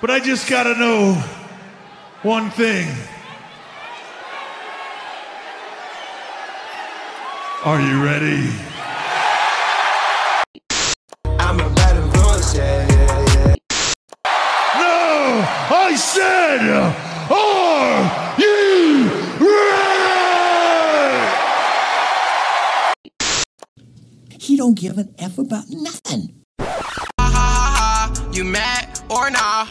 But I just gotta know one thing. Are you ready? I'm a bad influence, yeah, yeah, yeah. No! I said, are you ready? He don't give an F about nothing. You mad or nah?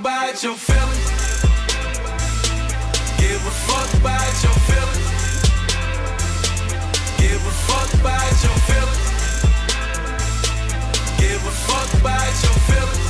About your feelings. Give a fuck about your feelings. Give a fuck about your feelings. Give a fuck about your feelings.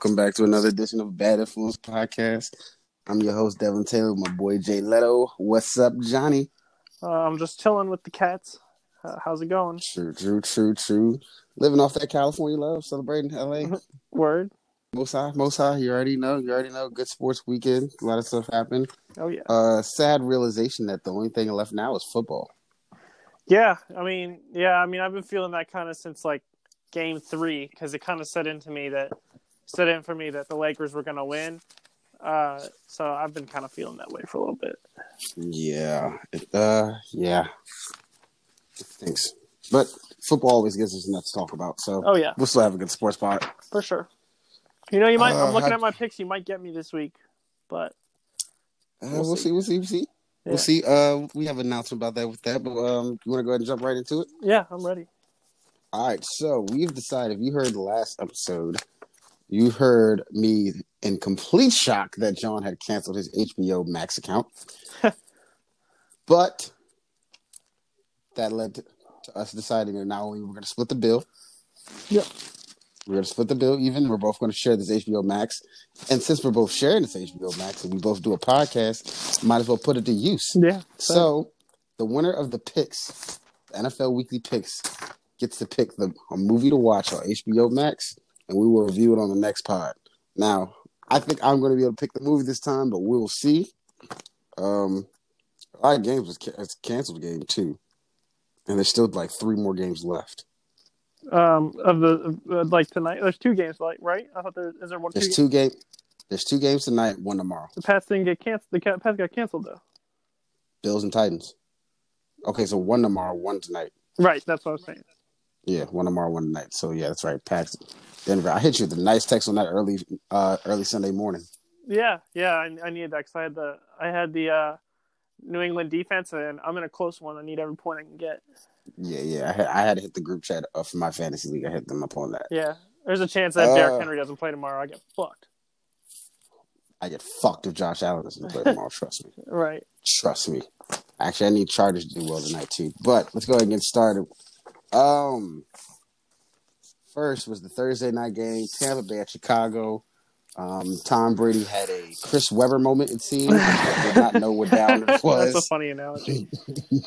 Welcome back to another edition of Bad Influence Podcast. I'm your host Devin Taylor, with my boy Jay Leto. What's up, Johnny? Uh, I'm just chilling with the cats. Uh, how's it going? True, true, true, true. Living off that California love, celebrating LA. Word? most high, most high. You already know. You already know. Good sports weekend. A lot of stuff happened. Oh yeah. Uh, sad realization that the only thing left now is football. Yeah, I mean, yeah, I mean, I've been feeling that kind of since like game three because it kind of set into me that set in for me that the Lakers were gonna win. Uh, so I've been kind of feeling that way for a little bit. Yeah. It, uh, yeah. Thanks. But football always gives us enough to talk about. So Oh yeah, we'll still have a good sports pod. for sure. You know, you might. Uh, I'm looking how- at my picks. You might get me this week, but Uh, We'll we'll, see. see. We'll see. We'll see. Yeah. We'll see. Uh, we have an announcement about that with that, but um, you want to go ahead and jump right into it? yeah, I'm ready. All right. So we've decided. If you heard the last episode, you heard me in complete shock that John had canceled his HBO Max account, but that led to, to us deciding that not only we're going to split the bill. Yep. We're going to split the bill even. We're both going to share this HBO Max. And since we're both sharing this HBO Max and we both do a podcast, might as well put it to use. Yeah. So, the winner of the picks, the NFL Weekly Picks, gets to pick the a movie to watch on HBO Max, and we will review it on the next pod. Now, I think I'm going to be able to pick the movie this time, but we'll see. Um, a lot of games was ca- canceled game two, and there's still like three more games left. Um, of the uh, like tonight, there's two games, like right? I thought there is there one. There's two, two game. There's two games tonight, one tomorrow. The Pats didn't get canceled. The Pats got canceled though. Bills and Titans. Okay, so one tomorrow, one tonight. Right, that's what I was saying. Yeah, one tomorrow, one tonight. So yeah, that's right. Packs Denver. I hit you with a nice text on that early, uh, early Sunday morning. Yeah, yeah, I, I needed that because I had the I had the uh, New England defense, and I'm in a close one. I need every point I can get. Yeah, yeah. I had, I had to hit the group chat for my fantasy league. I hit them up on that. Yeah, there's a chance that Uh, Derrick Henry doesn't play tomorrow, I get fucked. I get fucked if Josh Allen doesn't play tomorrow. trust me. Right. Trust me. Actually, I need Chargers to do well tonight too. But let's go ahead and get started. Um, first was the Thursday night game, Tampa Bay at Chicago. Um, Tom Brady had a Chris Webber moment. It seemed. I did not know what down it That's a funny analogy.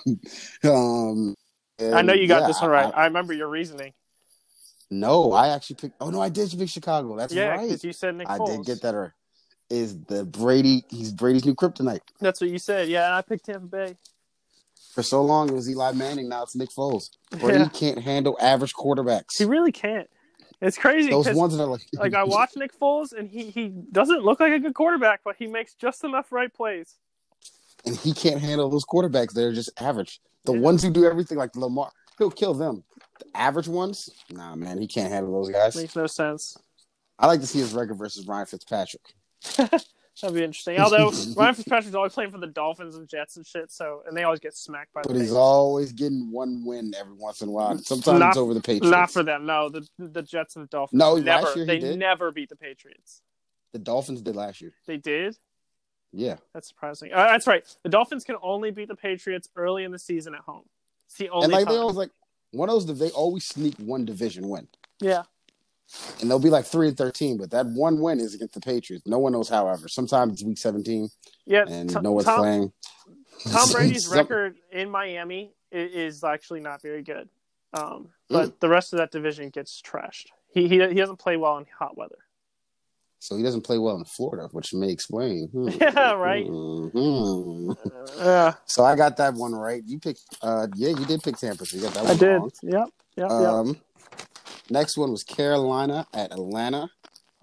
um, I know you got yeah, this one right. I- I, remember your reasoning. no, I actually picked. Oh no, I did pick Chicago. That's yeah, right. because you said Nick I Foles. did get that right. Is the Brady? He's Brady's new kryptonite. That's what you said. Yeah, and I picked Tampa Bay. For so long it was Eli Manning. Now it's Nick Foles. Brady Yeah. can't handle average quarterbacks. He really can't. It's crazy. Those ones that are like, like I watch Nick Foles, and he he doesn't look like a good quarterback, but he makes just enough right plays. and he can't handle those quarterbacks. They're just average. The Yeah. ones who do everything like Lamar, he'll kill them. The average ones, nah, man, he can't handle those guys. Makes no sense. I like to see his record versus Ryan Fitzpatrick. That'd be interesting. Although Ryan Fitzpatrick's always playing for the Dolphins and Jets and shit, so and they always get smacked by But the he's Patriots. always getting one win every once in a while. Sometimes Not- it's over the Patriots. Not for them. No, the the Jets and the Dolphins. No, never. last year he they did. never beat the Patriots. The Dolphins did last year. They did. Yeah. That's surprising. Uh, that's right. The Dolphins can only beat the Patriots early in the season at home. It's the only and like time. they always like one of those they always sneak one division win. yeah. And they'll be like three and thirteen, but that one win is against the Patriots. No one knows however. Sometimes it's week seventeen Yeah. and Tom- no one's Tom, playing. Tom Brady's record in Miami is actually not very good. Um, but Mm. the rest of that division gets trashed. He, he he doesn't play well in hot weather. So he doesn't play well in Florida, which may explain. Hmm. Yeah, right. Mhm. Yeah, So I got that one right. You picked uh yeah, you did pick Tampa, so you got that one I did. wrong. Yep, yep, yep. Next one was Carolina at Atlanta.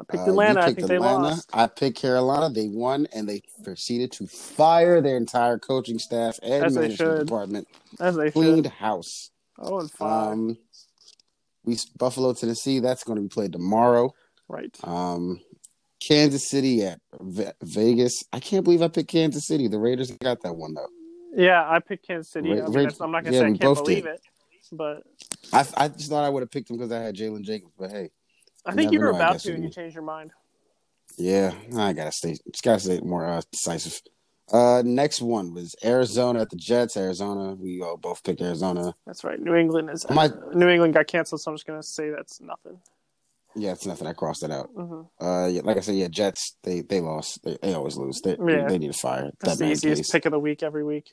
I picked Uh, Atlanta. I picked think they lost. I picked Carolina. They won, and they proceeded to fire their entire coaching staff and As management department. As they Cleaned should. house. Oh, and five. Um, we Buffalo, Tennessee. That's going to be played tomorrow. right. Um, Kansas City at Ve- Vegas. I can't believe I picked Kansas City. The Raiders got that one though. Yeah, I picked Kansas City. Ra- I mean, Ra- I'm not gonna yeah, say I can't believe did. it, but I I just thought I would have picked them because I had Jalen Jacobs. But hey, I think you were know, about to, and you changed your mind. yeah, I gotta stay. Just gotta stay more uh, decisive. Uh, next one was Arizona at the Jets. Arizona. We all both picked Arizona. That's right. New England is My- New England got canceled, so I'm just gonna say that's nothing. Yeah, it's nothing. I crossed it out. hmm Uh, yeah, like I said, yeah, Jets. They they lost. They, they always lose. They Yeah. they need to fire That's that the easiest Please. pick of the week every week.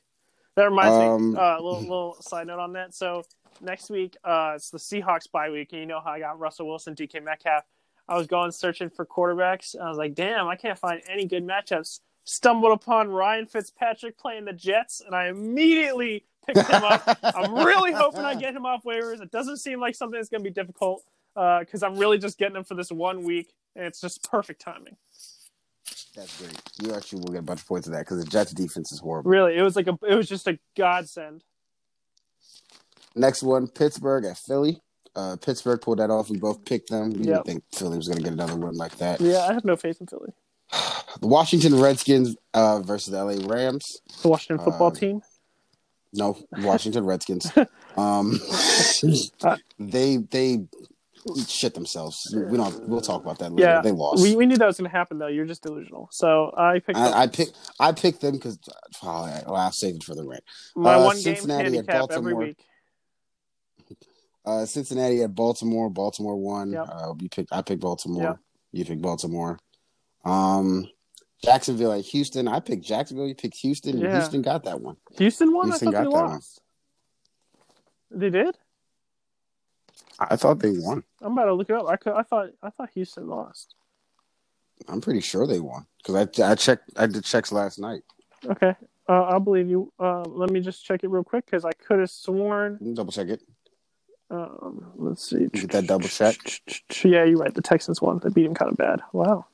That reminds Um, me. Uh, little little side note on that. So next week, uh, it's the Seahawks bye week, and you know how I got Russell Wilson, DK Metcalf. I was going searching for quarterbacks. And I was like, damn, I can't find any good matchups. Stumbled upon Ryan Fitzpatrick playing the Jets, and I immediately picked him up. I'm really hoping I get him off waivers. It doesn't seem like something that's going to be difficult because I'm really just getting him for this one week, and it's just perfect timing. That's great. You actually will get a bunch of points of that because the Jets defense is horrible. Really, it was like a, it was just a godsend. Next one, Pittsburgh at Philly. Uh, Pittsburgh pulled that off. We both picked them. We Yep. didn't think Philly was going to get another win like that. Yeah, I have no faith in Philly. The Washington Redskins uh, versus the LA Rams. The Washington football Uh, team. No, Washington Redskins. Um, Uh, they they shit themselves. We don't. We'll talk about that later. Yeah, they lost. We, we knew that was going to happen though. You're just delusional. So I picked I, I picked I picked them because oh, I'll save it for the rant. my uh, one Cincinnati at handicap every Baltimore. week. Uh, Cincinnati at Baltimore. Baltimore won. Yep. Uh, we picked. I picked Baltimore. Yep. You picked Baltimore. Um, Jacksonville at Houston. I picked Jacksonville. You picked Houston. and Yeah. Houston got that one. Houston won. Houston I got they that one. They did. I thought they won. I'm about to look it up. I could, I thought I thought Houston lost. I'm pretty sure they won because I I checked. I did checks last night. Okay, uh, I'll believe you. Uh, let me just check it real quick because I could have sworn. Double check it. Um, let's see. Get that double check. Yeah, you're right. The Texans won. They beat him kind of bad. Wow.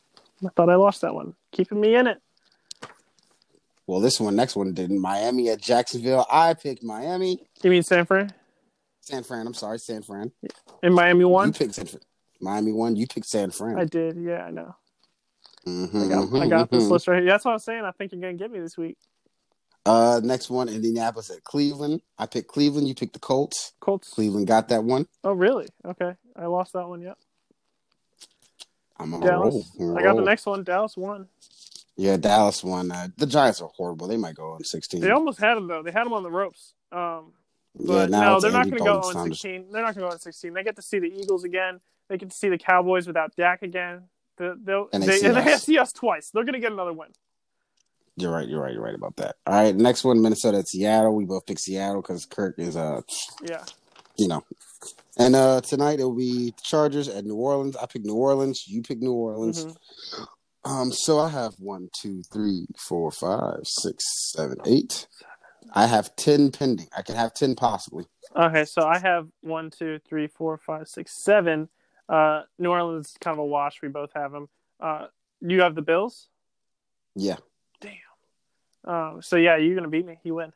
I thought I lost that one. Keeping me in it. Well, this one, next one didn't. Miami at Jacksonville. I picked Miami. You mean San Fran? San Fran. I'm sorry, San Fran. And Miami one. You picked San Fran. Miami won. You picked San Fran. I did. Yeah, I know. Mhm, I got, I mhm, got this mhm. list right here. That's what I'm saying. I think you're going to get me this week. Uh, next one, Indianapolis at Cleveland. I picked Cleveland. You picked the Colts. Colts. Cleveland got that one. Oh, really? Okay. I lost that one. Yep. I'm on a roll. I'm on a I got the next one. Dallas won. Yeah, Dallas won. Uh, the Giants are horrible. They might go on 16. They almost had them though. They had them on the ropes. Um, yeah, but now no, they're not going to go on time to- 16. They're not going to go on 16. They get to see the Eagles again. They get to see the Cowboys without Dak again. The, they'll, And they they, see and they see us twice. They're going to get another win. You're right. You're right. You're right about that. All right, next one, Minnesota Seattle. We both pick Seattle because Kirk is, uh, Yeah. you know. And uh tonight it'll be Chargers at New Orleans. I pick New Orleans. You pick New Orleans. Mhm. Um, so I have one, two, three, four, five, six, seven, eight. I have ten pending. I can have ten possibly. Okay, so I have one, two, three, four, five, six, seven. Uh, New Orleans is kind of a wash. We both have them. Uh, you have the Bills. Yeah. Um, so yeah, you're gonna beat me. You win.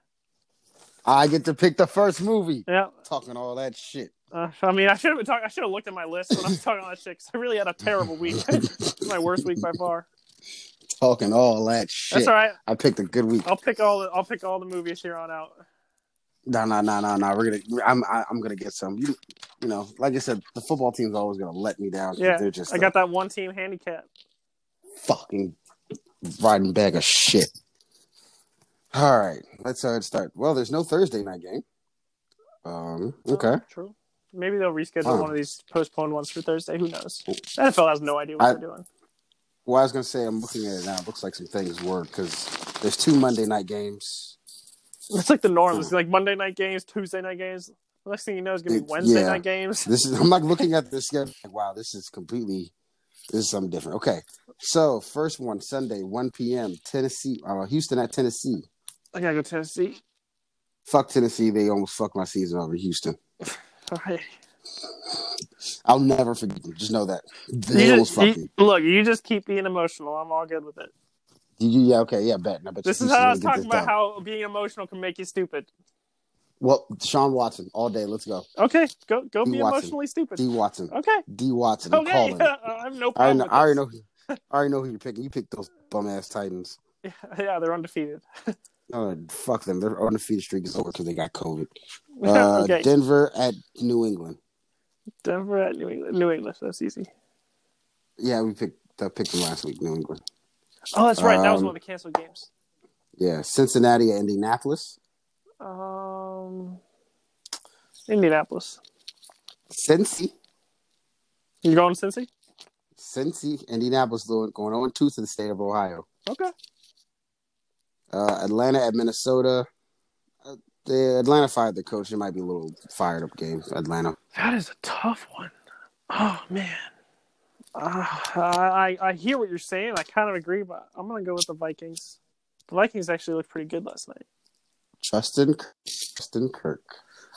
I get to pick the first movie. Yeah. Talking all that shit. Uh, I mean, I should have been talking. I should have looked at my list when I was talking all that shit. 'cause I really had a terrible week. My worst week by far. talking all that shit. That's all right. I picked a good week. I'll pick all the I'll pick all the movies here on out. No, no, no, no, no. We're gonna. I'm. I, I'm gonna get some. You, you know, like I said, the football team's always gonna let me down. Yeah, they're just I got that one team handicap. fucking riding bag of shit. All right, let's uh, start. Well, there's no Thursday night game. Um. Okay. Oh, true. Maybe they'll reschedule Huh. one of these postponed ones for Thursday. Who knows? The NFL has no idea what I- they're doing. Well, I was gonna say I'm looking at it now. It looks like some things work because there's two Monday night games. It's like the norm. It's like Monday night games, Tuesday night games. The next thing you know is gonna be It- Wednesday yeah. night games. This is. I'm like looking at this schedule. Like, wow, this is completely. This is something different. Okay, so first one Sunday, 1 p.m. Tennessee, uh, Houston at Tennessee. I gotta go to Tennessee. Fuck Tennessee. They almost fucked my season over Houston. All right. I'll never forget them. Just know that they You just- you- look, you just keep being emotional. I'm all good with it. You, yeah, okay, yeah, bet. I bet This is how I was talking about done. how being emotional can make you stupid. Well, Deshaun Watson all day. Let's go. Okay, go go D. be Watson. emotionally stupid. D. Watson. Okay, D. Watson. I'm okay. I have no I problem. already know. I already know. I already know who you're picking. You picked those bum ass Titans. Yeah, Yeah, they're undefeated. Oh, fuck them. Their undefeated streak is over because they got COVID. Uh, okay, Denver at New England. Denver at New England. New England. That's easy. Yeah, we picked uh, picked them last week. New England. Oh, that's right. that was Um, one of the canceled games. Yeah, Cincinnati at Indianapolis. Um, Indianapolis. Cincy. You going to Cincy? Cincy. Indianapolis going going on two to the state of Ohio. Okay. Uh, Atlanta at Minnesota. Uh, the Atlanta fired the coach. It might be a little fired up game. Atlanta. That is a tough one. Oh man. Uh, I I hear what you're saying. I kind of agree, but I'm gonna go with the Vikings. The Vikings actually looked pretty good last night. Justin Justin Kirk.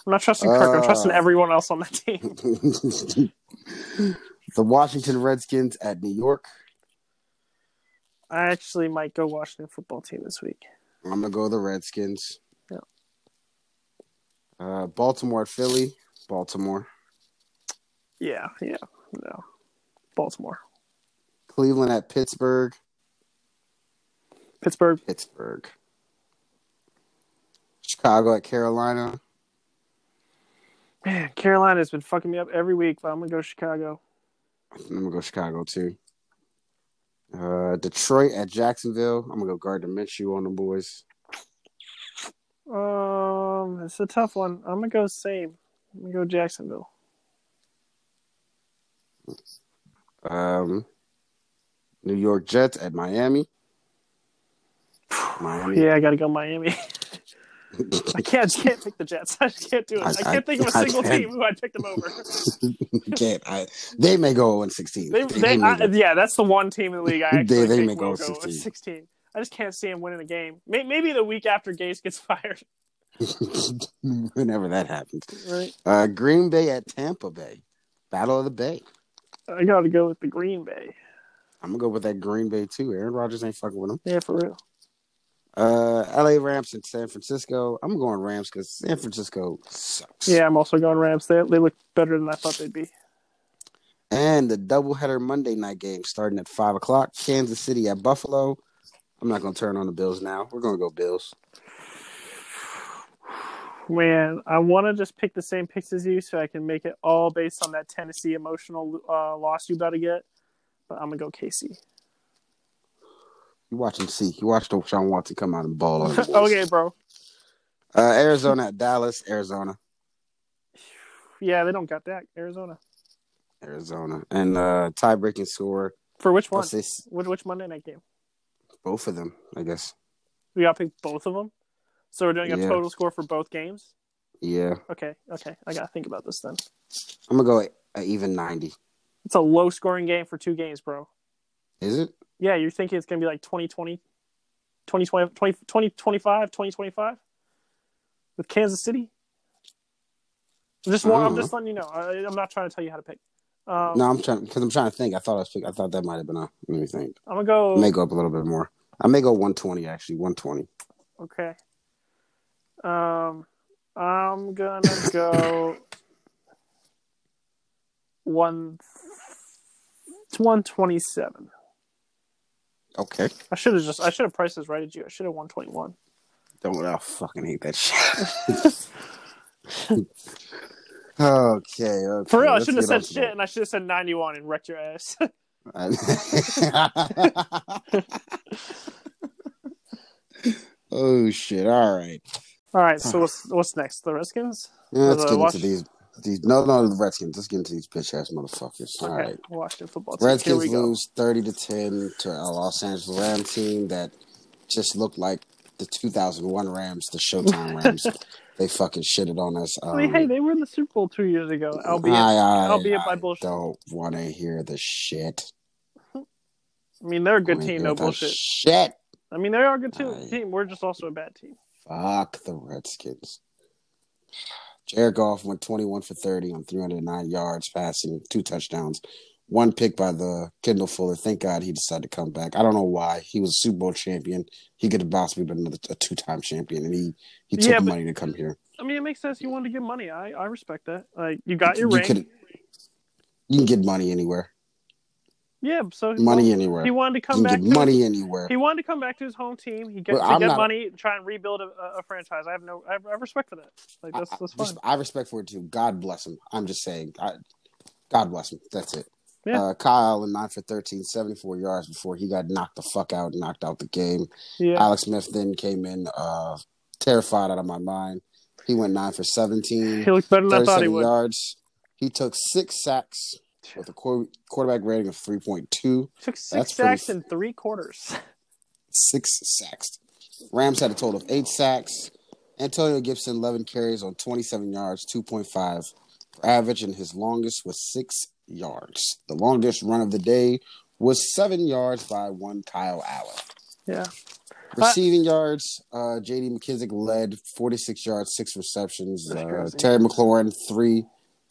I'm not trusting Kirk. I'm trusting Uh. everyone else on that team. the Washington Redskins at New York. I actually might go Washington football team this week. I'm gonna go the Redskins. Yeah. Uh, Baltimore at Philly. Baltimore. Yeah, yeah, no. Baltimore, Cleveland at Pittsburgh. Pittsburgh. Pittsburgh. Chicago at Carolina. Man, Carolina's been fucking me up every week, but I'm gonna go Chicago. I'm gonna go Chicago too. Uh, Detroit at Jacksonville. I'm gonna go Gardner Minshew on the boys. Um, it's a tough one. I'm gonna go same. I'm gonna go Jacksonville. Um, New York Jets at Miami. Miami. Yeah, I gotta go Miami. I can't, I just can't pick the Jets. I just can't do it. I, I- can't think of a single team who I'd pick them over. Can't. I, they may go 0 16. They, they, may I, yeah, that's the one team in the league I They- actually they may go go 16. 16. I just can't see him winning a game. May- Maybe the week after Gase gets fired. Whenever that happens. Right. Uh, Green Bay at Tampa Bay. Battle of the Bay. I got to go with the Green Bay. I'm gonna go with that Green Bay too. Aaron Rodgers ain't fucking with them. Yeah, for real. Uh, LA Rams and San Francisco. I'm going Rams because San Francisco sucks. Yeah, I'm also going Rams. They they look better than I thought they'd be. And the doubleheader Monday night game starting at five o'clock. Kansas City at Buffalo. I'm not gonna turn on the Bills now. We're gonna go Bills. Man, I want to just pick the same picks as you so I can make it all based on that Tennessee emotional uh, loss you about to get. But I'm gonna go KC. You watch him see. You watch Deshaun Watson come out and ball on okay, bro. Uh, Arizona at Dallas. Arizona. Yeah, they don't got that. Arizona. Arizona. And uh, tie breaking score. For which one? This? Which, Monday night game? Both of them, I guess. We got to pick both of them. So we're doing a Yeah. total score for both games. Yeah. Okay, okay. I gotta think about this then. I'm gonna go even ninety. It's a low scoring game for two games, bro. Is it? Yeah, you're thinking it's gonna be like 2020, 2020, 20, 2025, 2025 with Kansas City. I'm just, don't I'm know. just letting you know. I, I'm not trying to tell you how to pick. Um, No, I'm trying because I'm trying to think. I thought I was. I thought that might have been a. Let me think. I'm gonna go. I may go up a little bit more. I may go 120 actually. 120. Okay. Um, I'm gonna go one. It's one twenty-seven. Okay. I should have just I should have priced this right at you. I should have won twenty one. Don't I fucking hate that shit. okay, okay. For real, I shouldn't have said shit, and I should have said ninety one and wrecked your ass. oh shit! All right, All right, so what's what's next? The Redskins. Yeah, let's the get Wash- into these. These no, no, the Redskins. Let's get into these bitch ass motherfuckers. All Okay, right. Washington football team. Redskins lose thirty to ten to a Los Angeles Rams team that just looked like the 2001 Rams, the Showtime Rams. they fucking shitted on us. Um, I mean, hey, they were in the Super Bowl two years ago, albeit I, I, albeit by I bullshit. don't want to hear the shit. I mean, they're a good team, no bullshit. Shit. I mean, they are a good team. I- team. We're just also a bad team. Fuck the Redskins. Jared Goff went 21 for 30 on 309 yards passing, two touchdowns, one pick by the Kendall Fuller. Thank God he decided to come back. I don't know why. He was a Super Bowl champion. He could have possibly been another a two time champion, and he he took Yeah, but- money to come here. I mean, it makes sense. You wanted to get money. I, I respect that. Like, you got your You ring. you can get money anywhere. Yeah, so Money well, anywhere. He wanted to come back. to money His, anywhere. he wanted to come back to his home team. He get Well, to get not- money, and try and rebuild a, a franchise. I have no, I have, I have respect for that. Like that's that's I, fine. I respect for it too. God bless him. I'm just saying. I, God bless him. That's it. Yeah. Uh, Kyle and nine for 13, 74 yards before he got knocked the fuck out, knocked out the game. Yeah, Alex Smith then came in uh, terrified out of my mind. He went nine for 17, he looked better than I thought he 37 would. yards. He took six sacks with a quar- quarterback rating of 3.2. Took That's six pretty sacks f- in three quarters. Six sacks. Rams had a total of eight sacks. Antonio Gibson, 11 carries on 27 yards, 2.5 for average, and his longest was six yards. The longest run of the day was seven yards by one Kyle Allen. Yeah, Receiving yards, uh, J.D. McKissic led 46 yards, six receptions. Uh. Terry McLaurin, three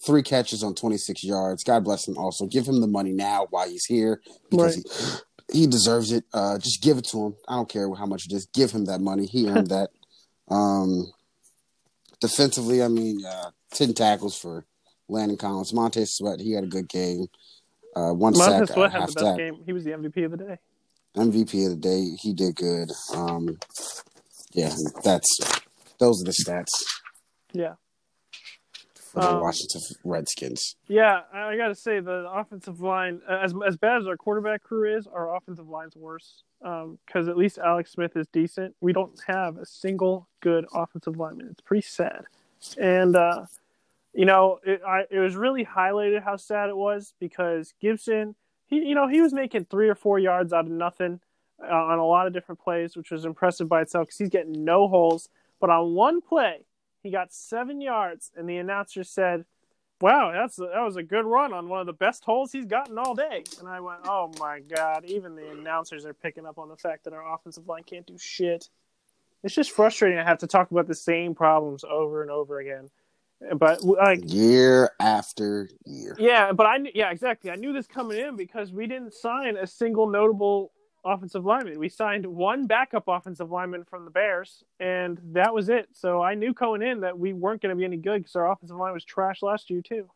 three catches on 26 yards. God bless him also. Give him the money now while he's here because he, he deserves it. Uh, just give it to him. I don't care how much it is. Give him that money. He earned that. Um, defensively, I mean, uh, 10 tackles for Landon Collins. Montez Sweat, he had a good game. Uh, one Montez sack, Sweat had the best sack. game. He was the MVP of the day. MVP of the day. He did good. Um, yeah, that's those are the stats Yeah, for the Um, Washington Redskins. yeah. I I gotta say the offensive line, as as bad as our quarterback crew is, our offensive line's worse. Because at least Alex Smith is decent. We don't have a single good offensive lineman. It's pretty sad. And uh, you know, it, I, it was really highlighted how sad it was because Gibson, he, you know, he was making three or four yards out of nothing uh, on a lot of different plays, which was impressive by itself because he's getting no holes. But on one play, he got seven yards, and the announcer said, "Wow, that's that was a good run on one of the best holes he's gotten all day." And I went, "Oh my god!" Even the announcers are picking up on the fact that our offensive line can't do shit. It's just frustrating. I have to talk about the same problems over and over again. But like, Year after year. yeah, but I yeah, exactly. I knew this coming in because we didn't sign a single notable offensive lineman. We signed one backup offensive lineman from the Bears, and that was it. So I knew going in that we weren't going to be any good because our offensive line was trash last year too.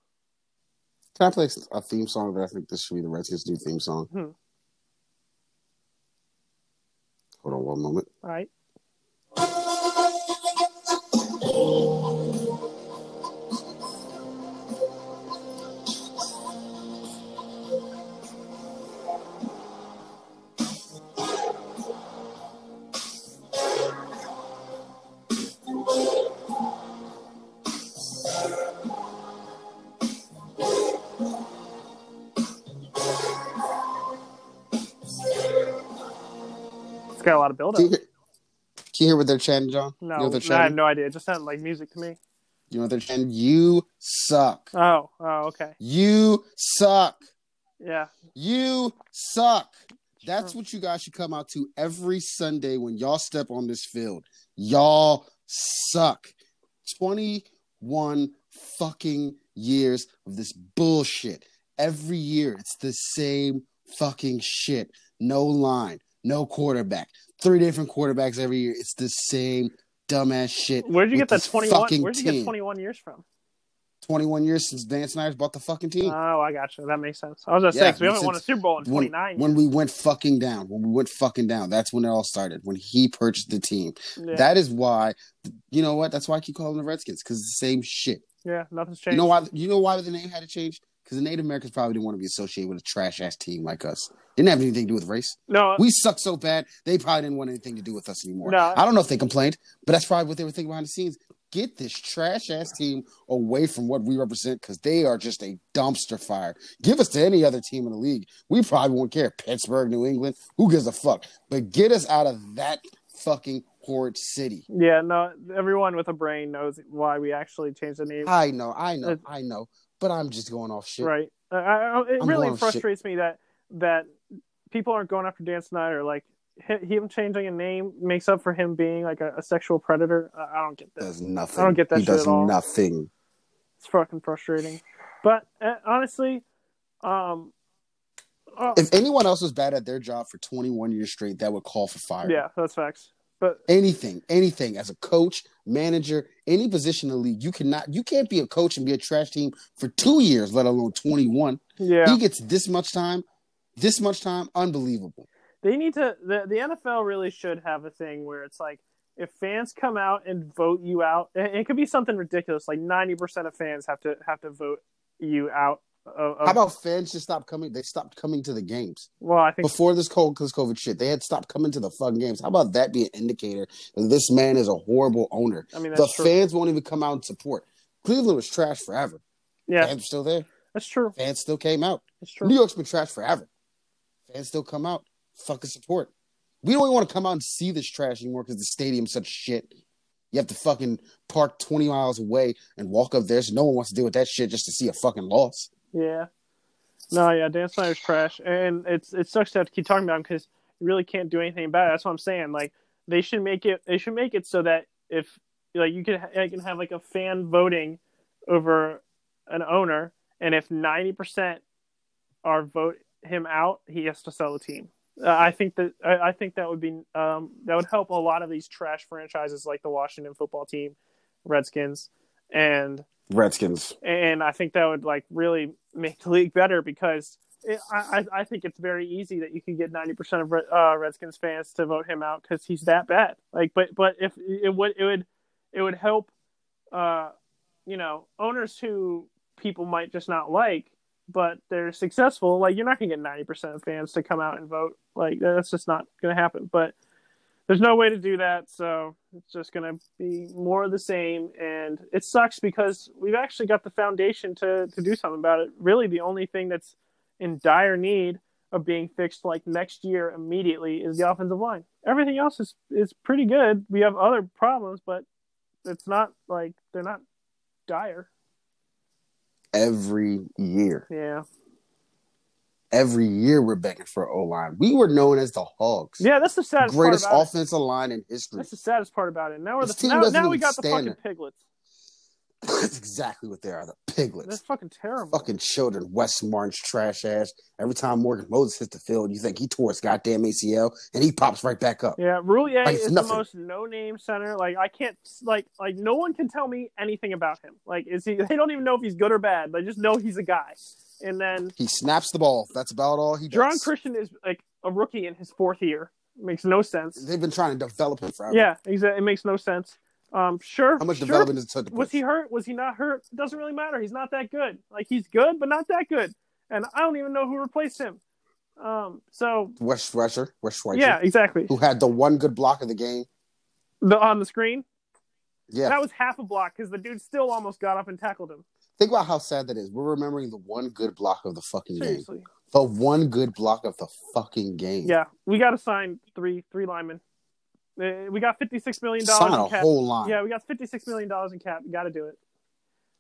Can I play a theme song? But I think this should be the Redskins' new theme song. Hmm. Hold on one moment. All right. Got a lot of build Can up. you, hear, can you hear what they're chanting, John? No, you know no, I have no idea. It just sounded like music to me. You know what they're chanting? You suck. Oh, oh, okay. You suck. Yeah. You suck. That's what you guys should come out to every Sunday when y'all step on this field. Y'all suck. 21 fucking years of this bullshit. Every year it's the same fucking shit. No line, no quarterback. Three different quarterbacks every year. It's the same dumbass shit. Where'd you get that 21? Where'd you get 21 years from? 21 years since Dan Snyder's bought the fucking team. Oh, I got you. That makes sense. I was gonna say Yeah, 'cause we haven't won a Super Bowl in when, 29 when years. we went fucking down, when we went fucking down, that's when it all started. When he purchased the team, Yeah. that is why. You know what? That's why I keep calling the Redskins because it's the same shit. yeah, nothing's changed. You know why? You know why the name had to change? Because the Native Americans probably didn't want to be associated with a trash ass team like us. Didn't have anything to do with race. No, We suck so bad they probably didn't want anything to do with us anymore. No. I don't know if they complained, but that's probably what they were thinking behind the scenes. Get this trash ass team away from what we represent because they are just a dumpster fire. Give us to any other team in the league. We probably won't care. Pittsburgh, New England, who gives a fuck? But get us out of that fucking horrid city. yeah, no. Everyone with a brain knows why we actually changed the name. I know, I know, I know. But I'm just going off shit. Right. I, I, it I'm really frustrates me that that people aren't going after Dan Snyder. Like hi- him changing a name makes up for him being like a, a sexual predator. I, don't get that. Does nothing. I don't get that he shit does at all. nothing. It's fucking frustrating. But uh, honestly, um, uh, If anyone else was bad at their job for 21 years straight, that would call for fire. yeah, that's facts. But anything, anything as a coach, manager, any position in the league, you cannot, you can't be a coach and be a trash team for two years, let alone 21. yeah, He gets this much time, this much time, unbelievable. they need to. The the NFL really should have a thing where it's like if fans come out and vote you out, it could be something ridiculous, like ninety percent of fans have to have to vote you out. Of- How about fans just stop coming? They stopped coming to the games well, I think before this cold this COVID shit. They had stopped coming to the fucking games. How about that be an indicator that this man is a horrible owner? I mean the true. fans won't even come out and support. Cleveland was trash forever. Yeah, Fans are still there. that's true. Fans still came out. That's true. New York's been trash forever. Fans still come out, fucking support. We don't even want to come out and see this trash anymore because the stadium's such shit. You have to fucking park 20 miles away and walk up there, so no one wants to deal with that shit just to see a fucking loss. Yeah. No, yeah, Dan Snyder's trash, and it's it sucks to have to keep talking about him because you really can't do anything about it. That's what I'm saying. Like they should make it. They should make it so that if like you can I can have like a fan voting over an owner, and if ninety percent are vote him out, he has to sell the team. Uh, I think that I, I think that would be um, that would help a lot of these trash franchises like the Washington football team, Redskins, and Redskins. and I think that would like really make the league better because it, I I- think it's very easy that you can get ninety percent of uh, Redskins fans to vote him out because he's that bad. Like, but but if it would it would it would help, uh, you know, owners who people might just not like, but they're successful. Like, you're not gonna get ninety percent of fans to come out and vote. Like, that's just not gonna happen. But there's no way to do that, so it's just going to be more of the same. And it sucks because we've actually got the foundation to to do something about it. Really, the only thing that's in dire need of being fixed like next year immediately is the offensive line. Everything else is is pretty good. We have other problems, but it's not like they're not dire. Every year. Yeah, Every year we're begging for O line. We were known as the Hogs. yeah. That's the saddest Greatest part about it. offensive line in history. That's the saddest part about it. Now we're This the team now, now we got the fucking piglets. That's exactly what they are. The piglets. That's fucking terrible. Fucking children. Wes Martin's trash ass. Every time Morgan Moses hits the field, you think he tore his goddamn ACL and he pops right back up. Yeah, Roullier Like, is nothing. the most no-name center. Like I can't like like no one can tell me anything about him. Like is he? They don't even know if he's good or bad. They just know he's a guy. And then He snaps the ball. That's about all he does. John Christian is like a rookie in his fourth year. Makes no sense. They've been trying to develop him forever. Yeah, exactly. It makes no sense. Um, sure. How much sure. development does it take to Was he hurt? Was he not hurt? It doesn't really matter. He's not that good. Like he's good, but not that good. And I don't even know who replaced him. Um, so Wes Schweitzer, Wes Schweitzer, yeah, exactly. who had the one good block of the game. The on the screen. Yeah. That was half a block because the dude still almost got up and tackled him. Think about how sad that is. We're remembering the one good block of the fucking game. Seriously. The one good block of the fucking game. Yeah, we got to sign three three linemen. Uh, we got fifty six million dollars. Sign a cap. whole line. Yeah, we got fifty six million dollars in cap. Got to do it.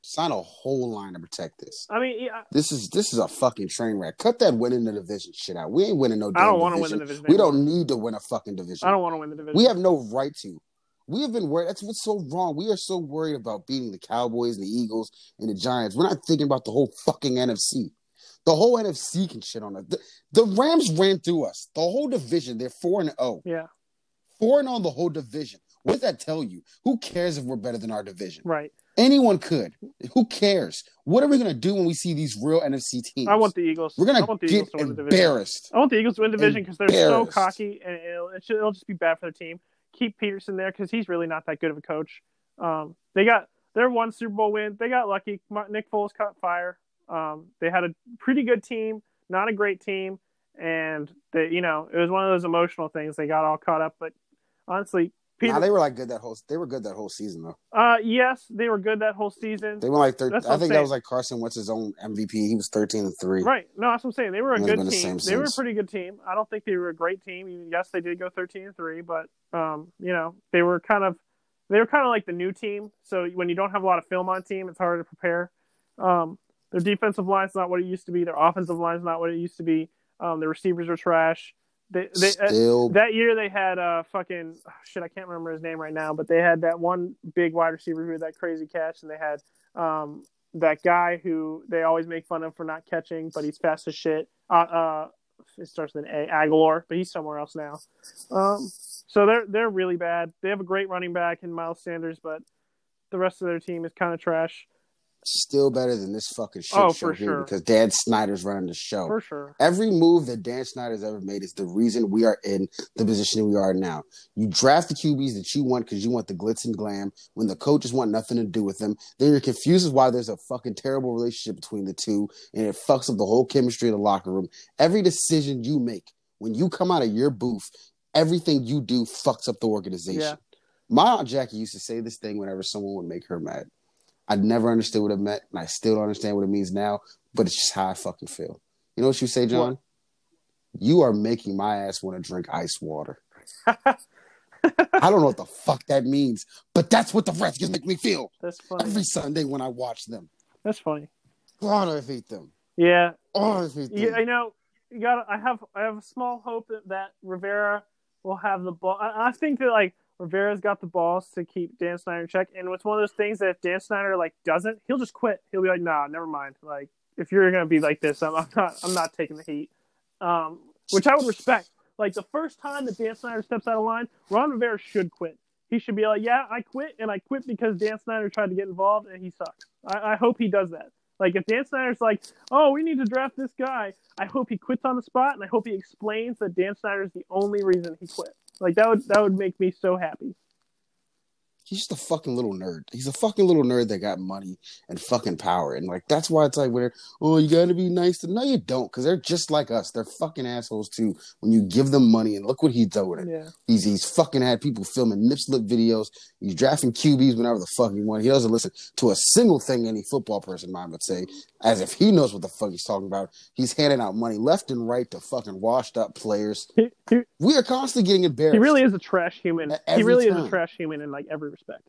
Sign a whole line to protect this. I mean, yeah, This is this is a fucking train wreck. Cut that winning the division shit out. We ain't winning no. I don't want to win the division We don't need to win a fucking division. I don't want to win the division. We have no right to. We have been worried. That's what's so wrong. We are so worried about beating the Cowboys and the Eagles and the Giants. We're not thinking about the whole fucking NFC. The whole NFC can shit on us. The, the Rams ran through us. The whole division. They're four and zero. yeah, Four and oh on the whole division. What does that tell you? Who cares if we're better than our division? right. Anyone could. Who cares? What are we gonna do when we see these real NFC teams? I want the Eagles. We're gonna get Eagles to win the division. embarrassed. I want the Eagles to win the division because they're so cocky, and it'll, it'll just be bad for the team. Keep Pederson there because he's really not that good of a coach. Um, they got their one Super Bowl win. They got lucky. Nick Foles caught fire. Um, they had a pretty good team, not a great team, and they, you know, it was one of those emotional things. They got all caught up, but honestly, Peter, Nah, they were like good that whole. They were good that whole season though. uh, yes, they were good that whole season. They went like thir- I think that was like Carson Wentz his own MVP. He was thirteen and three. Right. No, that's what I'm saying. They were a good the team. same They were a pretty good team. I don't think they were a great team. Yes, they did go 13 and 3, but um, you know, they were kind of they were kind of like the new team. So when you don't have a lot of film on team, it's harder to prepare. Um, their defensive line's not what it used to be. Their offensive line's not what it used to be. Um, the receivers are trash. They, they, uh, that year they had uh fucking oh, shit. I can't remember his name right now, but they had that one big wide receiver who had that crazy catch, and they had um that guy who they always make fun of for not catching, but he's fast as shit. Uh, uh it starts with an A, Agholor, but he's somewhere else now. Um, so they're they're really bad. They have a great running back in Miles Sanders, but the rest of their team is kind of trash still better than this fucking shit Oh, show for here sure. because Dan Snyder's running the show. for sure. Every move that Dan Snyder's ever made is the reason we are in the position we are now. You draft the QBs that you want because you want the glitz and glam when the coaches want nothing to do with them. Then you're confused as why there's a fucking terrible relationship between the two and it fucks up the whole chemistry of the locker room. Every decision you make when you come out of your booth, everything you do fucks up the organization. Yeah. My aunt Jackie used to say this thing whenever someone would make her mad. I never understood what it meant, and I still don't understand what it means now, but it's just how I fucking feel. You know what you say, John? You are making my ass want to drink ice water. I don't know what the fuck that means, but that's what the Redskins make me feel That's funny. every Sunday when I watch them. That's funny. God, I hate them. Yeah, Oh, I hate them. Yeah, I know. You got. I have. I have a small hope that, that Rivera will have the ball. I, I think that like Rivera's got the balls to keep Dan Snyder in check. And it's one of those things that if Dan Snyder like doesn't, he'll just quit. He'll be like, Nah, never mind. Like if you're gonna be like this, I'm, I'm not. I'm not taking the heat. Um, which I would respect. Like the first time that Dan Snyder steps out of line, Ron Rivera should quit. He should be like, Yeah, I quit, and I quit because Dan Snyder tried to get involved, and he sucks. I, I hope he does that. Like if Dan Snyder's like, oh, we need to draft this guy, I hope he quits on the spot, and I hope he explains that Dan Snyder is the only reason he quit. Like that would that would make me so happy. He's just a fucking little nerd. He's a fucking little nerd that got money and fucking power. And like that's why it's like where oh you gotta be nice to no you don't, because they're just like us. They're fucking assholes too when you give them money and look what he's doing. Yeah, He's he's fucking had people filming nip slip videos. He's drafting QBs whenever the fuck he wants. He doesn't listen to a single thing any football person mind would say, as if he knows what the fuck he's talking about. He's handing out money left and right to fucking washed up players. he, he, We are constantly getting embarrassed. he really is a trash human. He really is a trash human in like every respect.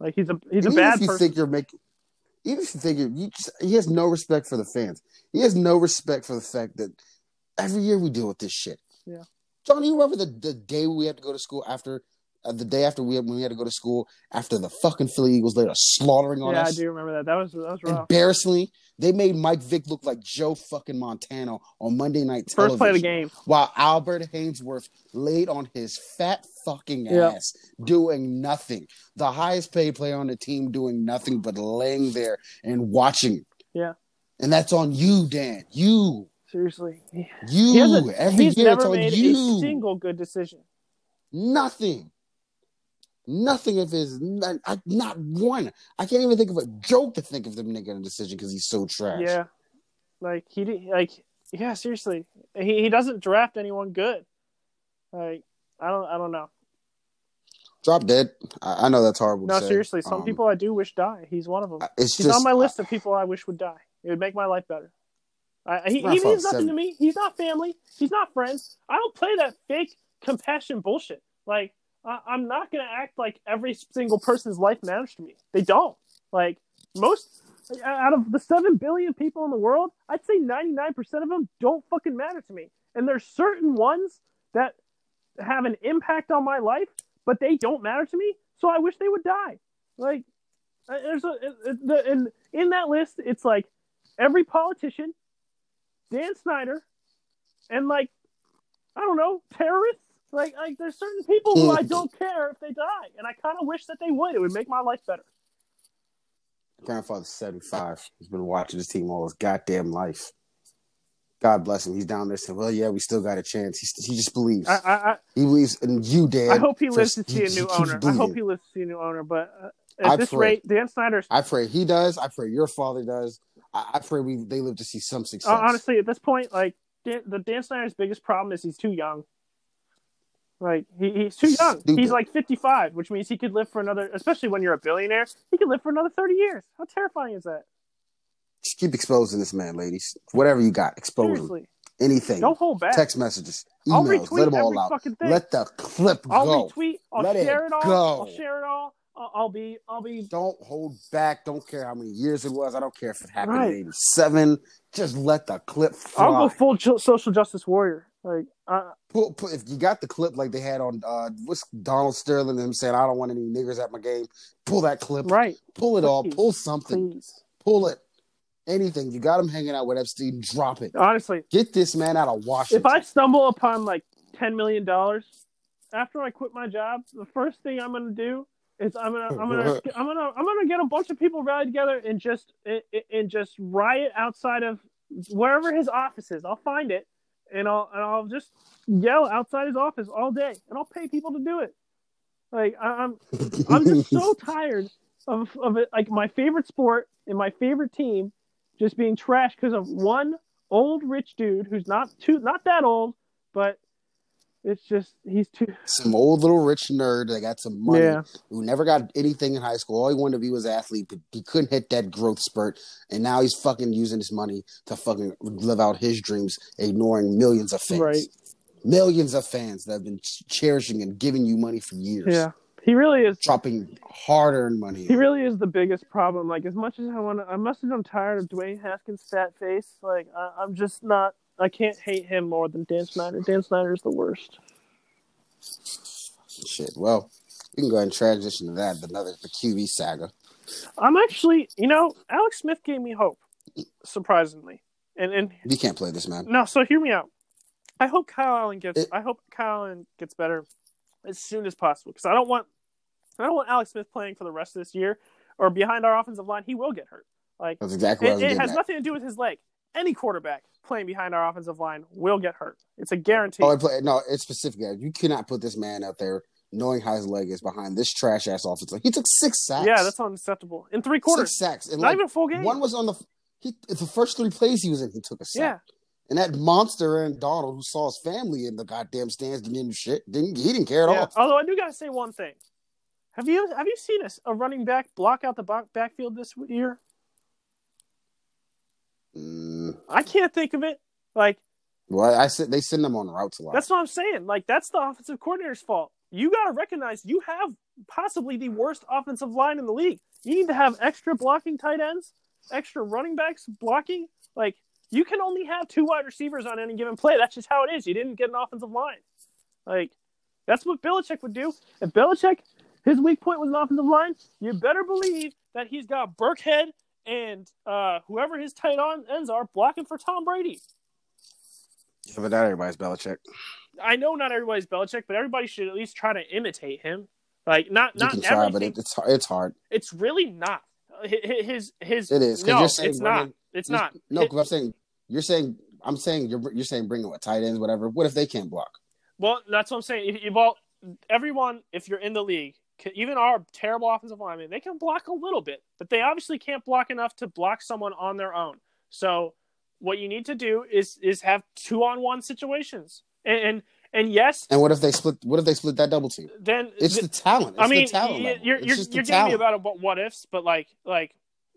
Like he's a he's a even bad if you person. think you're making, even if you think you're, you just, he has no respect for the fans. He has no respect for the fact that every year we deal with this shit. Yeah. John, you remember the, the day we had to go to school after uh, the day after we had, when we had to go to school after the fucking Philly Eagles laid a slaughtering on us. yeah, I do remember that. That was that was rough. Embarrassingly, they made Mike Vick look like Joe fucking Montana on Monday Night Television. First play of the game. While Albert Haynesworth laid on his fat fucking Yeah. ass, doing nothing. The highest paid player on the team doing nothing but laying there and watching. Yeah. And that's on you, Dan. You. Seriously, You. he Every he's year it's never on made you. a single good decision. Nothing. Nothing of his, not, I- not one. I can't even think of a joke to think of them making a decision because he's so trash. Yeah, like he like yeah, seriously, he he doesn't draft anyone good. Like I don't I don't know. Drop dead. I, I know that's horrible. No, to say. seriously, some Um, people I do wish die. He's one of them. It's He's just on my list of people I wish would die. It would make my life better. I, he, he means nothing seven. to me. He's not family. He's not friends. I don't play that fake compassion bullshit. Like I, I'm not gonna act like every single person's life matters to me. They don't. Like most out of the seven billion people in the world, I'd say 99 percent of them don't fucking matter to me. And there's certain ones that have an impact on my life, but they don't matter to me. So I wish they would die. Like uh, there's a the, in in that list, it's like every politician, Dan Snyder, and like I don't know terrorists. Like like there's certain people who I don't care if they die, and I kind of wish that they would. It would make my life better. grandfather's 75. He's been watching this team all his goddamn life. God bless him. He's down there saying, "Well, yeah, we still got a chance." He, he just believes. I, I, he believes in you, Dad. I hope he lives to see a new owner. I hope he lives to see a new owner. But uh, at I this pray. rate, Dan Snyder's I pray he does. I pray your father does. I, I pray we they live to see some success. Uh, honestly, at this point, like Dan, the Dan Snyder's biggest problem is he's too young. Like he, he's too young. Stupid. He's like fifty five, which means he could live for another. Especially when you're a billionaire, he could live for another thirty years. How terrifying is that? Just keep exposing this man, ladies. Whatever you got, expose him. Anything. don't hold back. Text messages, I'll emails, retweet let them all every out. fucking thing. Let the clip I'll go. retweet. I'll Let share it, all. go. I'll share it all. I'll, I'll be. I'll be. Don't hold back. Don't care how many years it was. I don't care if it happened Right. in '87. Just let the clip fly. I'll go full social justice warrior. Like, uh, Pull, pull, if you got the clip like they had on uh, what's Donald Sterling and him saying, "I don't want any niggers at my game." Pull that clip. right? Pull it all. Pull something. Please, Pull it. Anything. You got him hanging out with Epstein. Drop it. honestly, Get this man out of Washington. if I stumble upon like ten million dollars after I quit my job, the first thing I'm gonna do is I'm gonna I'm gonna I'm gonna I'm gonna get a bunch of people rallied together and just and, and just riot outside of wherever his office is. I'll find it and I'll and I'll just yell outside his office all day and I'll pay people to do it. Like I- I'm I'm just so tired of of it. Like my favorite sport and my favorite team just being trashed because of one old rich dude who's not too not that old, but it's just he's too. some old little rich nerd that got some money Yeah. who never got anything in high school. All he wanted to be was athlete, but he couldn't hit that growth spurt. And now he's fucking using his money to fucking live out his dreams, ignoring millions of fans. Right. Millions of fans that have been cherishing and giving you money for years. Yeah, he really is. Dropping hard earned money. He really is the biggest problem. Like as much as I want to, I must have. I'm tired of Dwayne Haskins' fat face. Like I, I'm just not. I can't hate him more than Dan Snyder. Dan Snyder is the worst. Shit. Well, we can go ahead and transition to that. Another the QB saga. I'm actually, you know, Alex Smith gave me hope, surprisingly. And and We can't play this, man. no, so hear me out. I hope Kyle Allen gets. It- I hope Kyle Allen gets better as soon as possible because I don't want. I don't want Alex Smith playing for the rest of this year or behind our offensive line. He will get hurt. Like That's exactly it, it has at. nothing to do with his leg. Any quarterback playing behind our offensive line will get hurt. It's a guarantee. Oh, I play, no, it's specific. You cannot put this man out there knowing how his leg is behind this trash ass offense. Like, he took six sacks. yeah, that's unacceptable. In three quarters, Six sacks. And not like, even a full game. One was on the he the first three plays he was in, he took a sack. yeah, And that monster Aaron Donald, who saw his family in the goddamn stands, didn't shit. Didn't he didn't care at yeah. all. Although I do gotta say one thing. Have you have you seen a, a running back block out the back, backfield this year? Mm, I can't think of it. Like well, I said they send them on routes a lot. that's what I'm saying. Like that's the offensive coordinator's fault. You got to recognize you have possibly the worst offensive line in the league. You need to have extra blocking tight ends, extra running backs blocking. Like you can only have two wide receivers on any given play. That's just how it is. You didn't get an offensive line. Like that's what Belichick would do. If Belichick his weak point was an offensive line, you better believe that he's got Burkhead and uh, whoever his tight ends are blocking for Tom Brady. Yeah, but not everybody's Belichick. I know not everybody's Belichick, but everybody should at least try to imitate him. Like not You not can try, but it, it's hard- it's hard. it's really not. Hi- His his It is, no, it's not. It's not. No, because I'm saying you're saying I'm saying you're you're saying bring in what tight ends, whatever. What if they can't block? well, that's what I'm saying. If, all everyone, if you're in the league, even our terrible offensive linemen, they can block a little bit, but they obviously can't block enough to block someone on their own. So what you need to do is is have two on one situations, and, and and yes, And what if they split? What if they split that double team? then It's the talent. It's I mean, the talent you're you're, you're giving me about what, what ifs, but like like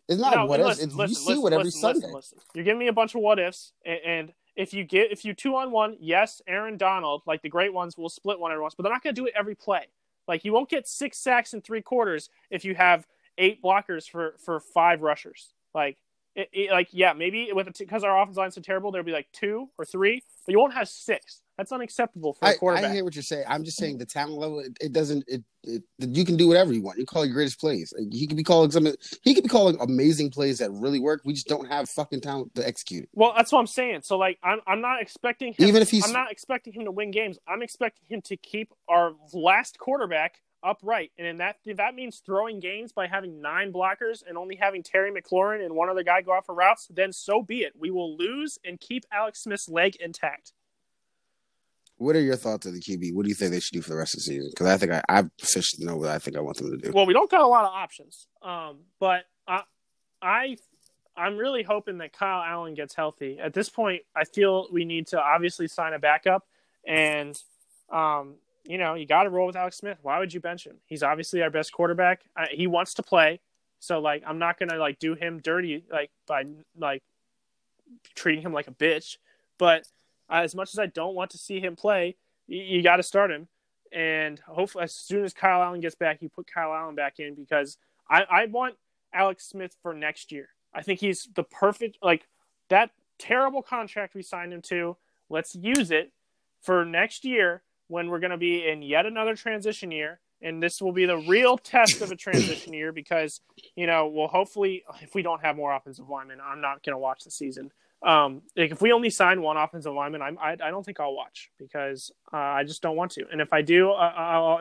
It's not no, what listen, ifs. Listen, you see what every listen, Sunday. Listen, listen. You're giving me a bunch of what ifs, and, and if you get if you two on one, yes, Aaron Donald, like the great ones, will split one every once, but they're not going to do it every play. Like you won't get six sacks in three quarters if you have eight blockers for for five rushers. Like it, it- like yeah, maybe with because our offensive line's so terrible, there'll be like two or three, but you won't have six. That's unacceptable for a I, quarterback. I hear what you're saying. I'm just saying the talent level. It, it doesn't. It, it you can do whatever you want. You call your greatest plays. He could be calling some. He could be calling amazing plays that really work. We just don't have fucking talent to execute it. Well, that's what I'm saying. So like I'm I'm not expecting him Even if he's- I'm not expecting him to win games. I'm expecting him to keep our last quarterback upright, and in that if that means throwing games by having nine blockers and only having Terry McLaurin and one other guy go out for routes, then so be it. We will lose and keep Alex Smith's leg intact. What are your thoughts of the QB? What do you think they should do for the rest of the season? Because I think I, I officially know what I think I want them to do. Well, we don't got a lot of options, um, but I, I, I'm really hoping that Kyle Allen gets healthy. At this point, I feel we need to obviously sign a backup, and um, you know you got to roll with Alex Smith. Why would you bench him? He's obviously our best quarterback. Uh, he wants to play, so like I'm not gonna like do him dirty like by like treating him like a bitch. But uh, as much as I don't want to see him play, you, you got to start him. And hopefully, as soon as Kyle Allen gets back, you put Kyle Allen back in because I, I want Alex Smith for next year. I think he's the perfect like that terrible contract we signed him to. Let's use it for next year when we're going to be in yet another transition year. And this will be the real test of a transition year because, you know, well, hopefully, if we don't have more offensive linemen, I'm not going to watch the season. Um, like if we only sign one offensive lineman, I'm, I, I don't think I'll watch because uh, I just don't want to. And if I do,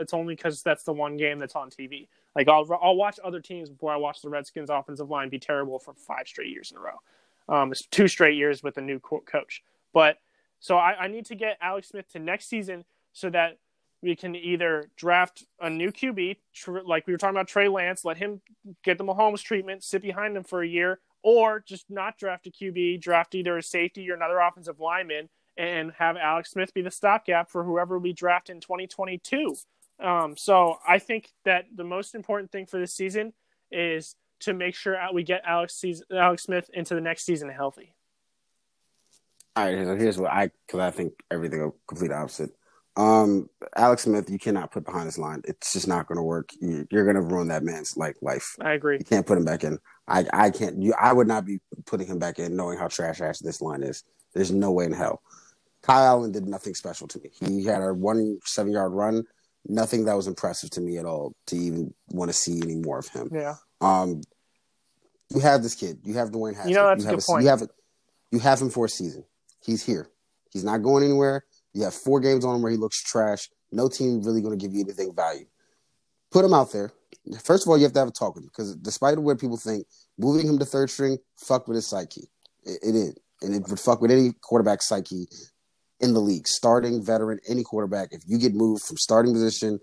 it's only because that's the one game that's on TV. Like I'll I'll watch other teams before I watch the Redskins offensive line be terrible for five straight years in a row. Um, it's two straight years with a new co- coach. But so I, I need to get Alex Smith to next season so that we can either draft a new QB, tr- like we were talking about Trey Lance, let him get the Mahomes treatment, sit behind him for a year, or just not draft a QB, draft either a safety or another offensive lineman, and have Alex Smith be the stopgap for whoever we draft in 2022. Um, so I think that the most important thing for this season is to make sure we get Alex season, Alex Smith into the next season healthy. All right, so here's what I because I think everything complete opposite. Um, Alex Smith, you cannot put behind this line. It's just not going to work. You, are going to ruin that man's like life. I agree. You can't put him back in. I I can't. You, I would not be putting him back in, knowing how trash ass this line is. There's no way in hell. Kyle Allen did nothing special to me. He had a one seven yard run. Nothing that was impressive to me at all to even want to see any more of him. Yeah. Um, you have this kid. You have Dwayne Haskins. You know that's you a good point. You have you have him for a season. He's here. He's not going anywhere. You have four games on him where he looks trash. No team really going to give you anything value. Put him out there. First of all, you have to have a talk with him because despite what people think, moving him to third string fuck with his psyche. It, it is, and it would fuck with any quarterback psyche in the league. Starting veteran, any quarterback. If you get moved from starting position,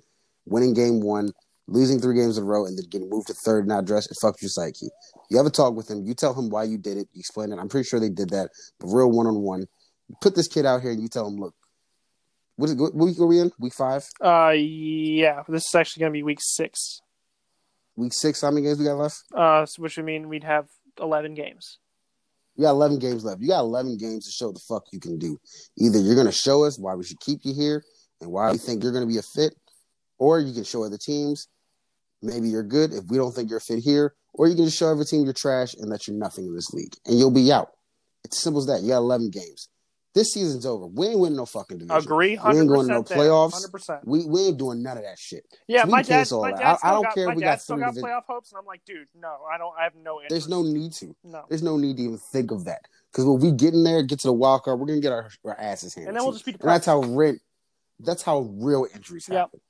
winning game one, losing three games in a row, and then getting moved to third and not dressed, it fucks your psyche. You have a talk with him. You tell him why you did it. You explain it. I'm pretty sure they did that, but real one on one. Put this kid out here and you tell him, look, what, is, what week are we in? Week five? Uh, yeah. This is actually going to be week six. Week six? How many games we got left? Uh, so which would mean we'd have eleven games. You got 11 games left. You got 11 games to show the fuck you can do. Either you're going to show us why we should keep you here and why we think you're going to be a fit, or you can show other teams maybe you're good if we don't think you're fit here, or you can just show every team you're trash and that you're nothing in this league, and you'll be out. It's simple as that. You got 11 games. This season's over. We ain't winning no fucking division. Agree, We ain't going to no playoffs. Percent. We we ain't doing none of that shit. Yeah, So we my dad. all My dad I- I don't got, care My if we dad got still got playoff hopes, and I'm like, dude, no, I don't. I have no interest. There's no need to. no. There's no need to even think of that. Because when we get in there, get to the wild card, we're gonna get our, our asses handed. And then we'll just be And that's how real. That's how real injuries Yep. happen.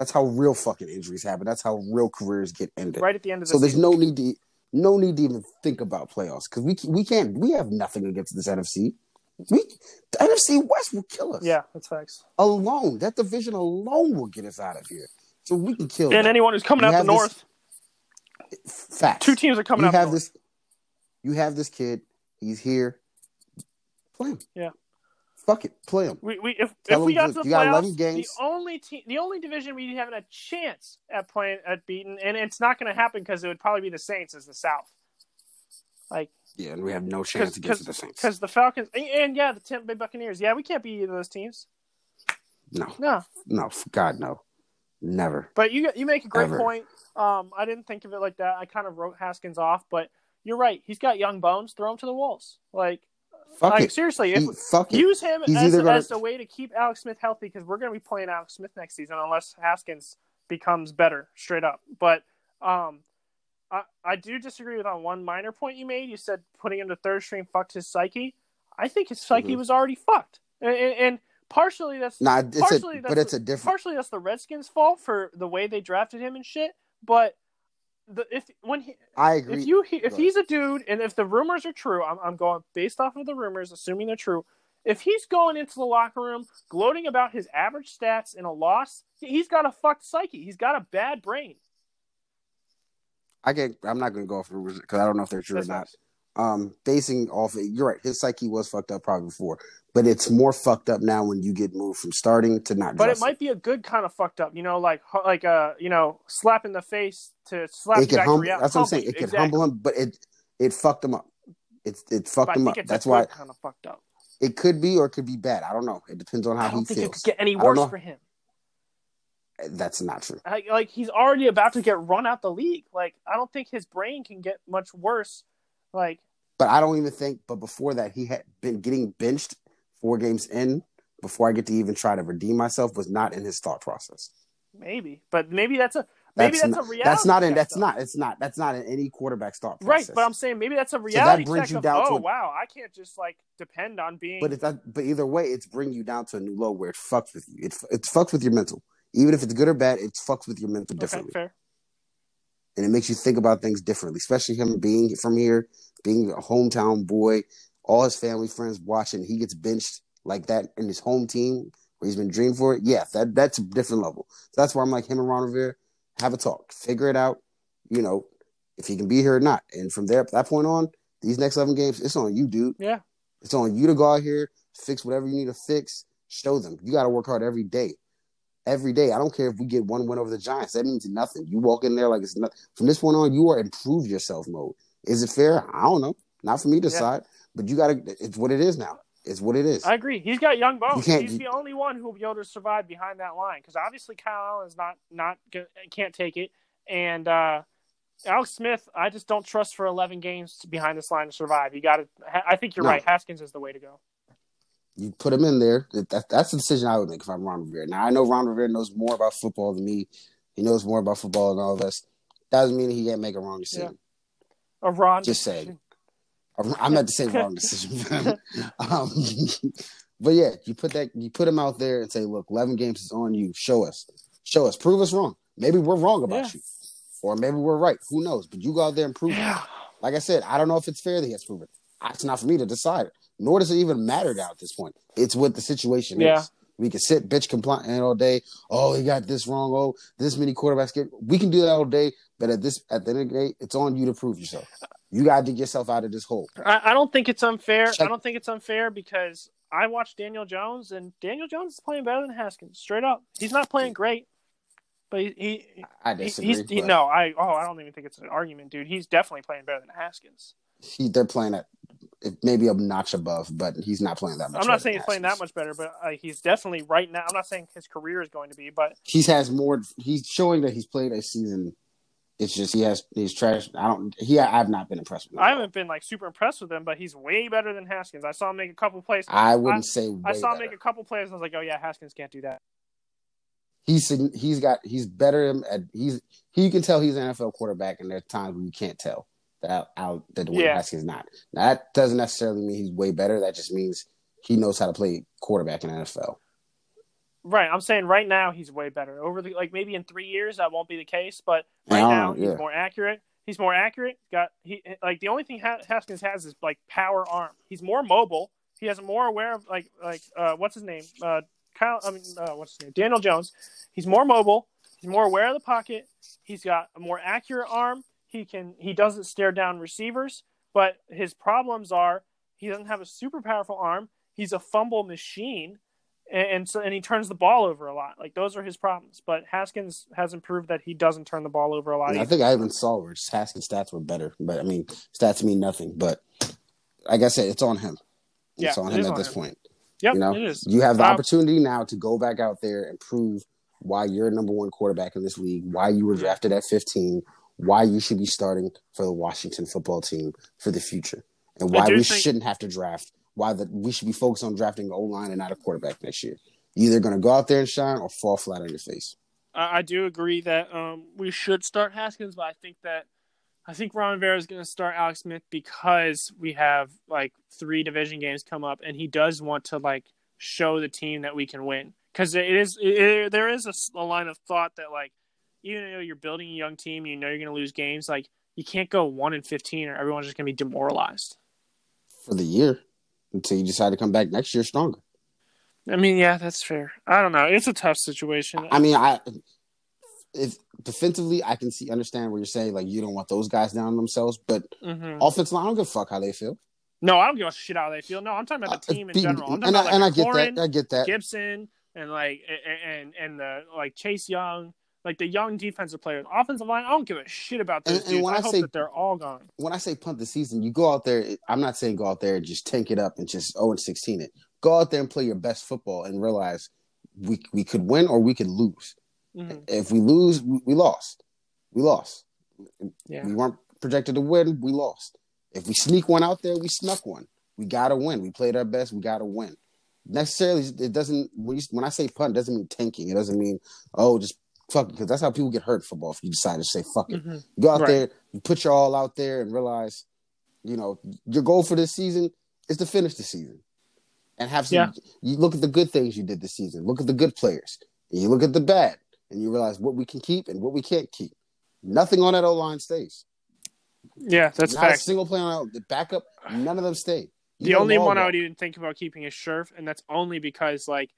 That's how real fucking injuries happen. That's how real careers get ended. Right at the end of the season. So there's season. no need to no need to even think about playoffs because we we can't we have nothing against this NFC. We the NFC West will kill us. Yeah, that's facts. alone that division alone will get us out of here. So we can kill. And them. anyone who's coming You out the have this- north, Facts. two teams are coming you out the have north. this. You have this kid. He's here. Play him. Yeah. Fuck it. Play him. We, we if, Tell if we got to the you playoffs, 11 games. the only team, the only division we having a chance at playing at beating, and it's not going to happen because it would probably be the Saints as the South. Like Yeah, and we have no chance against the Saints. because the Falcons and, and yeah, the Tampa Bay Buccaneers. Yeah, we can't beat either of those teams. No, No, no, God, no, never. but you you make a great Ever. point. Um, I didn't think of it like that. I kind of wrote Haskins off, but you're right. He's got young bones. Throw him to the wolves. Like, Fuck like it. seriously, if He- use him He's as, gonna- as a way to keep Alex Smith healthy because we're going to be playing Alex Smith next season unless Haskins becomes better straight up. But um, I I do disagree with on one minor point you made. You said putting him to third string fucked his psyche. I think his psyche Mhm. was already fucked, and, and, partially that's Nah, it's a, partially that's but it's a different. partially that's the Redskins' fault for the way they drafted him and shit. But the if when he I agree. if you if he's a dude and if the rumors are true, I'm I'm going based off of the rumors, assuming they're true. If he's going into the locker room gloating about his average stats in a loss, he's got a fucked psyche. He's got a bad brain. I get. I'm not going to go off rumors because I don't know if they're true That's or not. Um, basing off you're right. His psyche was fucked up probably before, but it's more fucked up now when you get moved from starting to not. But it might be a good kind of fucked up, you know, like like uh, you know, slap in the face to slap It can back to humble. reality. That's what I'm saying. It can exactly. humble him, but it it fucked him up. It it fucked But him up. That's a why kind of fucked up. it could be or it could be bad. I don't know. It depends on how I don't he think feels. it could get any worse for him. That's not true. Like, like he's already about to get run out the league. Like I don't think his brain can get much worse. Like But I don't even think. But before that, he had been getting benched four games in. Before I get to even try to redeem myself, was not in his thought process. maybe, but maybe that's a maybe that's, not, a reality. That's not in. That's though. not. It's not. That's not in any quarterback's thought process. right. But I'm saying maybe that's a reality. So that brings check you of, down oh, to oh a- wow, I can't just like depend on being. But it's that, but either way, it's bringing you down to a new low where it fucks with you. It it fucks with your mental. Even if it's good or bad, it fucks with your mental differently, and it makes you think about things differently. Especially him being from here, being a hometown boy, all his family friends watching. He gets benched like that in his home team where he's been dreamed for it. Yeah, that that's a different level. So that's why I'm like him and Ron Rivera have a talk, figure it out. You know, if he can be here or not, and from there, that point on, these next eleven games, it's on you, dude. Yeah. It's on you to go out here, fix whatever you need to fix, show them. You got to work hard every day. Every day. I don't care if we get one win over the Giants. That means nothing. You walk in there like it's nothing. From this point on, you are improve yourself mode. Is it fair? I don't know. Not for me to Yeah. decide. But you got to, it's what it is now. It's what it is. I agree. He's got young bones. can't- He's you- the only one who will be able to survive behind that line because obviously Kyle Allen's not not go- can't take it, and uh, Alex Smith, I just don't trust for 11 games behind this line to survive. You got to. I think you're No. right. Haskins is the way to go. You put him in there. That, that's the decision I would make if I'm Ron Rivera. Now I know Ron Rivera knows more about football than me. He knows more about football than all of us. Doesn't mean he can't make a wrong decision. A Ron. Just saying. I meant to say wrong decision. um, but yeah, you put that you put him out there and say, look, eleven games is on you. Show us, show us, prove us wrong. Maybe we're wrong about Yeah. you, or maybe we're right. Who knows? But you go out there and prove it. Like I said, I don't know if it's fair that he has to prove it. It's not for me to decide. Nor does it even matter now at this point. It's what the situation Yeah. is. We can sit bitch compliant all day. Oh, he got this wrong. Oh, this many quarterbacks get. We can do that all day. But at this, at the end of the day, it's on you to prove yourself. You got to dig yourself out of this hole. I, I don't think it's unfair. I don't think it's unfair because I watched Daniel Jones and Daniel Jones is playing better than Haskins. Straight up, he's not playing great, but he, he I disagree. he's he, but no, I oh I don't even think it's an argument, dude. He's definitely playing better than Haskins. he, they're playing at it maybe a notch above, but he's not playing that much. I'm not saying he's playing that much better, but uh, he's definitely right now. I'm not saying his career is going to be, but He has more. He's showing that he's played a season. It's just he has he's trash. I don't. He I've not been impressed with. Him I haven't been like super impressed with him. But he's way better than Haskins. I saw him make a couple plays. I wouldn't say. Way I saw him better. make a couple plays. and I was like, oh yeah, Haskins can't do that. he's he's got he's better at he's he you can tell he's an NFL quarterback, and there's times where you can't tell that out that Dwayne Yeah. Haskins not. Now, that doesn't necessarily mean he's way better. That just means he knows how to play quarterback in the NFL. Right. I'm saying right now he's way better. Over the like maybe in three years that won't be the case, but right now know, he's more accurate. He's more accurate. Got he like the only thing Haskins has is like power arm. He's more mobile. He has more aware of like like uh what's his name uh Kyle I mean uh, what's his name Daniel Jones. He's more mobile. He's more aware of the pocket. He's got a more accurate arm. He can he doesn't stare down receivers, but his problems are he doesn't have a super powerful arm. He's a fumble machine and, and so and he turns the ball over a lot. Like those are his problems. But Haskins hasn't proved that he doesn't turn the ball over a lot. And I think I even saw where Haskins' stats were better, but I mean stats mean nothing. But like I said, it's on him. It's Yeah, on him is at on this him. point. Yep, you know, it is. you have the Um, opportunity now to go back out there and prove why you're number one quarterback in this league, why you were drafted at 15, why you should be starting for the Washington football team for the future, and why we think- shouldn't have to draft, why that we should be focused on drafting O line and not a quarterback next year. You're either going to go out there and shine or fall flat on your face. I, I do agree that um, we should start Haskins, but I think that I think Ron Rivera is going to start Alex Smith because we have like three division games come up, and he does want to like show the team that we can win because it is it, there is a, a line of thought that like even though you're building a young team, you know you're going to lose games. Like you can't go one and fifteen, or everyone's just going to be demoralized. for the year until you decide to come back next year stronger. I mean, yeah, that's fair. I don't know. It's a tough situation. I mean, I if defensively, I can see understand what you're saying. Like you don't want those guys down on themselves, but Mhm. offensive line, I don't give a fuck how they feel. No, I don't give a shit how they feel. No, I'm talking about the team in general. I'm talking and about I, like and I get that. I get that. Gibson, and like and, and the like Chase Young, like the young defensive players, offensive line. I don't give a shit about those And- and when I, I hope say- that they're all gone. When I say punt the season, you go out there. I'm not saying go out there and just tank it up and just 0 and 16 it. Go out there and play your best football and realize we we could win or we could lose. Mhm. If we lose, we, we lost. We lost. Yeah. We weren't projected to win. We lost. If we sneak one out there, we snuck one. We gotta win. We played our best. We gotta win. Necessarily, it doesn't. When, you, when I say punt, it doesn't mean tanking. It doesn't mean oh just fuck because that's how people get hurt in football. If you decide to say fuck it, Mhm. go out Right. there, you put your all out there, and realize, you know, your goal for this season is to finish the season and have some. Yeah. You look at the good things you did this season. Look at the good players. And you look at the bad, and you realize what we can keep and what we can't keep. Nothing on that O line stays. Yeah, that's Not a single player on the backup. None of them stay. You The only one I would even think about keeping is Scherff, and that's only because like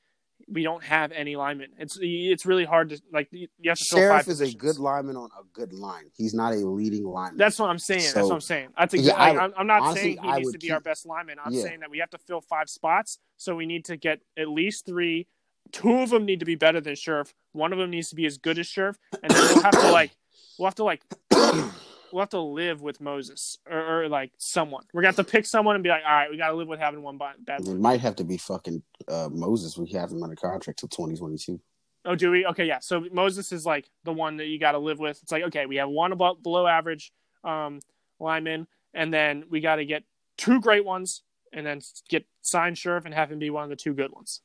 we don't have any linemen. It's it's really hard to like you have to fill Scherff five is a good lineman on a good line. He's not a leading lineman. That's what I'm saying. That's what I'm saying. That's Yeah. I, am I'm not honestly, saying he I needs to be keep- our best lineman. I'm Yeah. saying that we have to fill five spots, so we need to get at least three. Two of them need to be better than Scherff. One of them needs to be as good as Scherff, and then we'll have to like we'll have to like we'll have to live with Moses or, or like someone. We're gonna have to pick someone and be like, all right, we got to live with having one bad. It might have to be fucking uh, Moses. We have him under contract till 2022. Oh, do we? Okay, yeah. So Moses is like the one that you got to live with. It's like okay, we have one above below average um, lineman, and then we got to get two great ones, and then get sign Scherff and have him be one of the two good ones.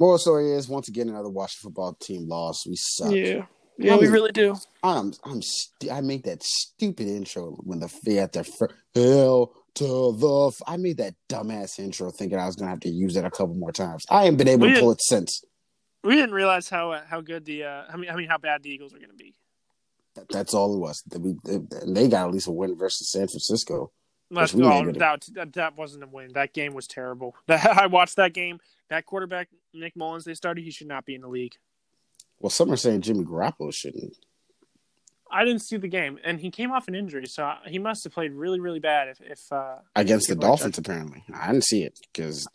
Moral story is once again another Washington football team loss. We suck. Yeah, yeah, we really do. I'm I'm st- I made that stupid intro when the they had their fir- hell to the. F- I made that dumbass intro thinking I was gonna have to use it a couple more times. I ain't been able We to pull it since. We didn't realize how uh, how good the uh, I mean I mean how bad the Eagles are going to be. That- That's all it was. They, we- they, they got at least a win versus San Francisco. Let's we go. That, that that wasn't a win. That game was terrible. That, I watched that game. That quarterback Nick Mullens they started. He should not be in the league. Well, some are saying Jimmy Garoppolo shouldn't. I didn't see the game, and he came off an injury, so he must have played really, really bad. If, if uh, against the Dolphins. Apparently, I didn't see it because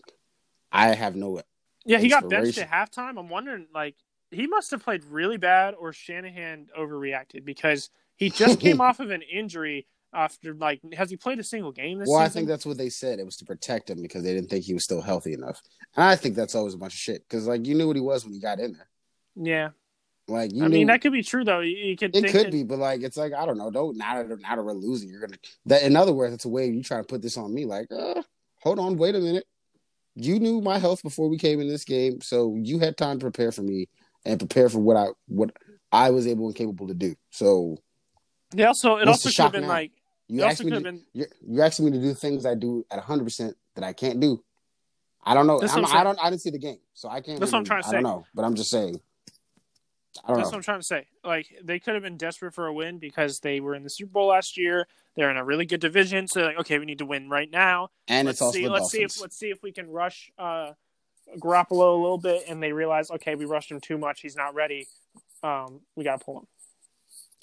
I have no. yeah, he got benched at halftime. I'm wondering, like, he must have played really bad, or Shanahan overreacted because he just came off of an injury after, like, has he played a single game this season? Well, I think that's what they said. It was to protect him because they didn't think he was still healthy enough. And I think that's always a bunch of shit because, like, you knew what he was when he got in there. Yeah. Like, you I knew mean, that could be true though. You, could it could that- be, but like, it's like I don't know. Don't now that now that we're losing, you're gonna. That in other words, it's a way you try to put this on me. Like, uh, hold on, wait a minute. You knew my health before we came in this game, so you had time to prepare for me and prepare for what I what I was able and capable to do. So They also, it also could have been now? like, you asked also me to, been. you're, you're asking me to do things I do at 100 percent that I can't do. I don't know. I don't. I didn't see the game, so I can't. That's what I'm trying to I don't know, but I'm just saying. That's know. what I'm trying to say. Like they could have been desperate for a win because they were in the Super Bowl last year. They're in a really good division, so like, okay, we need to win right now. And let's it's also see. the Let's see if let's see if we can rush uh, Garoppolo a little bit, and they realize, okay, we rushed him too much. He's not ready. Um, we got to pull him.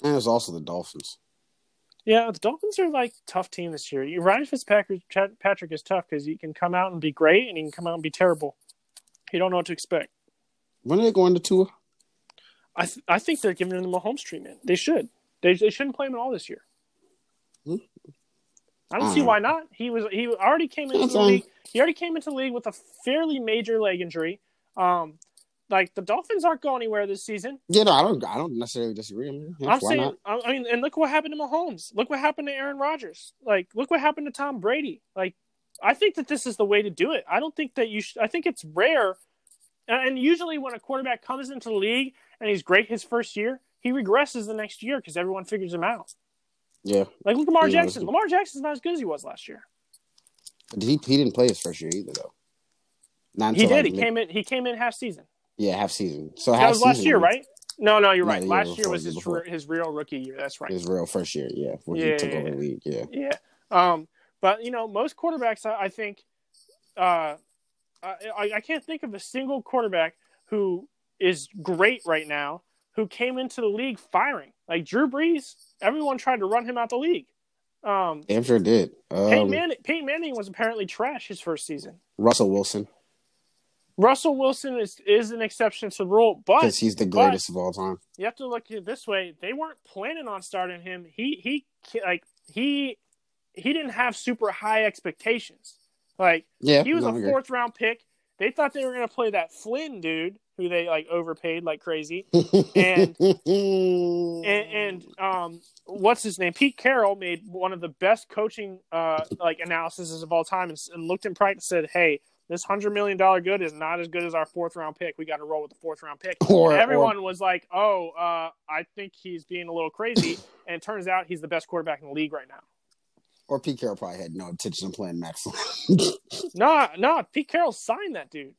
and it's also the Dolphins. Yeah, the Dolphins are like tough team this year. You- Ryan Fitzpatrick Patrick is tough because he can come out and be great, and he can come out and be terrible. You don't know what to expect. When are they going to Tua? I th- I think they're giving him the Mahomes treatment. They should. They they shouldn't play him at all this year. Hmm. I don't see Uh. why not. He was he already came into the league. He already came into the league with a fairly major leg injury. Um, like the Dolphins aren't going anywhere this season. Yeah, no, I don't. I don't necessarily disagree. I mean, I'm saying, not? I mean, and look what happened to Mahomes. Look what happened to Aaron Rodgers. Like, look what happened to Tom Brady. Like, I think that this is the way to do it. I don't think that you. Sh- I think it's rare, and and usually when a quarterback comes into the league and he's great his first year, he regresses the next year because everyone figures him out. Yeah, Like look Lamar Jackson. Lamar Jackson's not as good as he was last year. But he he didn't play his first year either though. Not He did. like, He mid- came in. He came in half season. Yeah, half season. So That half was last year, right? No, no, you're No, right. Last year was his before. his real rookie year. That's right. His real first year, yeah, when Yeah, he took over the league. Yeah, Yeah. Um, but you know, most quarterbacks, I, I think, uh, I, I I can't think of a single quarterback who is great right now who came into the league firing. Like Drew Brees, everyone tried to run him out the league. Um, damn sure did. Peyton, Um, Manning, Peyton Manning was apparently trash his first season. Russell Wilson, Russell Wilson is is an exception to the rule, but because he's the greatest of all time. you have to look at it this way. They weren't planning on starting him. He he like he he didn't have super high expectations. Like Yeah, he was no, a fourth round pick. They thought they were going to play that Flynn dude who they like overpaid like crazy. and- And, and um, what's his name? Pete Carroll made one of the best coaching uh, like analyses of all time, and, and looked in practice and said, "Hey, this hundred million dollar good is not as good as our fourth round pick. We got to roll with the fourth round pick." Or- And or- everyone was like, "Oh, uh, I think he's being a little crazy," and it turns out he's the best quarterback in the league right now. Or Pete Carroll probably had no intention of playing Max. No, no, Pete Carroll signed that dude.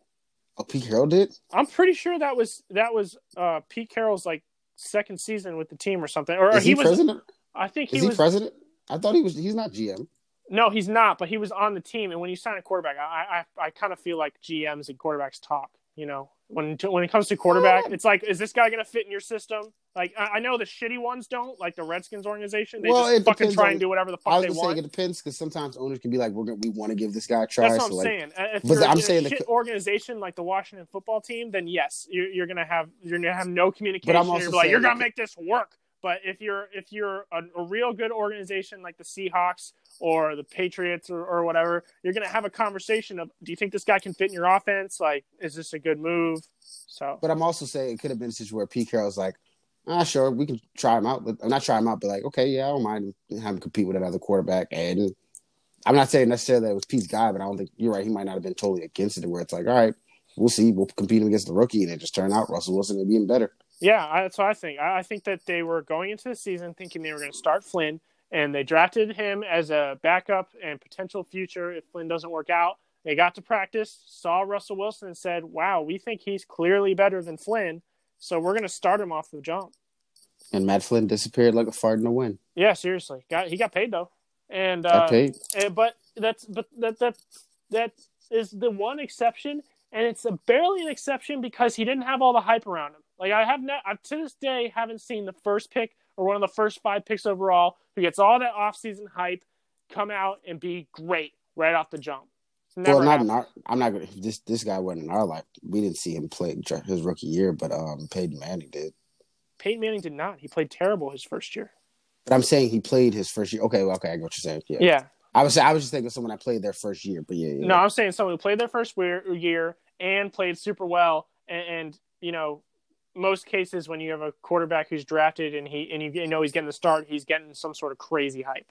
Oh, Pete Carroll did. I'm pretty sure that was that was uh, Pete Carroll's like second season with the team or something. Or Is he, he was. president? I think he Is he was. president? I thought he was. He's not GM. No, he's not. But he was on the team. And when you sign a quarterback, I I, I kind of feel like GMs and quarterbacks talk. You know, when when it comes to quarterback, it's like, is this guy going to fit in your system? Like, I, I know the shitty ones don't, like the Redskins organization. They Well, just fucking try on- and do whatever the I fuck was they want. say it depends because sometimes owners can be like, "We're gonna, we want to give this guy a try." That's what so I'm like, saying. Uh, If But you're I'm in saying a the organization like the Washington football team, then yes, you're, you're gonna have you're gonna have no communication. also you're like you're gonna make this work. But if you're if you're a, a real good organization like the Seahawks or the Patriots or, or whatever, you're gonna have a conversation of Do you think this guy can fit in your offense? Like, is this a good move? So But I'm also saying it could have been a situation where Pete Carroll's like, ah, sure, we can try him out. But not try him out, but like, okay, yeah, I don't mind having him compete with another quarterback. And I'm not saying necessarily that it was Pete's guy, but I don't think you're right. He might not have been totally against it, where it's like, all right, we'll see. We'll compete him against the rookie, and it just turned out Russell Wilson to be better. Yeah, I, that's what I think. I, I think that they were going into the season thinking they were going to start Flynn, and they drafted him as a backup and potential future if Flynn doesn't work out. They got to practice, saw Russell Wilson, and said, "Wow, we think he's clearly better than Flynn, so we're going to start him off the jump." And Matt Flynn disappeared like a fart in the wind. Yeah, seriously, got he got paid though, and Got uh, paid. eh, but that's but that that that is the one exception, and it's a barely an exception because he didn't have all the hype around him. Like I have not, I to this day haven't seen the first pick or one of the first five picks overall who gets all that offseason hype come out and be great right off the jump. Well, not happened. in our. I'm not gonna. This this guy wasn't in our life. We didn't see him play his rookie year, but um, Peyton Manning did. Peyton Manning did not. He played terrible his first year. But I'm saying he played his first year. Okay, well, okay, I get what you're saying. Yeah. Yeah. I was I was just thinking of someone that played their first year, but yeah, yeah. No, I'm saying someone who played their first year, year and played super well, and, and you know, most cases when you have a quarterback who's drafted and he and you know he's getting the start, he's getting some sort of crazy hype.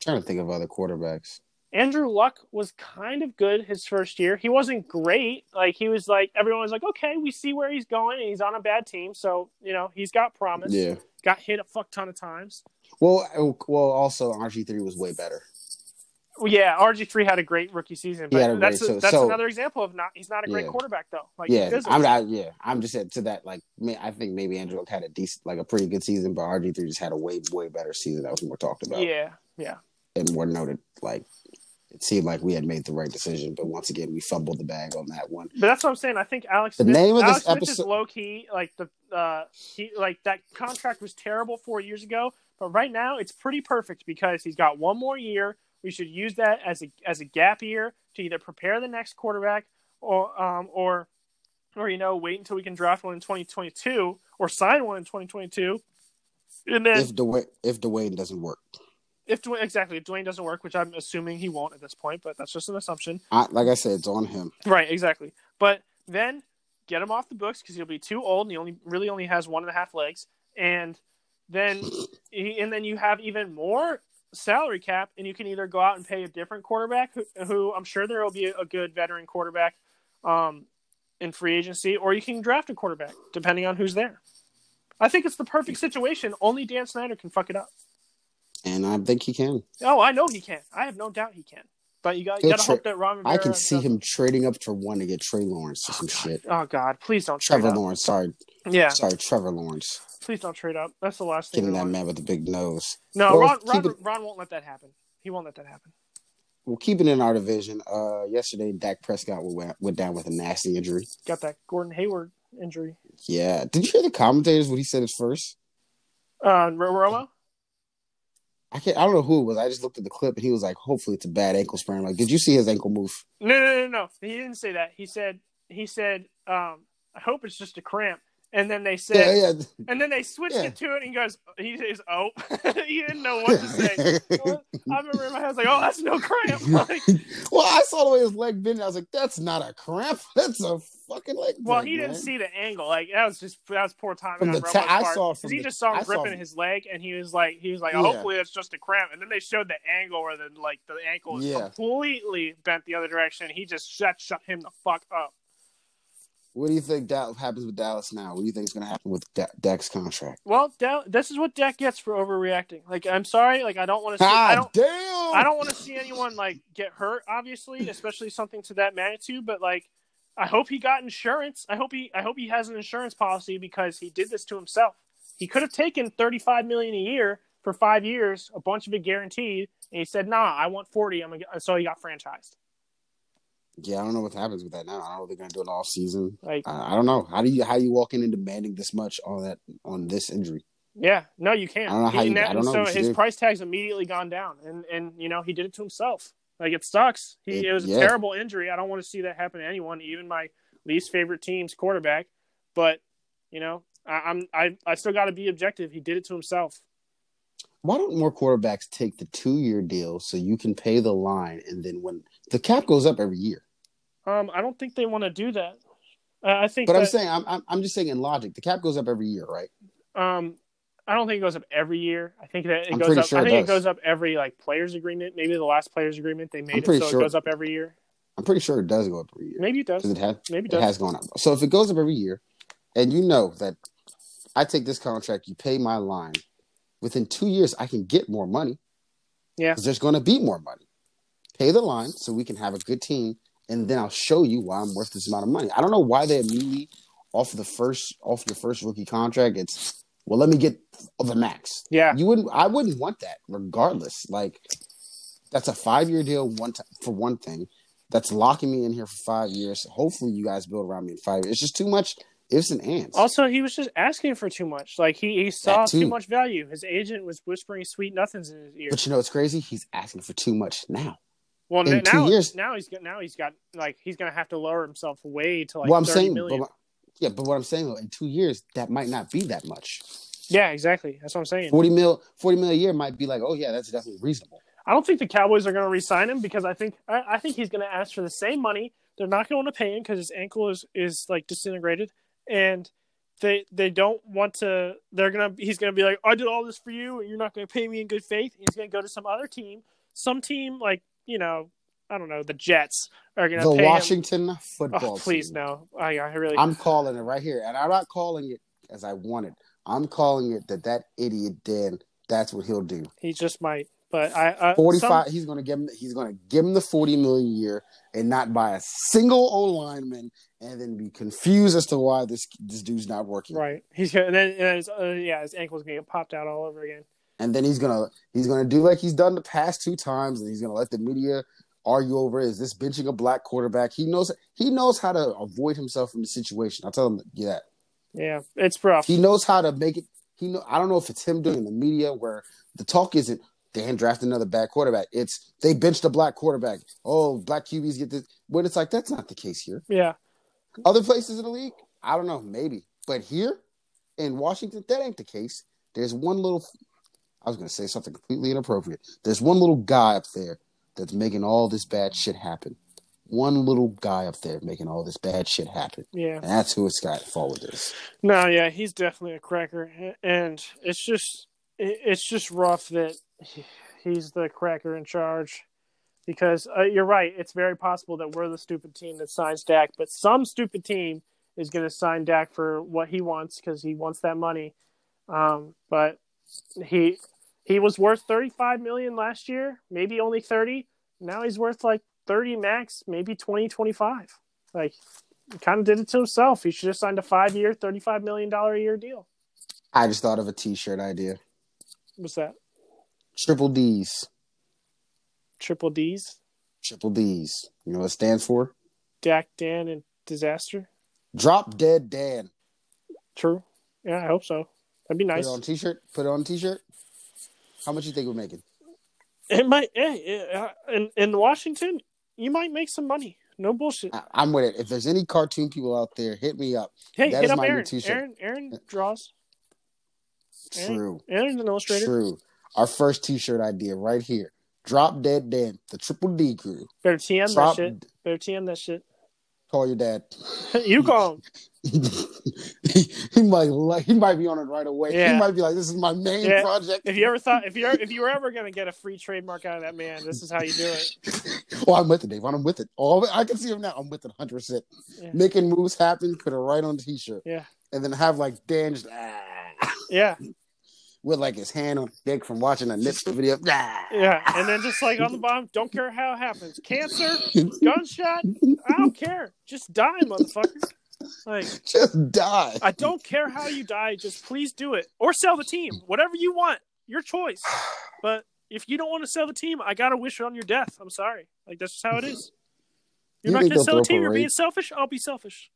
trying to think of other quarterbacks. Andrew Luck was kind of good his first year. He wasn't great. Like he was like everyone was like, okay, we see where he's going, and he's on a bad team, so you know he's got promise. Yeah. Got hit a fuck ton of times. Well, well, also RG three was way better. Well, yeah, RG three had a great rookie season, but that's great- so- that's so- another example of not he's not a great Yeah. quarterback though. Like yeah. I'm not. Yeah, I'm just saying to that. Like, may- I think maybe Andrew Luck had a decent, like a pretty good season, but RG three just had a way, way better season. That was more talked about yeah, yeah. and more noted. Like, it seemed like we had made the right decision, but once again, we fumbled the bag on that one. But that's what I'm saying. I think Alex The Smith, name of Alex this Smith is low key. Like the uh, he like that contract was terrible four years ago, but right now it's pretty perfect because he's got one more year. We should use that as a as a gap year to either prepare the next quarterback or um or or you know wait until we can draft one in 2022 or sign one in 2022. And then If Dwayne, if Dwayne doesn't work, if Dwayne, exactly if Dwayne doesn't work, which I'm assuming he won't at this point, but that's just an assumption. I, like I said, it's on him. Right, exactly. But then get him off the books because he'll be too old and he only really only has one and a half legs. And then and then you have even more salary cap, and you can either go out and pay a different quarterback, who, who I'm sure there will be a good veteran quarterback um, in free agency, or you can draft a quarterback depending on who's there. I think it's the perfect situation. Only Dan Snyder can fuck it up. And I think he can. Oh, I know he can. I have no doubt he can. But you got you got to tra- hope that Ron I can see doesn't- him trading up for one to get Trey Lawrence or some shit. Oh God, please don't trade Trevor. Lawrence, sorry, Yeah, sorry, Trevor Lawrence, please don't trade up. That's the last thing. getting that want. man with the big nose. No, Well, Ron, Ron, it- Ron won't let that happen. He won't let that happen. Well, keeping in our division, uh, yesterday Dak Prescott went, went down with a nasty injury. Got that Gordon Hayward injury. Yeah, did you hear the commentators what he said at first? Uh, Romo. I can't. I don't know who it was. I just looked at the clip and he was like, "Hopefully, it's a bad ankle sprain." Like, did you see his ankle move? No, no, no, no. He didn't say that. He said he said, um, I hope it's just a cramp. And then they said, Yeah, yeah. and then they switched Yeah. it to it, and he goes, he says, oh, he didn't know what to say. I remember in my head, I was like, oh, that's no cramp. Like, well, I saw the way his leg bent. I was like, "That's not a cramp. That's a fucking leg." well, he didn't man." see the angle. Like that was just that was poor timing From the ta- I saw from he the- just saw him I gripping from- his leg, and he was like, he was like, Yeah. hopefully it's just a cramp. And then they showed the angle where the like the ankle is completely bent the other direction. He just shut shut him the fuck up. What do you think that happens with Dallas now? What do you think is going to happen with Da- Dak's contract? Well, Dak- this is what Dak gets for overreacting. Like, I'm sorry, like I don't want to see. I don't. damn! I don't want to see anyone like get hurt, obviously, especially something to that magnitude. But like, I hope he got insurance. I hope he, I hope he has an insurance policy because he did this to himself. He could have taken thirty-five million a year for five years, a bunch of it guaranteed, and he said, "Nah, I want 40 I'm so he got franchised. Yeah, I don't know what happens with that now. I don't know they're going to do an off season. Like, I, I don't know. How do you how you walk in and demanding this much on that on this injury? yeah, no, you can't. I don't know how you- and I don't know so his price tag's immediately gone down, and and you know he did it to himself. Like it sucks. He, It- it, was a yeah. terrible injury. I don't want to see that happen to anyone, even my least favorite team's quarterback. But you know, I, I'm I I still got to be objective. He did it to himself. Why don't more quarterbacks take the two year deal so you can pay the line and then when the cap goes up every year? Um, I don't think they want to do that. Uh, I think, But I'm saying I'm, I'm just saying in logic, the cap goes up every year, right? um, I don't think it goes up every year. I think that it I'm goes up. sure I think it does. goes up every like players agreement. Maybe the last players agreement they made it so sure- it goes up every year. I'm pretty sure it does go up every year Maybe it does. it has Maybe it it has gone up. So if it goes up every year, and you know that I take this contract, you pay my line. Within two years, I can get more money. Yeah. there's going to be more money. Pay the line so we can have a good team, and then I'll show you why I'm worth this amount of money. I don't know why they immediately off the first off your first rookie contract. It's well, let me get the max. Yeah. You wouldn't. I wouldn't want that, regardless. Like that's a five year deal. One time for one thing, that's locking me in here for five years. Hopefully, you guys build around me in five years. It's just too much ifs and ands. Also, he was just asking for too much. Like he, he saw too. too much value. His agent was whispering sweet nothings in his ear. but you know what's crazy? He's asking for too much now. Well, in now, two years- now he's got now he's got like he's gonna have to lower himself way to like well, I'm 30 saying, million. but, yeah, but what I'm saying though, in two years, that might not be that much. yeah, exactly. That's what I'm saying. 40 mil 40 mil a year might be like oh yeah that's definitely reasonable I don't think the Cowboys are going to re-sign him because I think I, I think he's going to ask for the same money. They're not going to pay him because his ankle is is like disintegrated, and they they don't want to. They're gonna. He's going to be like, I did all this for you, and you're not going to pay me in good faith. He's going to go to some other team, some team like you know, I don't know, the Jets are going to the pay him. washington football Oh, please team. no! I, I really. i'm calling it right here and i'm not calling it as i wanted i'm calling it that that idiot dan that's what he'll do he just might, but I. I 45 some- he's going to give him he's going to give him the 40 million a year and not buy a single o lineman and then be confused as to why this this dude's not working right. He's gonna, and then and his, uh, yeah, his ankle's going to get popped out all over again. And then he's gonna he's gonna do like he's done the past two times, and he's gonna let the media argue over is this benching a black quarterback. He knows he knows how to avoid himself from the situation. I'll tell him that. Yeah, it's rough. He knows how to make it. He know I don't know if it's him doing the media where the talk isn't Dan draft another bad quarterback. It's they benched a black quarterback. Oh, black QBs get this. When it's like that's not the case here. yeah. Other places in the league, I don't know, maybe, but here in Washington, that ain't the case. There's one little. I was going to say something completely inappropriate. There's one little guy up there that's making all this bad shit happen. One little guy up there making all this bad shit happen, Yeah. and that's who it's got to follow this. No, yeah, he's definitely a cracker, and it's just it's just rough that he's the cracker in charge. Because uh, you're right, it's very possible that we're the stupid team that signs Dak, but some stupid team is going to sign Dak for what he wants because he wants that money. Um, but he he was worth 35 million last year, maybe only 30. now he's worth like 30 max, maybe 20, 25. Like, he kind of did it to himself. He should have signed a five year, $35 million a year deal. I just thought of a T-shirt idea. What's that? Triple D's. Triple D's? Triple D's. You know what it stands for? Dak, Dan, and Disaster? Drop Dead Dan. True. Yeah, I hope so. That'd be nice. Put it on a T-shirt. Put it on a T-shirt. How much you think we're making? It might, hey, uh, in, in Washington, you might make some money. No bullshit. I, I'm with it. If there's any cartoon people out there, hit me up. Hey, That hit is up my Aaron. t-shirt. Aaron. Aaron draws. Aaron- True. Aaron's an illustrator. True. Our first T-shirt idea right here. Drop Dead Dan, the Triple D crew. Better TM Drop. that shit. Better TM that shit. Call your dad. you call him. he, might like. He might be on it right away. Yeah. He might be like, "This is my main Yeah. project." If you ever thought, if you if you were ever gonna get a free trademark out of that man, this is how you do it. Oh, I'm with it, Dave. I'm with it. All I can see him now. I'm with it 100. percent Making moves happen. Put it right on the T-shirt, Yeah, and then have like Dan just ah, yeah, with like his hand on his dick from watching a Nipsey video. Ah. yeah. And then just like on the bottom, don't care how it happens. Cancer, gunshot, I don't care. Just die, motherfucker. Like Just die. I don't care how you die. Just please do it or sell the team. Whatever you want, your choice. But if you don't want to sell the team, I gotta wish on your death. I'm sorry. Like that's just how it is. You're You not gonna sell the team. You're being selfish. I'll be selfish.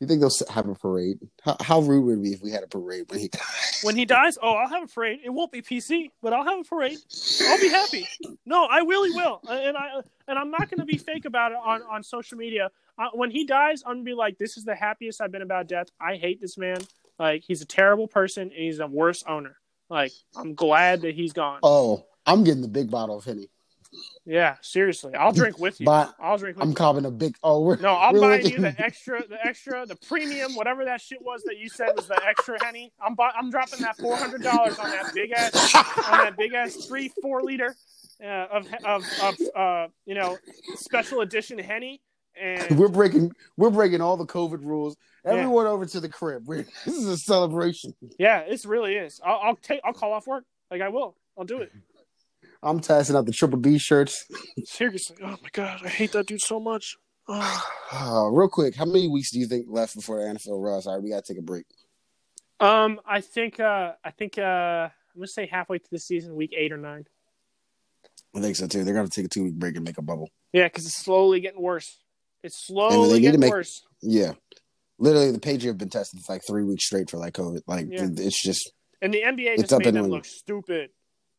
You think they'll have a parade? How, how rude would it be if we had a parade when he dies? When he dies, oh, I'll have a parade. It won't be PC, but I'll have a parade. I'll be happy. No, I really will, and I and I'm not going to be fake about it on on social media. Uh, when he dies, I'm gonna be like, this is the happiest I've been about death. I hate this man. Like he's a terrible person, and he's a worse owner. Like I'm glad that he's gone. Oh, I'm getting the big bottle of Henny. Yeah, seriously, I'll drink with you. But I'll drink with I'm you. copping a big. Oh, we're No, I'm we're buying looking- you the extra, the extra, the premium, whatever that shit was that you said was the extra henny. I'm bu- I'm dropping that four hundred dollars on that big ass, on that big ass three four liter uh, of of of uh, you know special edition henny. And We're breaking. We're breaking all the COVID rules. Everyone over to the crib. We're, this is a celebration. yeah, it really is. I'll, I'll take. I'll call off work. Like I will. I'll do it. I'm testing out the Triple D shirts. Seriously. Oh my god, I hate that dude so much. Oh. Uh, real quick, how many weeks do you think left before the NFL runs? All right, we gotta take a break. Um, I think. Uh, I think. Uh, I'm gonna say halfway through the season, week eight or nine. I think so too. They're gonna take a two week break and make a bubble. Yeah, because it's slowly getting worse. It's they slowly need to getting make- worse. Yeah, literally, the Patriots have been tested for like three weeks straight for like COVID. Like Yeah. it's just And the NBA It's just up made and them look stupid.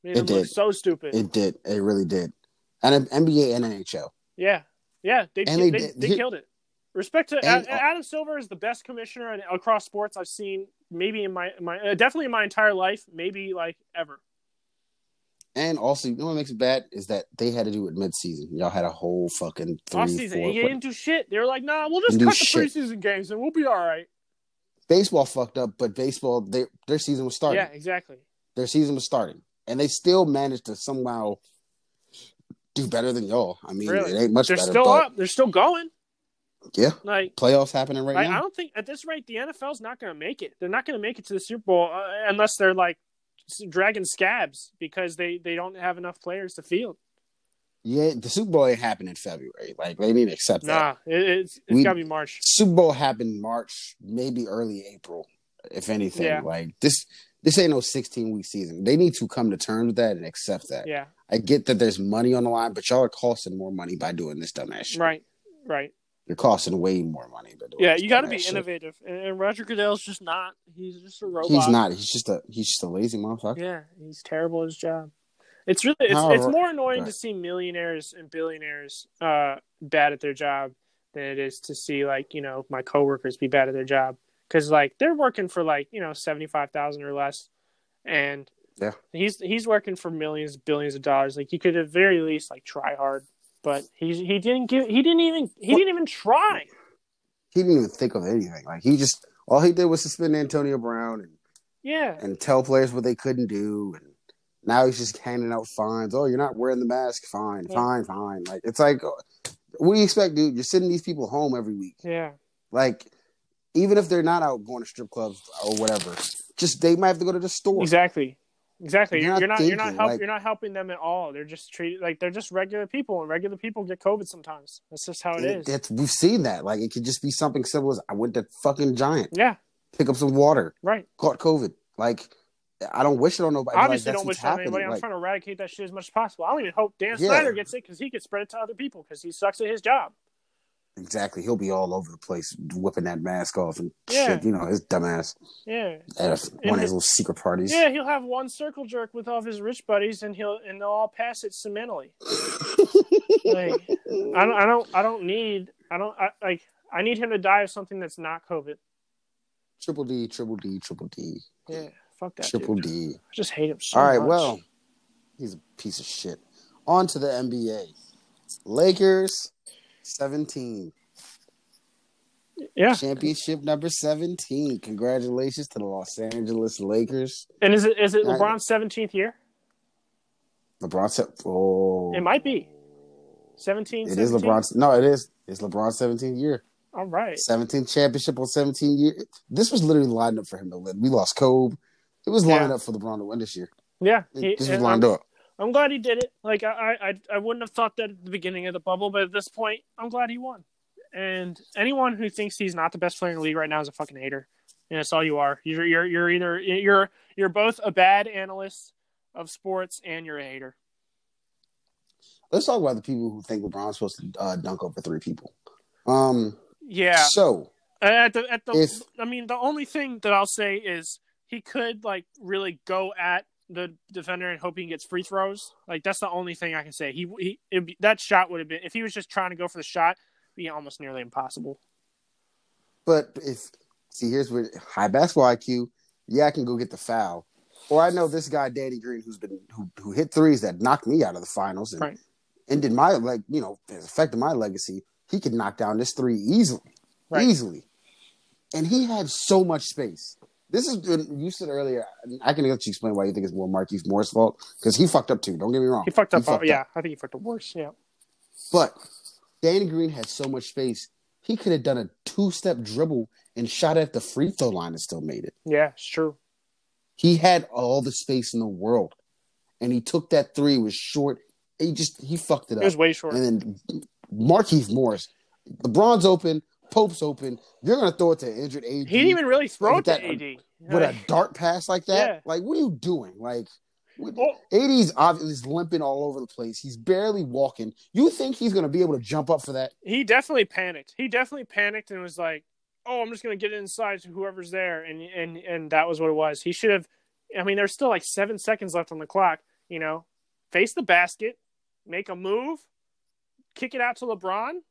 Made It did. so stupid. it did. It really did. And NBA and NHL. yeah, yeah, they they, they they, did- killed it. Respect to And- Adam Silver is the best commissioner in- across sports I've seen. Maybe in my my uh, definitely in my entire life. Maybe like ever. And also, you know what makes it bad is that they had to do it mid season. Y'all had a whole fucking three, Off season, four. they didn't do shit. They were like, nah, we'll just cut the shit. preseason games and we'll be all right. Baseball fucked up, but baseball, they, their season was starting. Yeah, exactly. Their season was starting, and they still managed to somehow do better than y'all. I mean, Really, it ain't much they're better, still up. They're still going. yeah, Like playoffs happening right Like, I don't think at this rate the NFL's not going to make it. They're not going to make it to the Super Bowl uh, unless they're like dragging scabs because they they don't have enough players to field. Yeah, the Super Bowl ain't happening in February. Like they need to accept that. Nah, it, it's it's We- got to be March. Super Bowl happened March, maybe early April, if anything. Yeah. Like this, this ain't no sixteen week season. They need to come to terms with that and accept that. Yeah, I get that there's money on the line, but y'all are costing more money by doing this dumbass shit. right, right. You're costing way more money by doing Yeah, you got to be shit. innovative, and, and Roger Goodell's just not. He's just a robot. He's not. He's just a. He's just a lazy motherfucker. Yeah, he's terrible at his job. It's really it's, How- it's more annoying right. to see millionaires and billionaires uh, bad at their job than it is to see like you know my coworkers be bad at their job because like they're working for like you know seventy five thousand or less, and Yeah. he's he's working for millions billions of dollars. Like he could at very least like try hard, but he he didn't give he didn't even he didn't even try. He didn't even think of anything. Like he just all he did was suspend Antonio Brown and Yeah, and tell players what they couldn't do. And now he's just handing out fines. Oh, you're not wearing the mask. Fine, Yeah. fine, fine. Like it's like, what do you expect, dude? You're sending these people home every week. yeah, Like, even if they're not out going to strip clubs or whatever, just they might have to go to the store. exactly. Exactly. You're, not you're not. You're not help, like- You're not helping them at all. They're just treated like they're just regular people, and regular people get COVID sometimes. That's just how it is. It's, we've seen that. Like it could just be something simple as I went to fucking Giant, yeah. pick up some water, Right. caught COVID. Like I don't wish it on nobody. Obviously, like, don't wish it on anybody. I'm Like, trying to eradicate that shit as much as possible. I don't even hope Dan Yeah. Snyder gets it because he could spread it to other people because he sucks at his job. Exactly. He'll be all over the place whipping that mask off and Yeah. shit. You know, his dumbass Yeah. at a, one of his little secret parties. Yeah, he'll have one circle jerk with all of his rich buddies, and he'll and they'll all pass it cementally. like, I don't, I don't, I don't need, I don't, I, like, I need him to die of something that's not COVID. Triple D, triple D, triple D, Yeah, fuck that. triple dude. D. I just hate him so All right, much. well, he's a piece of shit. On to the NBA. Lakers, 17. yeah. Championship number 17. Congratulations to the Los Angeles Lakers. And is it is it LeBron's seventeenth year? LeBron oh. It might be. 17, It is 17? LeBron's. No, it is. It's LeBron's 17th year. All right. 17th championship on 17 years. This was literally lined up for him to win. We lost Kobe. It was lined Yeah. up for LeBron to win this year. Yeah. He- this was lined I'm, up. I'm glad he did it. Like I, I, I wouldn't have thought that at the beginning of the bubble, but at this point, I'm glad he won. And anyone who thinks he's not the best player in the league right now is a fucking hater. And that's all you are. You're, you're, you're either you're, you're both a bad analyst of sports and you're a hater. Let's talk about the people who think LeBron's supposed to uh, dunk over three people. Um. Yeah. So At the, at the, If- I mean, the only thing that I'll say is he could like really go at the defender and hoping he gets free throws. Like that's the only thing I can say. He, he, it'd be, that shot would have been if he was just trying to go for the shot, it'd be almost nearly impossible. But if see, here's where high basketball IQ. Yeah, I can go get the foul. Or I know this guy Danny Green, who's been who who hit threes that knocked me out of the finals and Right. ended my like you know affected my legacy. He could knock down this three easily, Right. easily, and he had so much space. This is you said earlier. I can let you explain why you think it's more Markieff Morris's fault because he fucked up too. Don't get me wrong. He fucked up. fucked yeah, I think he fucked up worse. Yeah. But Danny Green had so much space. He could have done a two-step dribble and shot at the free throw line and still made it. Yeah, it's true. He had all the space in the world, and he took that three. It was short. He just he fucked it up. It was way short. and then Markieff Morris, LeBron's open, Pope's open. You're gonna throw it to injured AD. He didn't even really throw it With to that- AD. with a dart pass like that. Yeah. Like, what are you doing? Like, what, Well- AD's obviously limping all over the place. He's barely walking. You think he's gonna be able to jump up for that? he definitely panicked. He definitely panicked and was like, "Oh, I'm just gonna get inside to whoever's there," and and and that was what it was. He should have. I mean, there's still like seven seconds left on the clock. You know, face the basket, make a move, kick it out to LeBron,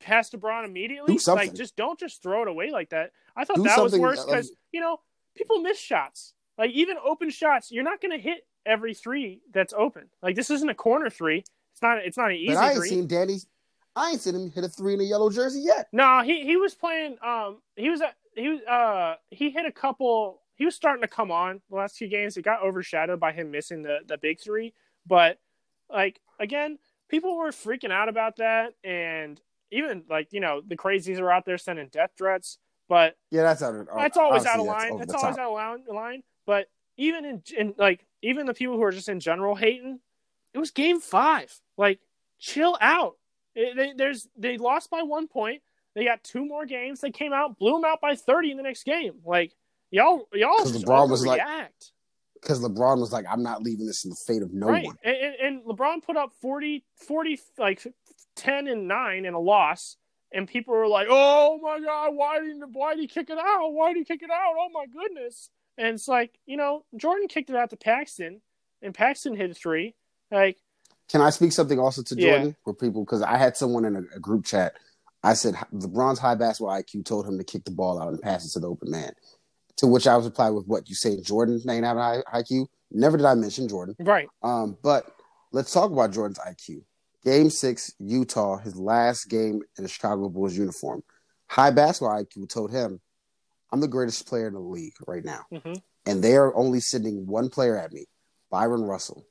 pass to LeBron immediately. Like, just don't just throw it away like that. I thought Do that was worse uh, because you know people miss shots. Like even open shots, you're not gonna hit every three that's open. Like this isn't a corner three. It's not. It's not an easy But I ain't three. seen Danny. I ain't seen him hit a three in a yellow jersey yet. No, he he was playing. Um, he was at- he was uh he hit a couple. He was starting to come on the last few games. It got overshadowed by him missing the the big three. But like again, people were freaking out about that, and even like you know the crazies are out there sending death threats. But Yeah, that's out of. that's always out of line. over That's, always top. out of line. But even in, in like even the people who are just in general hating, it was game five. Like, chill out. It- they, there's they lost by one point. They got two more games. They came out, blew them out by thirty in the next game. Like y'all, y'all just LeBron was like-. Because LeBron was like, "I'm not leaving this in the fate of no right. one." And, and LeBron put up 40, 40, like ten and nine in a loss, and people were like, "Oh my god, why didn't why did he kick it out? Why did he kick it out? Oh my goodness!" And it's like you know, Jordan kicked it out to Paxson, and Paxson hit a three. Like, Can I speak something also to Yeah. Jordan for people? Because I had someone in a, a group chat. I said LeBron's high basketball IQ told him to kick the ball out and pass it to the open man. To which I was replied with, "What you say? Jordan ain't have high IQ." Never did I mention Jordan. right? Um, but let's talk about Jordan's IQ. Game six, Utah, his last game in the Chicago Bulls uniform. High basketball IQ told him, I'm the greatest player in the league right now. hmm And they are only sending one player at me, Bryon Russell.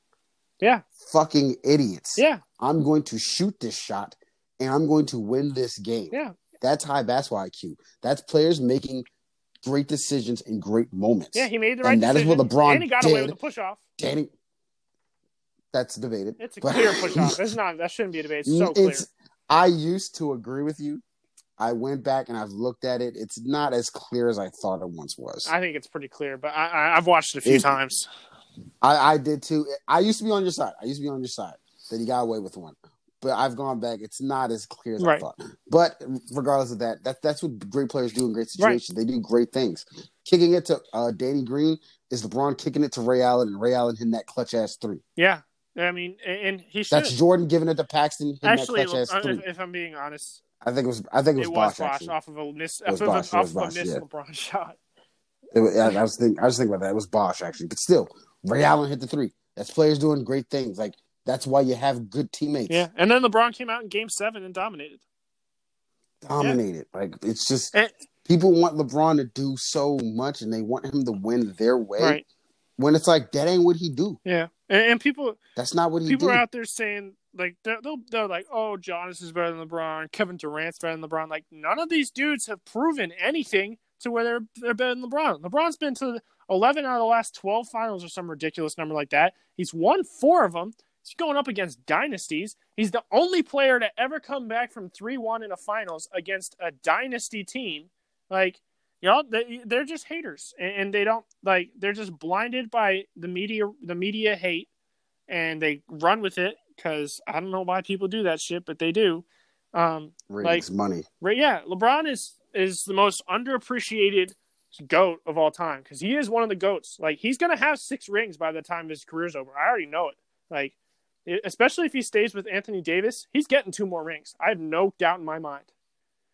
Yeah, Fucking idiots. yeah, I'm going to shoot this shot and I'm going to win this game. yeah. That's high basketball IQ. That's players making great decisions in great moments. Yeah, he made the right and that is what LeBron and he got did. away with the push off. Danny, that's debated. It's a But- clear push off. It's not. That shouldn't be a debate. It's so clear. It's- I used to agree with you. I went back and I've looked at it. It's not as clear as I thought it once was. I think it's pretty clear, but I, I, I've watched it a few It- times. I, I did too. I used to be on your side. I used to be on your side that he got away with one. But I've gone back. It's not as clear as I thought. But regardless of that, that that's what great players do in great Right. situations. They do great things. Kicking it to uh, Danny Green is LeBron kicking it to Ray Allen, and Ray Allen hitting that clutch ass three. Yeah, I mean, and he should That's Jordan giving it to Paxson actually. that clutch uh, three. If, if I'm being honest, I think it was. I think it was, it was Bosh. Bosh off of a miss, off of, a, off of a miss yeah. LeBron shot. Was, I, I was thinking. I was thinking about that. It was Bosh actually, but still, Ray Allen hit the three. That's players doing great things. Like that's why you have good teammates. Yeah, and then LeBron came out in Game Seven and dominated. dominated. Like it's just And, people want LeBron to do so much, and they want him to win their way. right. When it's like that ain't what he do. Yeah, and, and people That's not what he people do. are out there saying like they're, they'll, they're like, oh, Giannis is better than LeBron, Kevin Durant's better than LeBron. Like none of these dudes have proven anything to where they're they're better than LeBron. LeBron's been to eleven out of the last twelve finals or some ridiculous number like that. He's won four of them. He's going up against dynasties. He's the only player to ever come back from three one in a finals against a dynasty team. Like you know, they, they're just haters, and, they don't like. They're just blinded by the media. The media hate, and they run with it because I don't know why people do that shit, but they do. Um, Ratings, money. right? Yeah, LeBron is is the most underappreciated goat of all time because he is one of the goats. Like he's gonna have six rings by the time his career's over. I already know it. Like, especially if he stays with Anthony Davis, he's getting two more rings. I have no doubt in my mind.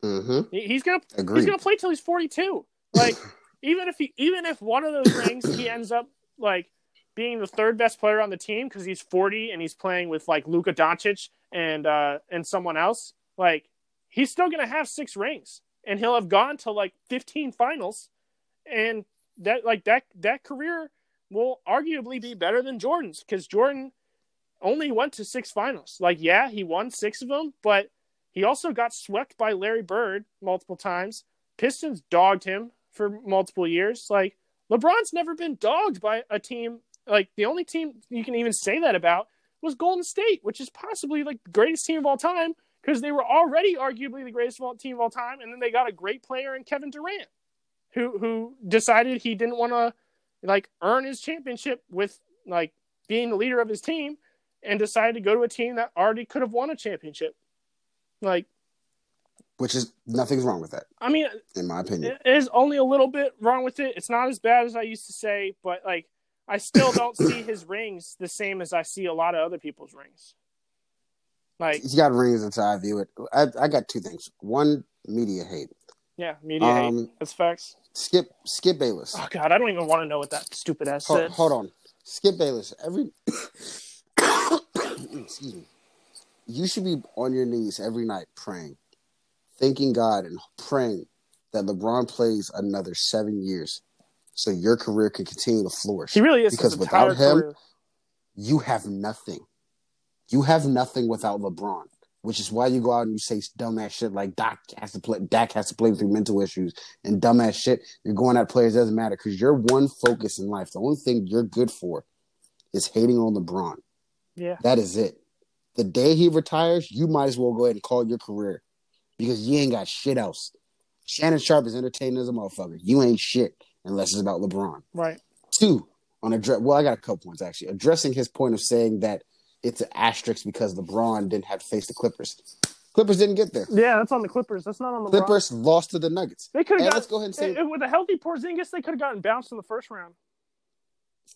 Mm-hmm. He's gonna he's gonna play till he's forty two. Like even if he even if one of those rings he ends up like being the third best player on the team because he's forty and he's playing with like Luka Doncic and uh and someone else, like he's still gonna have six rings and he'll have gone to like fifteen finals and that like that that career will arguably be better than Jordan's because Jordan only went to six finals. Like, yeah, he won six of them, but he also got swept by Larry Bird multiple times. Pistons dogged him for multiple years. Like, LeBron's never been dogged by a team. Like, the only team you can even say that about was Golden State, which is possibly like the greatest team of all time because they were already arguably the greatest team of all time, and then they got a great player in Kevin Durant, who who decided he didn't want to like earn his championship with like being the leader of his team and decided to go to a team that already could have won a championship. Like, Which is nothing's wrong with that, I mean, in my opinion. it is only a little bit wrong with it. It's not as bad as I used to say, but like, I still don't see his rings the same as I see a lot of other people's rings. Like, He's got rings until I view it. I, I got two things. One, media hate. yeah, media hate. Um, That's facts. Skip Skip Bayless. Oh God, I don't even want to know what that stupid ass Hold, said. hold on. Skip Bayless. Every excuse me. You should be on your knees every night praying, thanking God and praying that LeBron plays another seven years so your career can continue to flourish. He really is because without him, career. you have nothing. You have nothing without LeBron, which is why you go out and you say dumbass shit like Dak has to play. Dak has to play through mental issues and dumbass shit. You're going at players doesn't matter because your one focus in life, the only thing you're good for, is hating on LeBron. Yeah, That is it. The day he retires, you might as well go ahead and call your career because you ain't got shit else. Shannon Sharpe is entertaining as a motherfucker. You ain't shit unless it's about LeBron. right. Two, on address. Well, I got a couple points actually. Addressing his point of saying that it's an asterisk because LeBron didn't have to face the Clippers. Clippers didn't get there. Yeah, that's on the Clippers. That's not on the Clippers lost to the Nuggets. They could have let's go ahead and say eh, with a healthy Porzingis, they could have gotten bounced in the first round.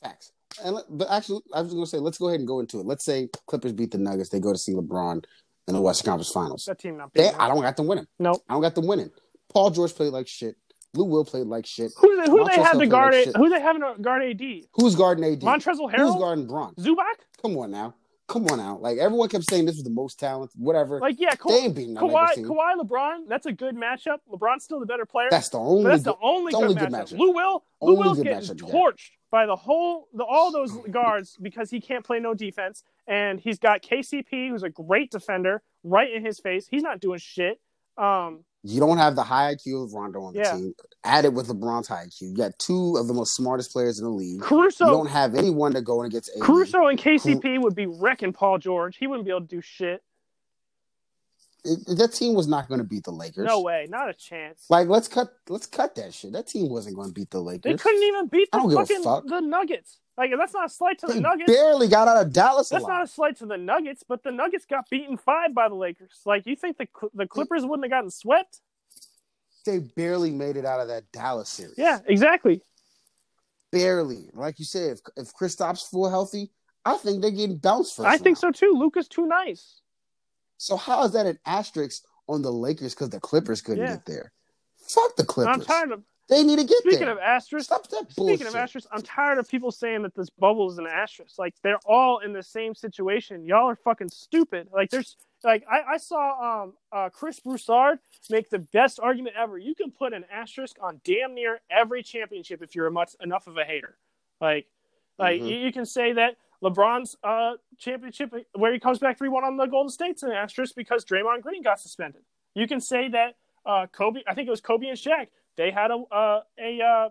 facts. And but actually, I was going to say let's go ahead and go into it. Let's say Clippers beat the Nuggets. They go to see LeBron in the Western Conference Finals. That team not They. I don't got them winning. Nope. I don't got them winning. Paul George played like shit. Lou Will played like shit. Who they, who they had to guard like it? Who they having to guard AD? Who's guarding AD? Montrezl Harrell. Who's guarding Bron? Zubac. Come on now. Come on now. Like everyone kept saying this was the most talented, whatever. Like yeah, Ka- they ain't beating Kawhi, Kawhi, LeBron. That's a good matchup. LeBron's still the better player. That's the only. that's good- the only, good, only matchup. good matchup. Lou Will, Lou Only Will's getting matchup you got. By the whole, the, all those guards because he can't play no defense, and he's got KCP, who's a great defender, right in his face. He's not doing shit. Um, You don't have the high IQ of Rondo on the Yeah. team. Added with LeBron's high IQ, you got two of the most smartest players in the league. Caruso, you don't have anyone to go and against AD. Caruso and KCP would be wrecking Paul George. He wouldn't be able to do shit. It- that team was not going to beat the Lakers. No way, not a chance. Like let's cut let's cut that shit. That team wasn't going to beat the Lakers. They couldn't even beat the don't give a fucking fuck. the Nuggets. Like that's not a slight to the Nuggets. barely got out of Dallas. That's not a slight to the Nuggets, but the Nuggets got beaten five by the Lakers. Like you think the the Clippers wouldn't have gotten swept? They barely made it out of that Dallas series. Yeah, exactly. barely. Like you said, if if Kristaps full healthy, I think they're getting bounced first. I think so too. Luka's too nice. So how is that an asterisk on the Lakers because the Clippers couldn't Yeah. get there? Fuck the Clippers. I'm tired of They need to get there. speaking there. of asterisks. Stop that bullshit. Speaking of asterisks, I'm tired of people saying that this bubble is an asterisk. Like they're all in the same situation. Y'all are fucking stupid. Like there's like I, I saw um uh Chris Broussard make the best argument ever. You can put an asterisk on damn near every championship if you're a much enough of a hater. Like like Mhm. you, you can say that LeBron's uh championship where he comes back three one on the Golden State's an asterisk because Draymond Green got suspended. You can say that uh Kobe I think it was Kobe and Shaq they had a uh, a uh,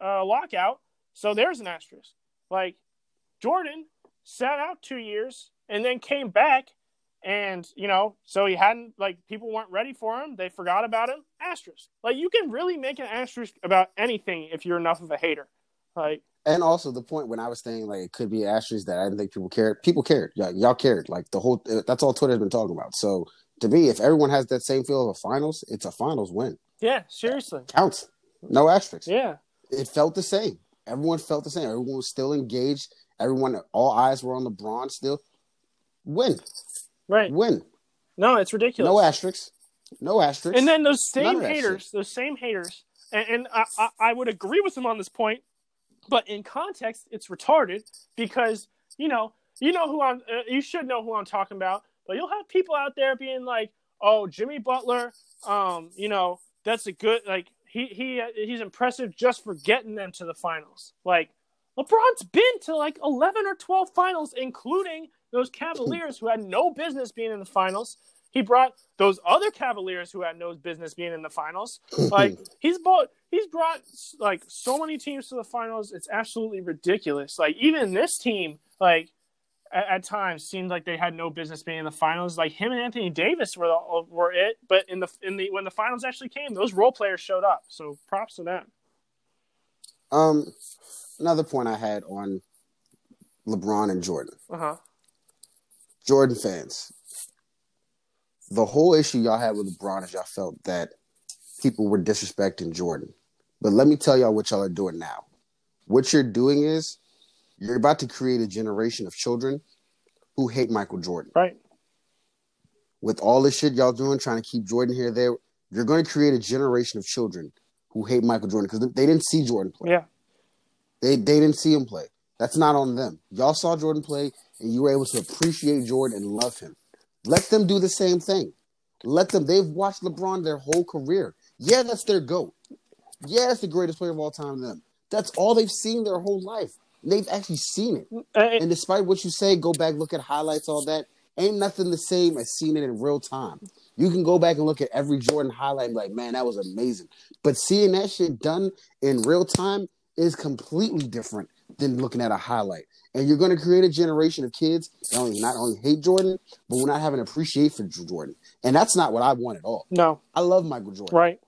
uh, lockout, so there's an asterisk. Like Jordan sat out two years and then came back, and you know, so he hadn't like people weren't ready for him. They forgot about him. Asterisk. Like you can really make an asterisk about anything if you're enough of a hater. Like And also the point when I was saying like it could be asterisk that I didn't think people cared. People cared. Y'all, y'all cared. Like the whole. Uh, that's all Twitter's been talking about. So to me, if everyone has that same feel of a finals, it's a finals win. yeah, seriously. Counts. No asterisks. Yeah, It felt the same. Everyone felt the same. Everyone was still engaged. Everyone, all eyes were on LeBron still. Win. right. Win. No, it's ridiculous. No asterisks. No asterisks. And then those same haters, those same haters, and, and I, I, I would agree with them on this point, but in context, it's retarded because you know, you know who I'm, uh, you should know who I'm talking about, but you'll have people out there being like, "Oh, Jimmy Butler, um, you know, that's a good like he he uh, he's impressive just for getting them to the finals." Like LeBron's been to like 11 or 12 finals, including those Cavaliers who had no business being in the finals. He brought those other Cavaliers who had no business being in the finals. Like he's brought he's brought like so many teams to the finals. It's absolutely ridiculous. Like even this team, like at, at times seemed like they had no business being in the finals. Like him and Anthony Davis were the, were it, but in the in the when the finals actually came, those role players showed up. So props to them. um, another point I had on LeBron and Jordan. Uh huh. Jordan fans, the whole issue y'all had with LeBron is y'all felt that people were disrespecting Jordan. But let me tell y'all what y'all are doing now. What you're doing is you're about to create a generation of children who hate Michael Jordan. Right. With all this shit y'all doing, trying to keep Jordan here, there, you're going to create a generation of children who hate Michael Jordan because they didn't see Jordan play. Yeah. They they didn't see him play. That's not on them. Y'all saw Jordan play and you were able to appreciate Jordan and love him. Let them do the same thing. Let them. They've watched LeBron their whole career. Yeah, that's their goat. Yeah, that's the greatest player of all time. to Them. That's all they've seen their whole life. They've actually seen it. And- And despite what you say, go back, look at highlights, all that. Ain't nothing the same as seeing it in real time. You can go back and look at every Jordan highlight and be like, man, that was amazing. But seeing that shit done in real time is completely different than looking at a highlight. And you're going to create a generation of kids that only, not only hate Jordan, but will not have an appreciation for Jordan. And that's not what I want at all. no. I love Michael Jordan. Right.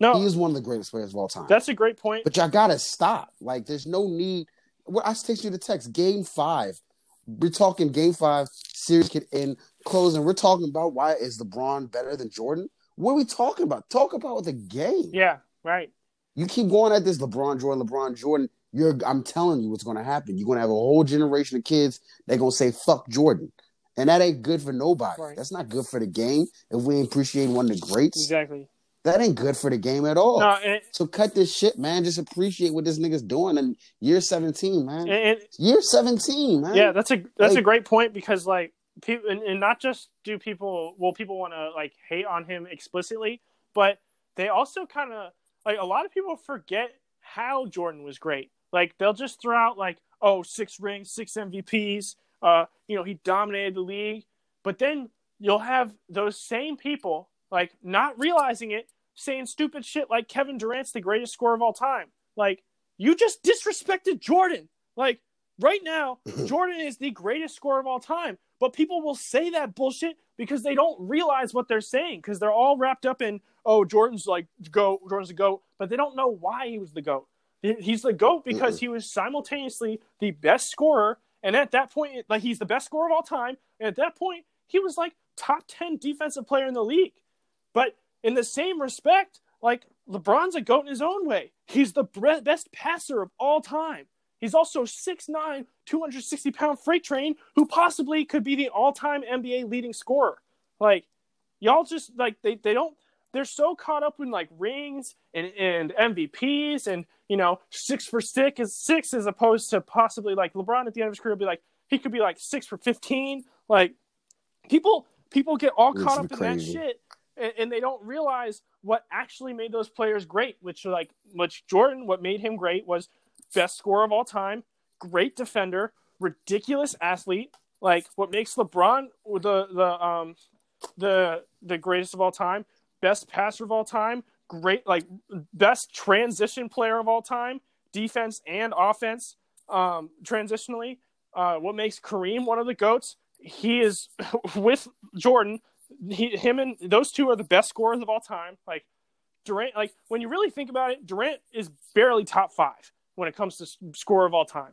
No. He is one of the greatest players of all time. That's a great point. But y'all gotta stop. Like, there's no need. What I text you the text. Game five. We're talking game five. Series could end closing. We're talking about why is LeBron better than Jordan? What are we talking about? Talk about the game. Yeah. Right. You keep going at this LeBron Jordan, LeBron Jordan. You're. I'm telling you what's going to happen. You're going to have a whole generation of kids. They're going to say fuck Jordan, and that ain't good for nobody. Right. That's not good for the game. If we appreciate one of the greats, Exactly. that ain't good for the game at all. No. And, So cut this shit, man. Just appreciate what this nigga's doing in year 17, man. and, year 17, man. Yeah, that's a that's a great point because like people and, and not just do people well people want to like hate on him explicitly, but they also kind of like a lot of people forget how Jordan was great. Like they'll just throw out like oh six rings, six MVPs, uh you know he dominated the league, but then you'll have those same people like not realizing it, saying stupid shit like Kevin Durant's the greatest scorer of all time. Like you just disrespected Jordan. Like right now, Jordan is the greatest scorer of all time. But people will say that bullshit because they don't realize what they're saying because they're all wrapped up in oh Jordan's like go Jordan's the goat, but they don't know why he was the goat. He- He's the goat because he was simultaneously the best scorer, and at that point, like he's the best scorer of all time. And at that point, he was like top ten defensive player in the league. But in the same respect, like LeBron's a goat in his own way. He's the bre- best passer of all time. He's also 6'9, 260 pound freight train who possibly could be the all time NBA leading scorer. Like, y'all just like they, they don't they're so caught up in like rings and, and MVPs and you know, six for six is six as opposed to possibly like LeBron at the end of his career will be like he could be like six for fifteen. Like people people get all caught up in that shit and, and they don't realize what actually made those players great which like which jordan what made him great was best scorer of all time great defender ridiculous athlete like what makes lebron the the um the the greatest of all time best passer of all time great like best transition player of all time defense and offense um transitionally uh what makes kareem one of the goats he is with jordan he, him and those two are the best scorers of all time. Like Durant, like when you really think about it, Durant is barely top five when it comes to score of all time.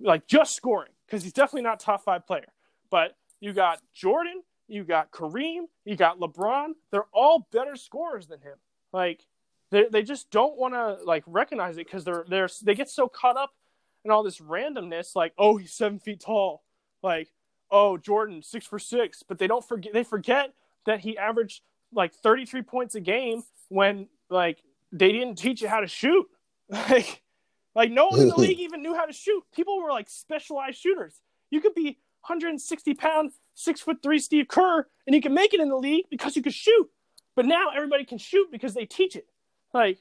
Like just scoring, because he's definitely not top five player. But you got Jordan, you got Kareem, you got LeBron. They're all better scorers than him. Like they they just don't want to like recognize it because they're they're they get so caught up in all this randomness. Like oh he's seven feet tall. Like oh Jordan six for six, but they don't forget they forget that he averaged like 33 points a game when like they didn't teach you how to shoot. Like like no one in the league even knew how to shoot. People were like specialized shooters. You could be 160 pound, six foot three Steve Kerr, and he can make it in the league because he could shoot. But now everybody can shoot because they teach it. Like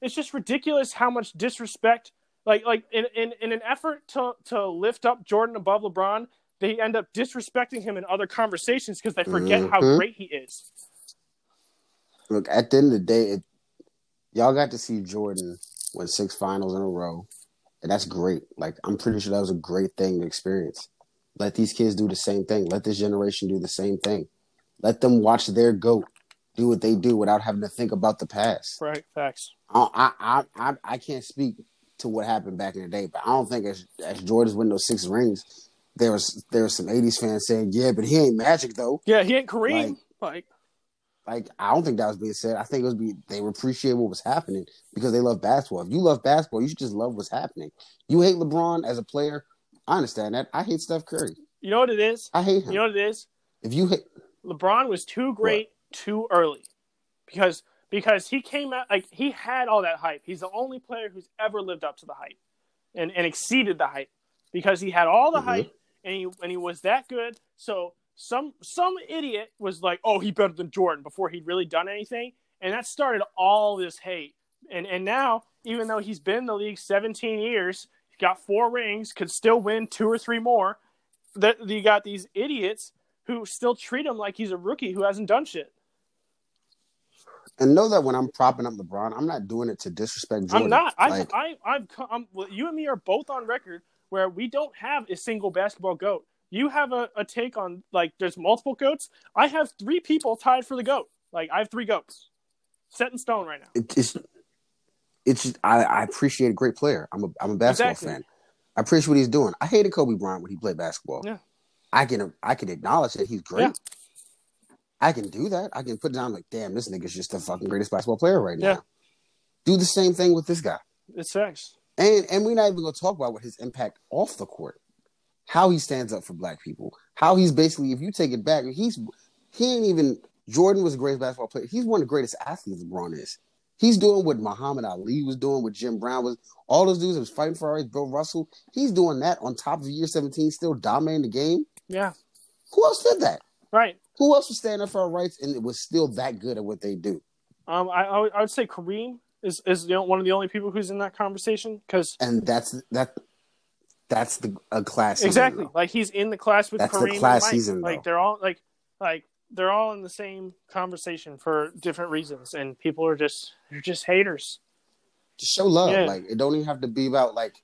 it's just ridiculous how much disrespect. Like like in in, in an effort to to lift up Jordan above LeBron, they end up disrespecting him in other conversations because they forget how Mhm. great he is. Look, at the end of the day, it, y'all got to see Jordan win six finals in a row, and that's great. Like, I'm pretty sure that was a great thing to experience. Let these kids do the same thing. Let this generation do the same thing. Let them watch their goat do what they do without having to think about the past. Right, facts. I I I, I can't speak to what happened back in the day, but I don't think as as Jordan's win those six rings, there was there was some '80s fans saying, "Yeah, but he ain't Magic though." Yeah, he ain't Kareem. Like, like I don't think that was being said. I think it was be they would appreciate what was happening because they love basketball. If you love basketball, you should just love what's happening. You hate LeBron as a player. I understand that. I hate Steph Curry. you know what it is? I hate him. You know what it is? if you hate, LeBron was too great too early because because he came out like he had all that hype. He's the only player who's ever lived up to the hype and, and exceeded the hype because he had all the Mhm. hype and he and he was that good. So some some idiot was like, "Oh, he better than Jordan" before he'd really done anything, and that started all this hate. And and now, even though he's been in the league 17 years, got four rings, could still win two or three more. That you got these idiots who still treat him like he's a rookie who hasn't done shit. and know that when I'm propping up LeBron, I'm not doing it to disrespect Jordan. I'm not. I, Like, I, I've, co- I'm, well, you and me are both on record where we don't have a single basketball goat. You have a, a take on like there's multiple goats. I have three people tied for the goat. Like I have three goats, set in stone right now. it, it's it's just, I, I appreciate a great player. I'm a I'm a basketball Exactly. fan. I appreciate what he's doing. I hated Kobe Bryant when he played basketball. Yeah. I can I can acknowledge that he's great. Yeah. I can do that. I can put down like, damn, this nigga's just the fucking greatest basketball player right now. Do the same thing with this guy. It's facts. And and we're not even gonna talk about what his impact off the court. How he stands up for black people. How he's basically, if you take it back, he's he ain't even Jordan was the greatest basketball player. He's one of the greatest athletes LeBron is. He's doing what Muhammad Ali was doing, what Jim Brown was, all those dudes that was fighting for our rights, Bill Russell. He's doing that on top of year 17, still dominating the game. Yeah. Who else did that? Right. Who else was standing up for our rights and it was still that good at what they do? Um. I, I would, I would say Kareem is is know, one of the only people who's in that conversation because And that's that that's the a class. exactly though. like he's in the class with That's the Kareem class and Mike. season, like they're all like like they're all in the same conversation for different reasons, and people are just they're just haters. Just show love. Yeah. Like it don't even have to be about like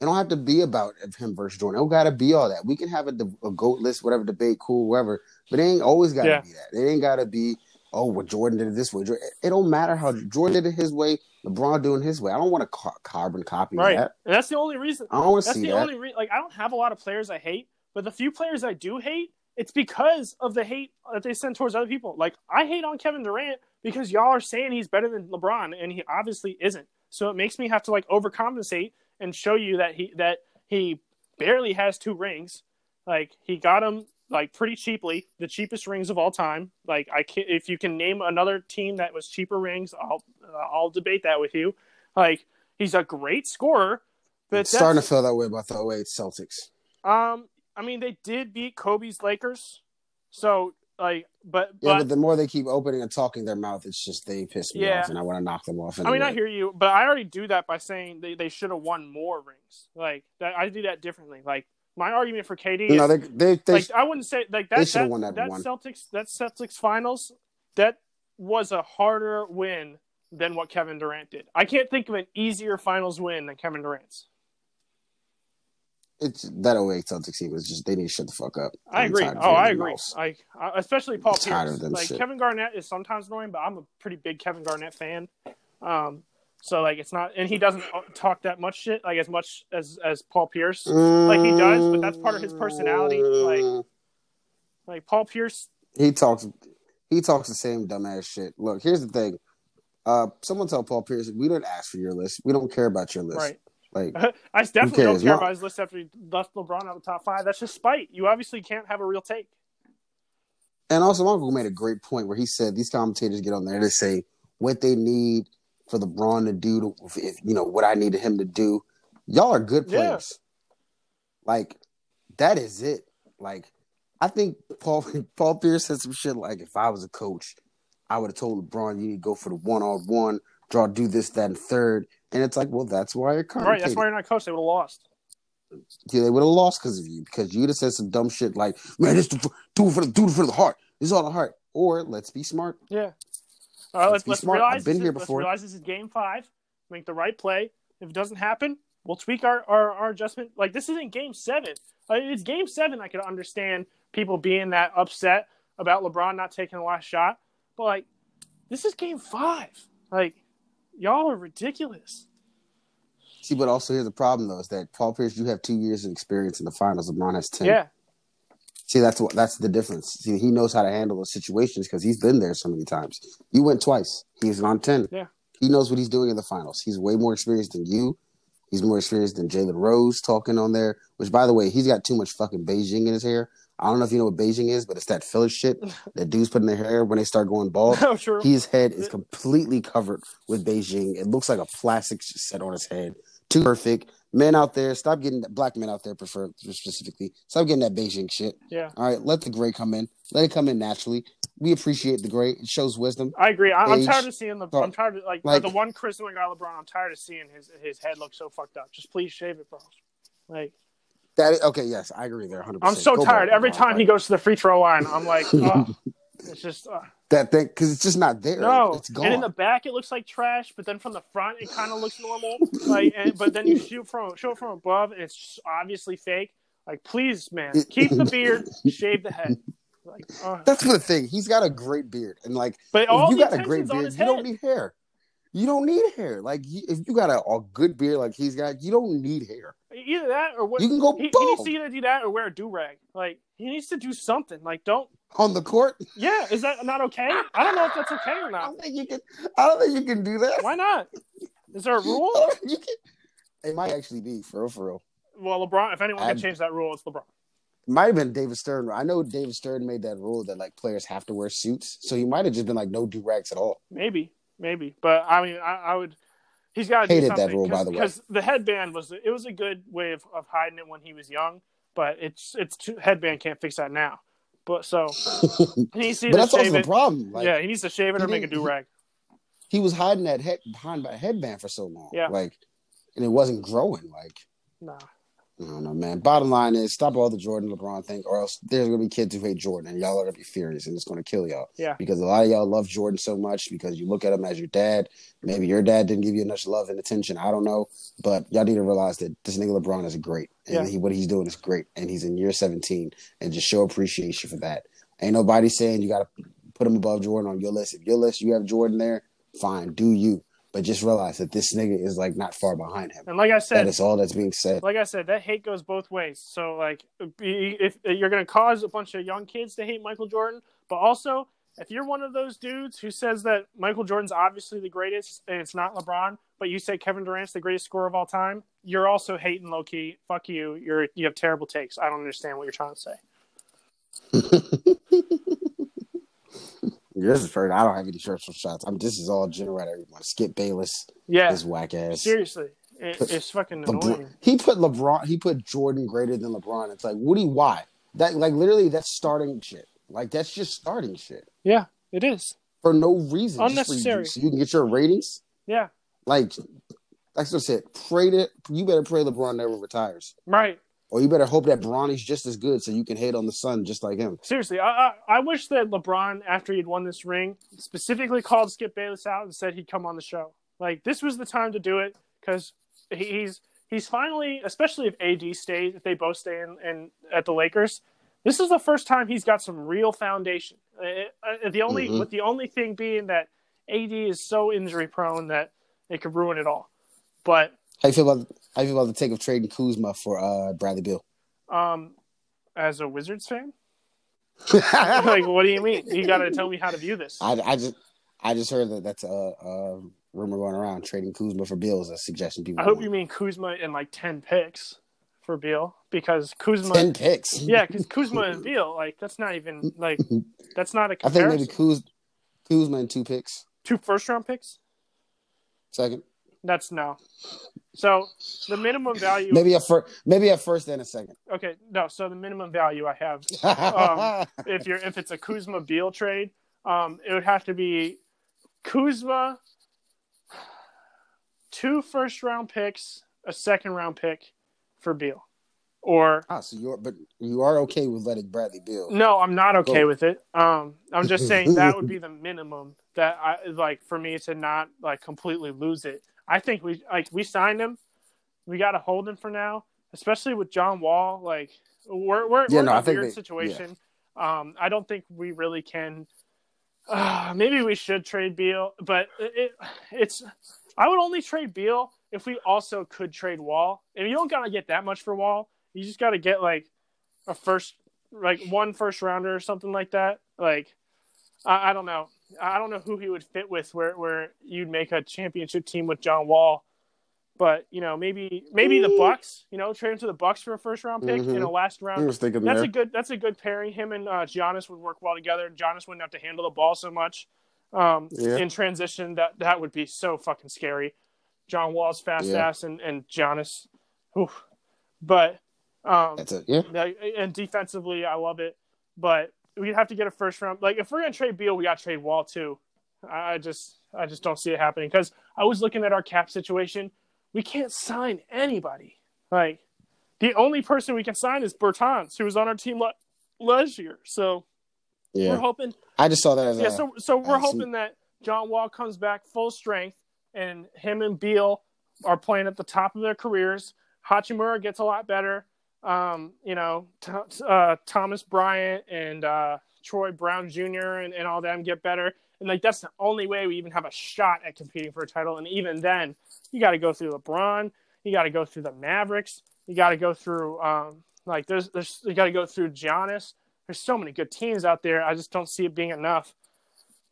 it don't have to be about him versus Jordan. It don't gotta be all that. We can have a, a goat list, whatever debate, cool, whatever. But it ain't always gotta Yeah. be that. It ain't gotta be oh, well, Jordan did it this way. It don't matter how Jordan did it his way, LeBron doing his way. I don't want to ca- carbon copy Right, that. and that's the only reason. I don't want to That's see the that. only re- like I don't have a lot of players I hate, but the few players I do hate, it's because of the hate that they send towards other people. Like I hate on Kevin Durant because y'all are saying he's better than LeBron, and he obviously isn't. So it makes me have to like overcompensate and show you that he that he barely has two rings. Like he got them like pretty cheaply, the cheapest rings of all time. Like I can if you can name another team that was cheaper rings, I'll uh, I'll debate that with you. Like he's a great scorer, but It's starting to feel that way about the 08 Celtics. um, I mean, they did beat Kobe's Lakers, so like, but Yeah, but, but the more they keep opening and talking their mouth, it's just they piss me Yeah. off, and I want to knock them off. I mean, I hear you, but I already do that by saying they, they should have won more rings. Like that, I do that differently. Like my argument for KD is No, they they, they like I wouldn't say like that. they should've that, won that that one. Celtics that Celtics finals that was a harder win than what Kevin Durant did. I can't think of an easier finals win than Kevin Durant's. It's that 08 Celtics team was just they need to shut the fuck up. I I'm agree. Oh, I agree. Like, uh, especially Paul Pierce. of them Like shit. Kevin Garnett is sometimes annoying, but I'm a pretty big Kevin Garnett fan. Um, so like it's not, and he doesn't talk that much shit, like as much as as Paul Pierce. Like he does, but that's part of his personality. Like like Paul Pierce. he talks he talks the same dumbass shit. Look, here's the thing. Uh, someone tell Paul Pierce we didn't ask for your list. We don't care about your list. Right. Like I definitely don't care about his list after he left LeBron out of the top five. That's just spite. You obviously can't have a real take. And also, Uncle made a great point where he said these commentators get on there to say what they need for LeBron to do, to, if, you know, what I needed him to do. Y'all are good Yeah. players. Like, that is it. Like, I think Paul Paul Pierce said some shit like, if I was a coach, I would have told LeBron you need to go for the one on one, draw, do this, that, and third. And it's like, well, that's why you're. Right. That's why you're not coach. They would have lost. Yeah, they would have lost because of you because you'd have said some dumb shit like, "Man, this do it for the do it for the heart. This is all the heart." Or let's be smart. Yeah. All right, let's, be let's smart. realize I've been here is, let's before. realize this is game five. Make the right play. If it doesn't happen, we'll tweak our, our, our adjustment. Like this isn't game seven. Like, it's game seven. I could understand people being that upset about LeBron not taking the last shot, but like this is game five. Like y'all are ridiculous. See, but also here's the problem though: is that Paul Pierce, you have two years of experience in the finals. LeBron has ten. Yeah. See, that's what that's the difference. See, he knows how to handle those situations because he's been there so many times. You went twice. He's on ten. Yeah. He knows what he's doing in the finals. He's way more experienced than you. He's more experienced than Jalen Rose talking on there. Which, by the way, he's got too much fucking Beijing in his hair. I don't know if you know what Beijing is, but it's that filler shit that dudes put in their hair when they start going bald. Oh, sure. His head is completely covered with Beijing. It looks like a plastic set on his head. Too perfect. Men out there, stop getting that, black men out there, prefer specifically. Stop getting that Beijing shit. yeah. All right, let the gray come in. Let it come in naturally. We appreciate the gray. It shows wisdom. I agree. I, I'm tired of seeing the. I'm tired of like, like- the one Chris guy LeBron. I'm tired of seeing his his head look so fucked up. Just please shave it, bro. Like That okay, yes, I agree there 100%. I'm so Go tired. Every time he goes to the free throw line, I'm like, oh, it's just uh, that thing cuz it's just not there. no. It's gone. And in the back, it looks like trash, but then from the front, it kind of looks normal. Like, and, but then you shoot from show it from above, and it's obviously fake. Like, please, man, keep the beard, shave the head. Like, uh, That's the thing. He's got a great beard and like but all you got a great beard, you don't need hair. You don't need hair. Like if you got a, a good beard like he's got, you don't need hair. Either that or what? You can go he, he needs to either do that or wear a do rag. Like, he needs to do something. Like, don't. On the court, Yeah, is that not okay? I don't know if that's okay or not. I don't think you can. I don't think you can do that. Why not? Is there a rule? you can. It might actually be for real, for real. Well, LeBron. If anyone can I'd- change that rule, it's LeBron. It might have been David Stern. I know David Stern made that rule that like players have to wear suits, so he might have just been like no do rags at all. Maybe, maybe. But I mean, I, I would. He's got to do Hated that rule, by the way. because the headband was it was a good way of, of hiding it when he was young, but it's it's too, headband can't fix that now. But so he needs to but that's also shave the it. problem. Like, yeah, he needs to shave it or make a do rag. he was hiding that head behind that headband for so long. Yeah. like, and it wasn't growing. Like, Nah. I don't know, man. Bottom line is stop all the Jordan LeBron thing, or else there's gonna be kids who hate Jordan, and y'all are gonna be furious, and it's gonna kill y'all. Yeah. Because a lot of y'all love Jordan so much because you look at him as your dad. Maybe your dad didn't give you enough love and attention. I don't know, but y'all need to realize that this nigga LeBron is great, and Yeah. he, what he's doing is great, and he's in year 17, and just show appreciation for that. Ain't nobody saying you gotta put him above Jordan on your list. If your list you have Jordan there, fine, do you. But just realize that this nigga is like not far behind him. And like I said, is all that's being said. like I said, that hate goes both ways. So like, if you're going to cause a bunch of young kids to hate Michael Jordan, but also if you're one of those dudes who says that Michael Jordan's obviously the greatest and it's not LeBron, but you say Kevin Durant's the greatest scorer of all time, you're also hating low key. Fuck you. You're you have terrible takes. I don't understand what you're trying to say. This is first. I don't have any shirts or shots. I'm. This is all general at everyone. Skip Bayless, Yeah, his whack ass. seriously, it, it's fucking LeBron, annoying. he put LeBron. He put Jordan greater than LeBron. It's like, you? Why? That like literally that's starting shit. Like that's just starting shit Yeah, it is. for no reason. for you- Unnecessary. so you can get your ratings. Yeah, Like, like I said, pray that you better pray LeBron never retires, right. Or you better hope that Bronny's just as good, so you can hate on the son just like him. Seriously, I, I I wish that LeBron, after he'd won this ring, specifically called Skip Bayless out and said he'd come on the show. Like this was the time to do it because he's he's finally, especially if AD stays, if they both stay in, in at the Lakers, this is the first time he's got some real foundation. Uh, uh, the only Mhm. with the only thing being that AD is so injury prone that it could ruin it all. But How you feel about how you feel about the take of trading Kuzma for uh, Bradley Beal? um, as a Wizards fan, like what do you mean? You got to tell me how to view this. I, I just I just heard that that's a, a rumor going around. Trading Kuzma for Beal is a suggestion people. I hope want. you mean Kuzma and like ten picks for Beal because Kuzma, ten picks. yeah, because Kuzma and Beal, like that's not even like that's not a I think maybe Kuz, Kuzma and two picks. Two first round picks. Second, That's no. So the minimum value. maybe a first, maybe a first and a second. Okay, no. So the minimum value I have, um, if you're if it's a Kuzma Beal trade, um, it would have to be Kuzma, two first round picks, a second round pick for Beal, or ah, so you're but you are okay with letting Bradley Beal. No, I'm not okay Go. with it. Um, I'm just saying that would be the minimum that I like for me to not like completely lose it. I think we like we signed him. We got to hold him for now, especially with John Wall. Like we're we're, Yeah, we're no, in a weird they- situation. Um, I don't think we really can. Uh, maybe we should trade Beal, but it, it's. I would only trade Beal if we also could trade Wall. And you don't gotta get that much for Wall. You just gotta get like a first, like one first rounder or something like that. Like, I, I don't know. I don't know who he would fit with where where you'd make a championship team with John Wall. But you know, maybe maybe the Bucks. You know, trade him to the Bucks for a first round pick in a last I round. was thinking That's there. a good. That's a good pairing. Him and uh, Giannis would work well together. Giannis wouldn't have to handle the ball so much um, Yeah. in transition. That that would be so fucking scary. John Wall's fast Yeah. ass and and Giannis, whew. but um, That's it. Yeah, and defensively, I love it. But we'd have to get a first round. Like if we're gonna trade Beal, we got to trade Wall too. I just I just don't see it happening because I was looking at our cap situation. We can't sign anybody. Like the only person we can sign is Bertans, who was on our team la- last year. So we're hoping. I just saw that as Yeah. a, So so we're hoping that John Wall comes back full strength, and him and Beal are playing at the top of their careers. Hachimura gets a lot better. Um, you know, Th- uh, Thomas Bryant and uh, Troy Brown Jr. and, and all them get better. And like that's the only way we even have a shot at competing for a title. And even then, you got to go through LeBron. You got to go through the Mavericks. You got to go through um, like there's there's you got to go through Giannis. There's so many good teams out there. I just don't see it being enough.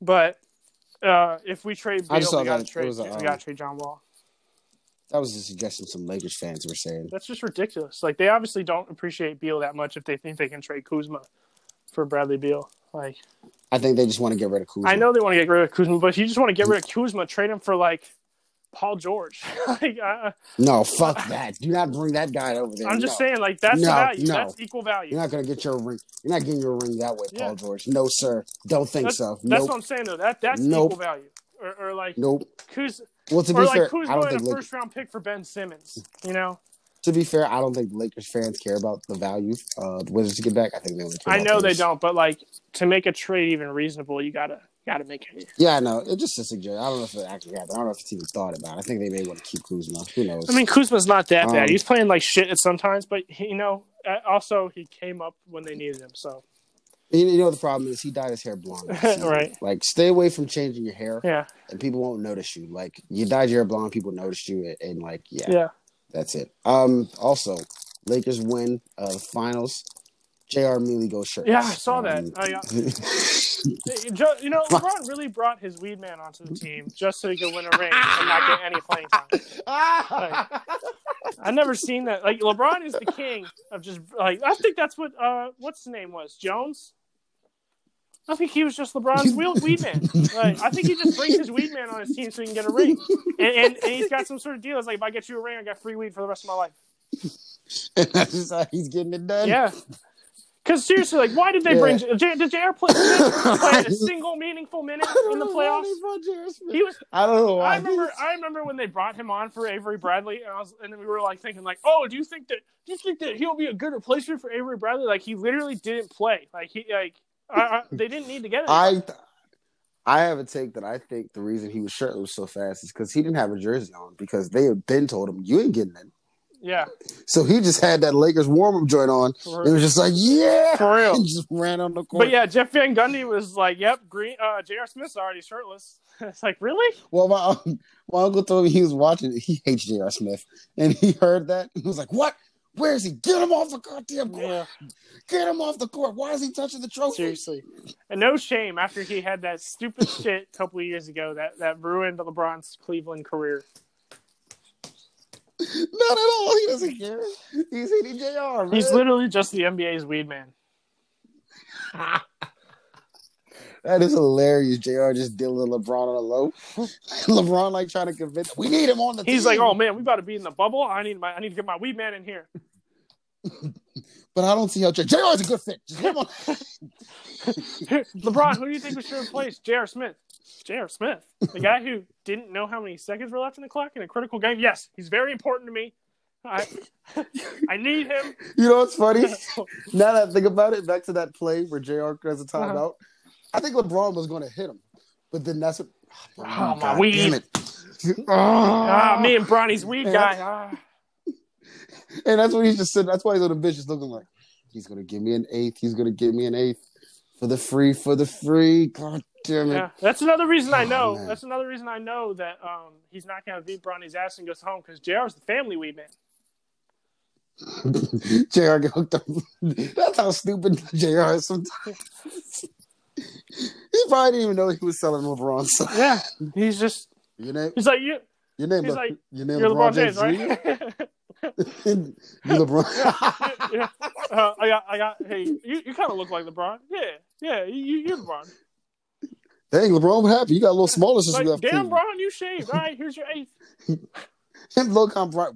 But uh, if we trade Beal, we got to trade. we um, got to trade John Wall. That was a suggestion some Lakers fans were saying. That's just ridiculous. Like they obviously don't appreciate Beal that much if they think they can trade Kuzma for Bradley Beal. Like I think they just want to get rid of Kuzma. I know they want to get rid of Kuzma, but if you just want to get rid of Kuzma, trade him for like Paul George. like I, No, fuck that. Do not bring that guy over there. I'm just No. saying, like that's No, value. no. That's equal value. You're not gonna get your ring. You're not getting your ring that way, Paul George. No, sir. Don't think That's, so. that's Nope. what I'm saying though. That that's Nope. equal value. Or, or like Nope. Kuz, Well, to or be like fair, Kuzma I don't and think a Lakers. first round pick for Ben Simmons. You know, To be fair, I don't think Lakers fans care about the value uh, the Wizards to get back. I think they only I know they don't, but like to make a trade even reasonable, you gotta gotta make it. Yeah, I know. It's just a suggestion. I don't know if it actually happened. I don't know if it's even thought about. I think they may want to keep Kuzma. Who knows? I mean, Kuzma's not that bad. Um, He's playing like shit at sometimes, but he, you know, uh, also he came up when they needed him. So you you know the problem is? He dyed his hair blonde. Right. Like, stay away from changing your hair, yeah, and people won't notice you. Like, you dyed your hair blonde, people noticed you, and, and like, yeah, yeah. that's it. Um. Also, Lakers win uh, the finals. J.R. Mealy goes shirt. Yeah, I saw that. Um, I, uh, you know, LeBron really brought his weed man onto the team just so he could win a ring and not get any playing time. I've never seen that. Like LeBron is the king of just like I think that's what uh what's his name was Jones. I think he was just LeBron's wheel weed man. Like I think he just brings his weed man on his team so he can get a ring, and, and, and he's got some sort of deal. It's like if I get you a ring, I got free weed for the rest of my life. and that's just how he's getting it done. Yeah. Because seriously, like, why did they Yeah. bring? J- Did JR play, play a single meaningful minute in the playoffs? He was. I don't know why. I remember. I remember when they brought him on for Avery Bradley, and I was, and then we were like thinking, like, oh, do you think that? Do you think that he'll be a good replacement for Avery Bradley? Like, he literally didn't play. Like, he like, I, I, they didn't need to get him. I I have a take that I think the reason he was shirtless so fast is because he didn't have a jersey on because they had been told him you ain't getting it. yeah, So he just had that Lakers warm up joint on. For- It was just like yeah, For real. and just ran on the court. but yeah, Jeff Van Gundy was like, "Yep, Green, uh, J.R. Smith's already shirtless." it's like, really? Well, my um, my uncle told me he was watching. it. He hates J.R. Smith, and he heard that. He was like, "What? Where is he? Get him off the goddamn court! Yeah, Get him off the court! Why is he touching the trophy?" seriously. And no shame after he had that stupid shit a couple of years ago that that ruined LeBron's Cleveland career. Not at all. He doesn't care. He's hating Jr. Man. He's literally just the NBA's weed man. That is hilarious. Jr. just dealing with LeBron on a low. LeBron like trying to convince. We need him on the. He's team. like, "Oh man, we about to be in the bubble. I need my, I need to get my weed man in here." but I don't see how Jr. Jr. is a good fit. Just him on. LeBron, who do you think we should replace? J.R. Smith. J.R. Smith, the guy who didn't know how many seconds were left in the clock in a critical game. Yes, he's very important to me. I, I need him. You know what's funny? now that I think about it, back to that play where Jr. has a Uh-huh. I think LeBron was going to hit him, but then that's what. Oh, my God weed. damn it. Ah, me and Bronny's weed guy. Ah. And that's what he's just sitting. That's why he's on the bench, just looking like he's gonna give me an eighth. He's gonna give me an eighth for the free, for the free. God damn it! Yeah, that's another reason I Oh, know. man. That's another reason I know that um, he's not going to beat Bronny's ass and goes home because JR is the family weed man. Jr. get hooked up. That's how stupid Jr. is sometimes. He probably didn't even know he was selling LeBron. So. Yeah, he's just Your name, he's like you. your name, He's Le- like, your name, You're LeBron, LeBron James, Jr. right? LeBron. yeah. Uh, I got, I got. Hey, you, you kind of look like LeBron. Yeah, yeah. You, you you're LeBron. Dang, LeBron, what happened? You got a little smaller since Like, you left. damn, Cleveland. Bron, you shaved. All right, here's your eighth. And look, I'm bright.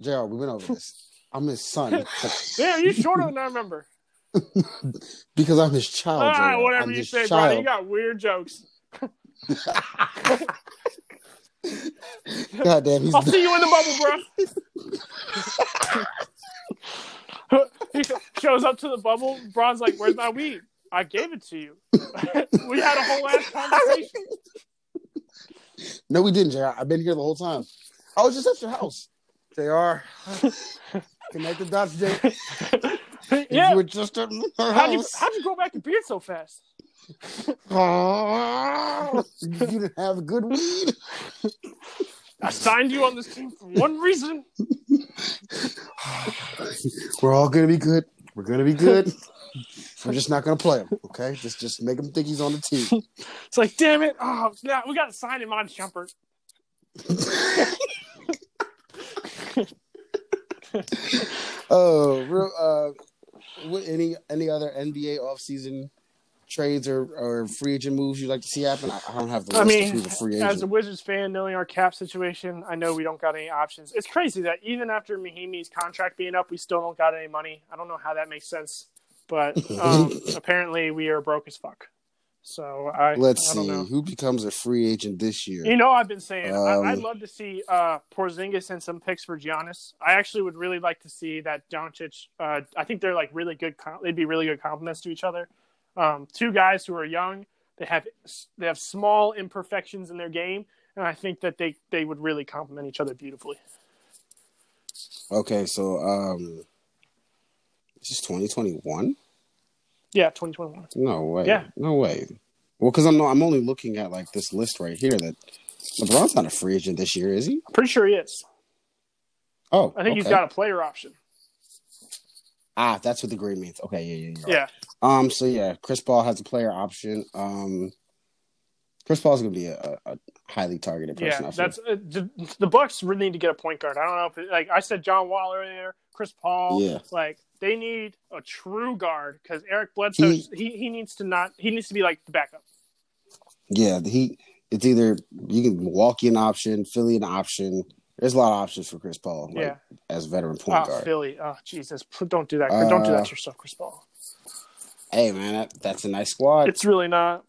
Jr. We went over this. I'm his son Damn, you're shorter than I remember. because I'm his child. All right, Jr. whatever I'm you say, child. You got weird jokes. God damn, he's I'll see you in the bubble, bro. he shows up to the bubble. Bron's like, "Where's my weed? I gave it to you." we had a whole ass conversation. No, we didn't, JR. I've been here the whole time. I was just at your house. JR. Connect the dots, Jay. yeah. You were just at her How'd you, house. how'd you grow back your beard so fast? Oh, you didn't have good weed. I signed you on this team for one reason. We're all gonna be good. We're gonna be good. We're just not gonna play him, okay? Just just make him think he's on the team. It's like, damn it! Oh, now we got to sign him on Shumpert. Oh, real. Uh, what, any any other NBA offseason trades or, or free agent moves you'd like to see happen? I, I don't have the I list mean, of who's a free as a. Wizards fan, knowing our cap situation, I know we don't got any options. It's crazy that even after Mahinmi's contract being up, we still don't got any money. I don't know how that makes sense, but um, apparently we are broke as fuck. So I Let's I see know. who becomes a free agent this year. You know, I've been saying I, Um, I'd love to see uh, Porzingis and some picks for Giannis. I actually would really like to see that Doncic. Uh, I think they're like really good. They'd be really good compliments to each other. Um, two guys who are young. They have they have small imperfections in their game, and I think that they they would really complement each other beautifully. Okay, so um, this is twenty twenty one. No way. Yeah. No way. Well, because I'm no, I'm only looking at like this list right here that LeBron's not a free agent this year, is he? Pretty sure he is. Oh, I think he's got a player option. Ah, that's what the green means. Okay, yeah, yeah, yeah. Yeah, Um. So yeah, Chris Paul has a player option. Um, Chris Paul's gonna be a, a highly targeted person. yeah. That's uh, the, the Bucks really need to get a point guard. I don't know if it, like I said, John Wall earlier, Chris Paul. Yeah. Like they need a true guard because Eric Bledsoe he, He- he needs to not he needs to be like the backup. yeah. He. It's either you can Milwaukee an option, Philly an option. There's a lot of options for Chris Paul. Like, Yeah. As veteran point Oh, guard. Philly. Oh, Jesus. Don't do that. don't do Uh, that to yourself, Chris Paul. Hey man, that, that's a nice squad. It's really not.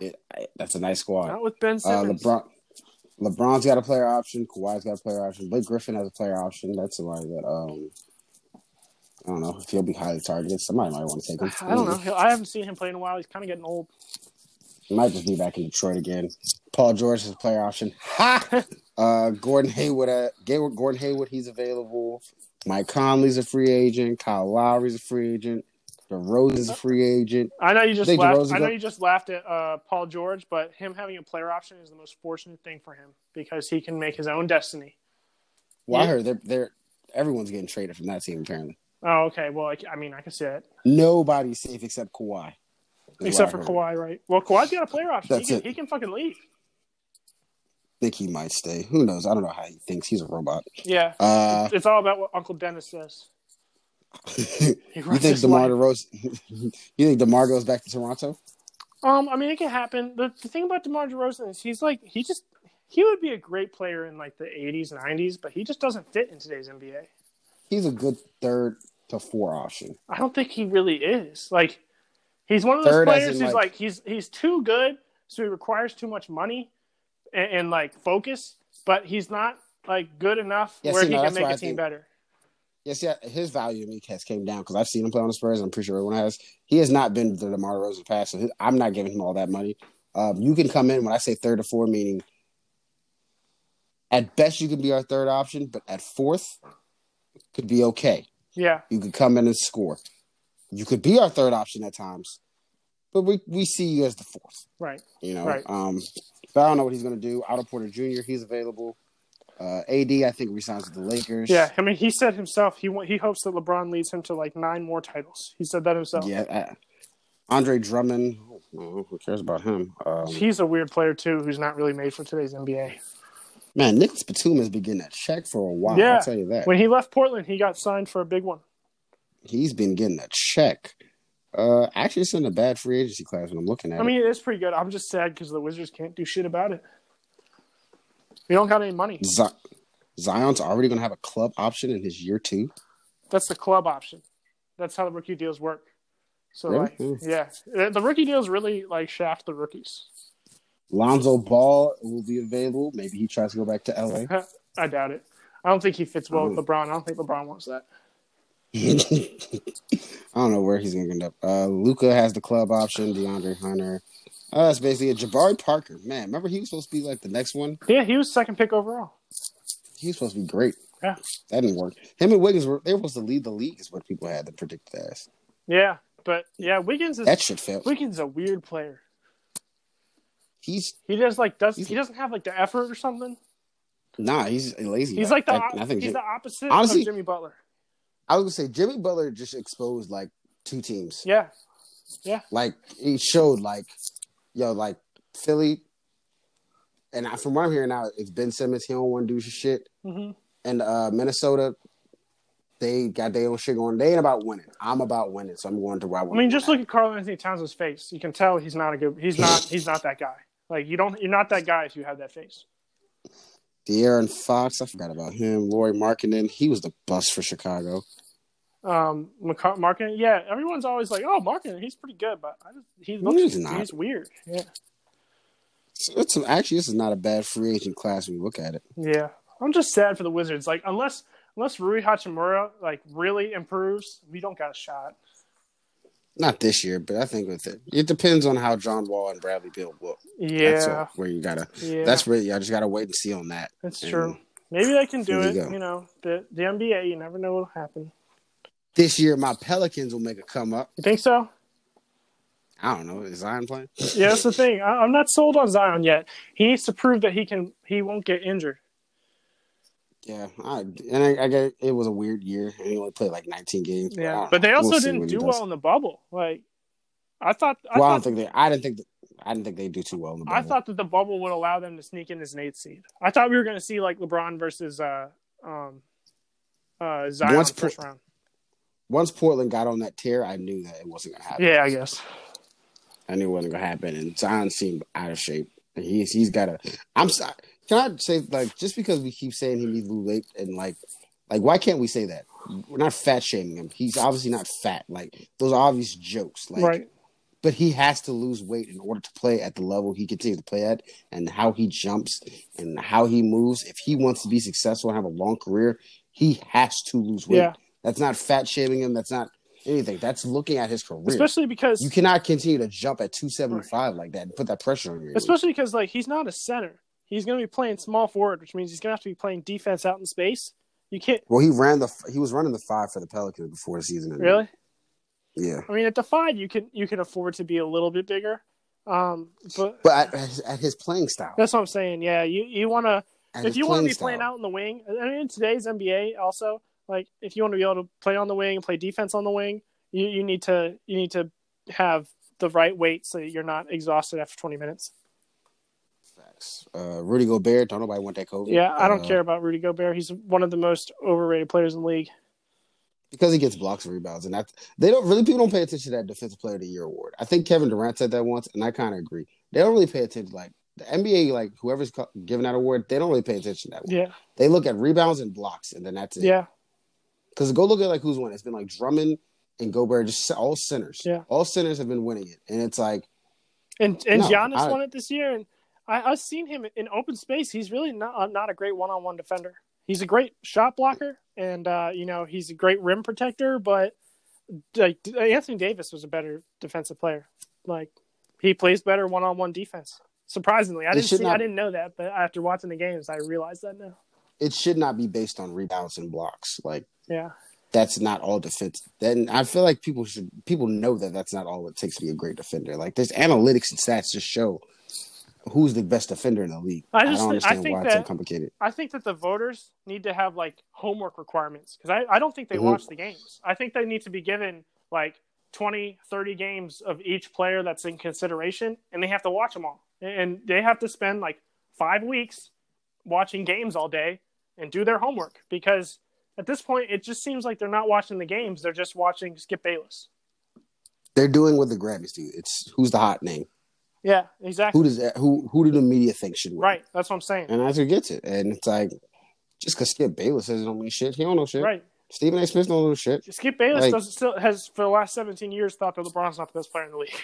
It, that's a nice squad. Not with Ben Uh, Simmons. LeBron, LeBron's got a player option. Kawhi's got a player option. Blake Griffin has a player option. That's somebody that um, I don't know if he'll be highly targeted. Somebody might want to take him. I don't know. I haven't seen him play in a while. He's kind of getting old. He might just be back in Detroit again. Paul George has a player option. Ha! Uh, Gordon Hayward. Uh, Gordon Hayward. He's available. Mike Conley's a free agent. Kyle Lowry's a free agent. DeRozan's a free agent. I know you just laughed. I know you just laughed at uh, Paul George, but him having a player option is the most fortunate thing for him because he can make his own destiny. Well, I heard they're, they're everyone's getting traded from that team apparently. Oh, okay. Well, I, I mean, I can see it. Nobody's safe except Kawhi. Except for Kawhi, right? Well, Kawhi's got a player option. That's he, can, it. he can fucking leave. think he might stay. Who knows? I don't know how he thinks. He's a robot. Yeah. Uh, it's all about what Uncle Dennis says. You think his DeMar. DeRozan? you think DeMar goes back to Toronto? Um, I mean, it can happen. The, the thing about DeMar DeRozan is he's like he just he would be a great player in like the '80s, '90s, but he just doesn't fit in today's NBA. He's a good third to four option. I don't think he really is. Like, he's one of those Third players who's like- like, he's he's too good, so he requires too much money and, and like focus, but he's not like good enough Yeah, where see, he no, can make why a I team think- better. Yes, yeah, his value in me has came down because I've seen him play on the Spurs. I'm pretty sure everyone has. He has not been the DeMar DeRozan pass, so his, I'm not giving him all that money. Um, you can come in when I say third to four, meaning at best you could be our third option, but at fourth could be okay. Yeah, You could come in and score. You could be our third option at times, but we, we see you as the fourth. right. You know, Right. um, but I don't know what he's going to do. Otto Porter Jr. He's available. Uh, AD I think resigns with the Lakers. Yeah, I mean, he said himself he he hopes that LeBron leads him to like nine more titles. He said that himself. yeah. Uh, Andre Drummond. oh, who cares about him? Um, He's a weird player too, who's not really made for today's NBA. man, Nicholas Batum has been getting that check for a while. yeah, I'll tell you that. when he left Portland, he got signed for a big one. He's been getting a check. Uh, actually, it's in a bad free agency class when I'm looking at I it. mean, it's pretty good. I'm just sad because the Wizards can't do shit about it. We don't got any money. Z- Zion's already going to have a club option in his year two. That's the club option. That's how the rookie deals work. So Really? like, Hmm. yeah, the rookie deals really like shaft the rookies. Lonzo Ball will be available. Maybe he tries to go back to LA. I doubt it. I don't think he fits well with LeBron. I don't think LeBron wants that. I don't know where he's going to end up. Uh, Luka has the club option. DeAndre Hunter. Uh, that's basically it. Jabari Parker. Man, remember he was supposed to be like the next one. Yeah, he was second pick overall. He was supposed to be great. Yeah, That didn't work. Him and Wiggins were they were supposed to lead the league, is what people had to predict as. yeah, but yeah, Wiggins is That shit failed. Wiggins is a weird player. He's He just like does he doesn't have like the effort or something. nah, he's lazy. He's like the I, I think he's Jim- the opposite Honestly- of Jimmy Butler. I was gonna say Jimmy Butler just exposed like two teams. Yeah, yeah, Like he showed like, yo, like Philly, and I, from what I'm hearing now, it's Ben Simmons. He don't want to do shit. Mhm. And uh, Minnesota, they got their own shit going. They ain't about winning. I'm about winning, so I'm going to where I I mean, just look at Karl-Anthony Towns' face. You can tell he's not a good. He's not. He's not that guy. Like you don't. You're not that guy if you have that face. De'Aaron Fox, I forgot about him. Lauri Markkanen, he was the bust for Chicago. Um, Markin, yeah, everyone's always like, "Oh, Markin, he's pretty good," but I just, he looks He's not. he's weird. Yeah, It's, it's actually this is not a bad free agent class when you look at it. yeah. I'm just sad for the Wizards. Like, unless unless Rui Hachimura like really improves, we don't got a shot. Not this year, but I think with it, it depends on how John Wall and Bradley Beal look. That's Yeah, all, where you gotta. yeah, That's really. I just gotta wait and see on that. that's And true. Maybe they can do it. you. You know, the the NBA, you never know what'll happen. This year, my Pelicans will make a come up. You think so? I don't know. Is Zion playing? Yeah, that's the thing. I, I'm not sold on Zion yet. He needs to prove that he can. He won't get injured. Yeah, I, and I, I get it was a weird year, and he only played like 19 games. Yeah, don't but they also We'll didn't do well in the bubble. Like, I thought. I well, I don't think they. I didn't think. That, I didn't think they do too well in the bubble. I thought that the bubble would allow them to sneak in as an eighth seed. I thought we were going to see like LeBron versus uh um uh Zion Once first per- round. Once Portland got on that tear, I knew that it wasn't gonna happen. Yeah, I guess. I knew it wasn't gonna happen, and Zion seemed out of shape. And he's he's got to. I'm sorry. Can I say like just because we keep saying he needs to lose weight and like like why can't we say that? We're not fat shaming him. He's obviously not fat. Like those are obvious jokes. Like, right. but he has to lose weight in order to play at the level he continues to play at, and how he jumps and how he moves. If he wants to be successful and have a long career, he has to lose weight. Yeah. That's not fat shaming him. That's not anything. That's looking at his career. Especially because You cannot continue to jump at 275 like that and put that pressure on you. especially because like he's not a center. He's going to be playing small forward, which means he's going to have to be playing defense out in space. You can't well, he ran the he was running the five for the Pelicans before the season. ended. really. Yeah, I mean, at the five, you can you can afford to be a little bit bigger. Um, but but at, at his- playing style, that's what I'm saying. Yeah, you you want to if you want to be style, playing out in the wing, I mean, in today's NBA, also like if you want to be able to play on the wing and play defense on the wing, you, you need to you need to have the right weight so that you're not exhausted after 20 minutes. Facts. Uh, Rudy Gobert, don't nobody want that COVID. Yeah, I don't Uh, care about Rudy Gobert. He's one of the most overrated players in the league. because he gets blocks and rebounds, and that they don't really people don't pay attention to that Defensive Player of the Year award. I think Kevin Durant said that once, and I kind of agree. They don't really pay attention. Like the NBA, like whoever's giving that award, they don't really pay attention to that. One. Yeah, They look at rebounds and blocks, and then that's it. yeah, Because go look at like who's won. It's been like Drummond and Gobert, just all centers. Yeah. all centers have been winning it, and it's like and and No, Giannis I- won it this year, and I, I've seen him in open space. He's really not uh, not a great one on one defender. He's a great shot blocker, and uh, you know he's a great rim protector. But like Anthony Davis was a better defensive player. Like he plays better one on one defense. Surprisingly, I didn't see, I didn't know that, but after watching the games, I realized that now. It should not be based on rebounds and blocks. Like Yeah, that's not all defense. Then I feel like people should people know that that's not all it takes to be a great defender. Like there's analytics and stats just show who's the best defender in the league. I I, just don't thi- I understand think why it's so complicated. I think that the voters need to have like homework requirements because I, I don't think they Mhm. watch the games. I think they need to be given like 20, 30 games of each player that's in consideration and they have to watch them all. And they have to spend like five weeks watching games all day and do their homework because at this point it just seems like they're not watching the games. They're just watching Skip Bayless. They're doing what the Grammys do. It's who's the hot name. Yeah, exactly. Who does that, who who do the media think should win? Right. That's what I'm saying. And that's who gets it. And it's like just because Skip Bayless says it don't mean shit, he don't know shit. Right. Stephen A. Smith don't know shit. Skip Bayless Like- does still has for the last 17 years thought that LeBron's not the best player in the league.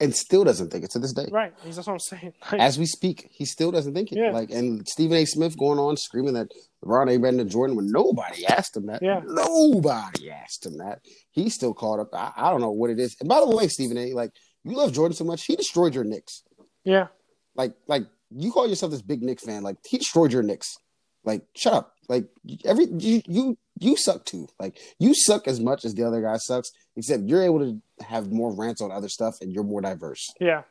And still doesn't think it to this day. Right. That's what I'm saying. Like, As we speak, he still doesn't think it. Yeah. Like and Stephen A. Smith going on screaming that LeBron ain't better than Jordan when nobody asked him that. Yeah. Nobody asked him that. He's still caught up. I, I don't know what it is. And by the way, Stephen A. Like you love Jordan so much, he destroyed your Knicks. yeah. Like like you call yourself this big Knicks fan. Like he destroyed your Knicks. Like shut up. Like every you you you suck too. Like you suck as much as the other guy sucks. Except you're able to have more rants on other stuff, and you're more diverse. Yeah.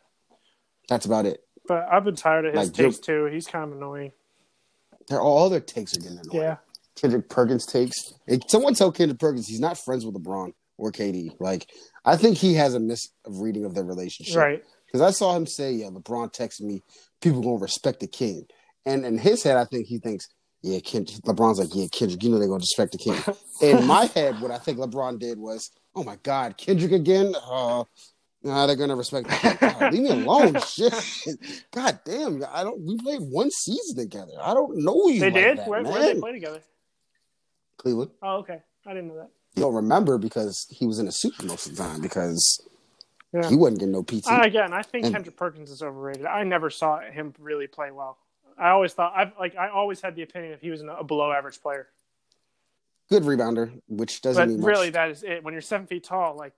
That's about it. But I've been tired of his Like, takes too. He's kind of annoying. They're all their takes are getting annoying. Yeah. Kendrick Perkins takes. Someone tell Kendrick Perkins he's not friends with LeBron or KD. Like I think he has a misreading of of their relationship. Right. Because I saw him say, "Yeah, LeBron texted me. People gonna respect the king." And in his head, I think he thinks, "Yeah, Ken." LeBron's like, "Yeah, Kendrick, you know they're gonna respect the king." in my head, what I think LeBron did was, "Oh my God, Kendrick again." Uh, Nah, they're gonna respect. The king. God, leave me alone, shit. God damn, I don't. We played one season together. I don't know you. They like did? that, where man. where did they play together? Cleveland. Oh, okay. I didn't know that. You don't remember because he was in a suit most of the time because Yeah. he wasn't getting no PT. I, again, I think And- Kendrick Perkins is overrated. I never saw him really play well. I always thought I've like I always had the opinion if he was a below average player. Good rebounder, which doesn't But mean much. really, that is it. When you're seven feet tall, like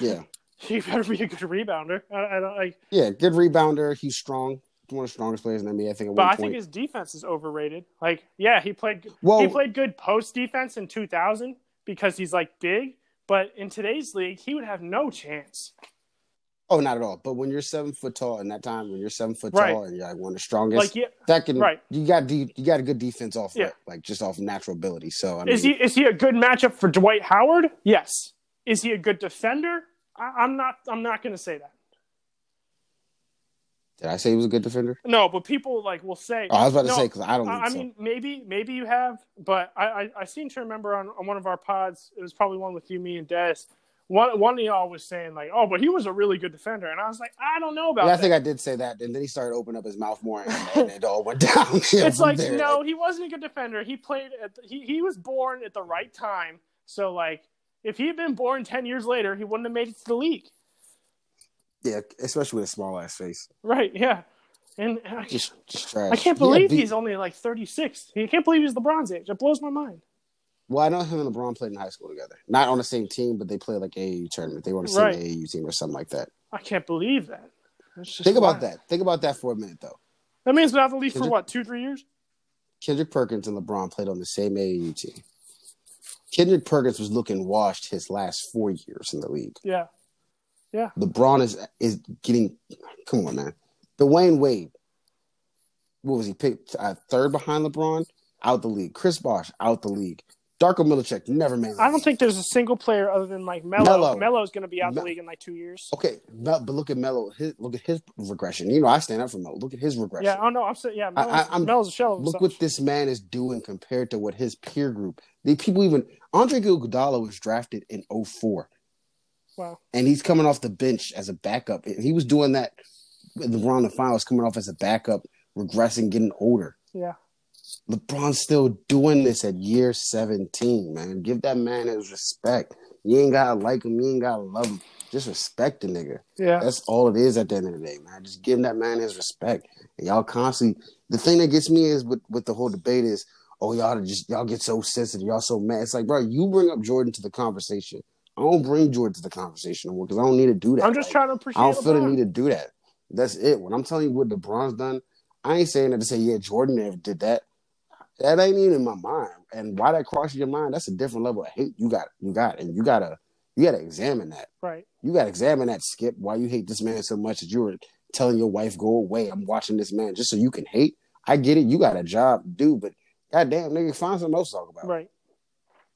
yeah, you better be a good rebounder. I, I don't like, yeah, good rebounder. He's strong. One of the strongest players in the NBA. I think. At but I point. think his defense is overrated. Like, yeah, he played Well- he played good post defense in 2000 because he's like big. But in today's league, he would have no chance. Oh, not at all. But when you're seven foot tall, in that time when you're seven foot Right. tall and you're like one of the strongest, Like, yeah, that can right. you got de- you got a good defense off Yeah. like just off natural ability. So I mean, is he is he a good matchup for Dwight Howard? Yes. Is he a good defender? I, I'm not. I'm not going to say that. did I say he was a good defender? No, but people like will say. Oh, I was about to No, say because I don't. I I so. mean, maybe maybe you have, but I, I I seem to remember on, on one of our pods, it was probably one with you, me, and Des. One one of y'all was saying like, "Oh, but he was a really good defender," and I was like, "I don't know about Yeah, I think I did say that, and then he started opening up his mouth more, and, and it all went down. it's like no, he wasn't a good defender. He played at the, he he was born at the right time. So like, if he had been born ten years later, he wouldn't have made it to the league. yeah, especially with a small ass face, Right? Yeah. And I, just just trash. I can't He had believe he's only like 36. I can't believe he's LeBron's age. It blows my mind. Well, I know him and LeBron played in high school together. Not on the same team, but they played like AAU tournament. They were on the same Right. AAU team or something like that. I can't believe that. Think wild. about that. Think about that for a minute, though. That means been out of the league for what, two, three years? Kendrick Perkins and LeBron played on the same AAU team. Kendrick Perkins was looking washed his last four years in the league. Yeah, yeah. LeBron is is getting. Come on, man. Dwyane Wade. What was he picked uh, third behind LeBron? Out the league. Chris Bosh out the league. Darko Milicic never made. I don't think there's a single player other than like Melo. Melo. Melo's going to be out of the league in like two years. Okay, but look at Melo. His, look at his regression. You know, I stand up for Melo. Look at his regression. Yeah, oh no, I'm saying, yeah, Melo's, I- I'm- Melo's a shell Look what this man is doing compared to what his peer group. The people even Andre Iguodala was drafted in 04 Wow. and he's coming off the bench as a backup. He was doing that with LeBron the finals, coming off as a backup, regressing, getting older. Yeah. LeBron's still doing this at year 17, man. Give that man his respect. You ain't gotta like him, you ain't gotta love him. Just respect the nigga. Yeah. That's all it is at the end of the day, man. Just give that man his respect. And y'all constantly the thing that gets me is with, with the whole debate is, oh y'all just y'all get so sensitive, y'all so mad. It's like, bro, you bring up Jordan to the conversation. I don't bring Jordan to the conversation anymore because I don't need to do that. I'm just Like, trying to appreciate I don't feel the need to do that. That's it. When I'm telling you what LeBron's done, I ain't saying that to say, yeah, Jordan never did that. That ain't even in my mind. And why that crosses your mind, that's a different level of hate you got. You got, and you gotta, you gotta examine that. Right. You gotta examine that, Skip. Why you hate this man so much that you were telling your wife, "Go away." I'm watching this man just so you can hate. I get it. You got a job to do, but goddamn, nigga, find something else to talk about. Right.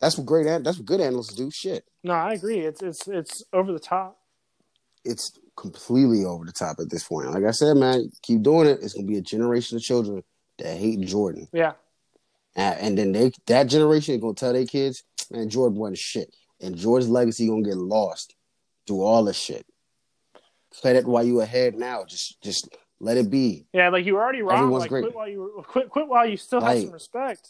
That's what great. That's what good analysts do. Shit. No, I agree. It's it's it's over the top. it's completely over the top at this point. Like I said, man, keep doing it. It's gonna be a generation of children that hate Jordan, Yeah. And, and then they that generation is gonna tell their kids, man, Jordan wasn't shit, and Jordan's legacy gonna get lost through all this shit. Cut it while you ahead now. Just just let it be. Yeah, like you were already wrong. Everyone's like great. quit while you were, quit quit while you still have some respect.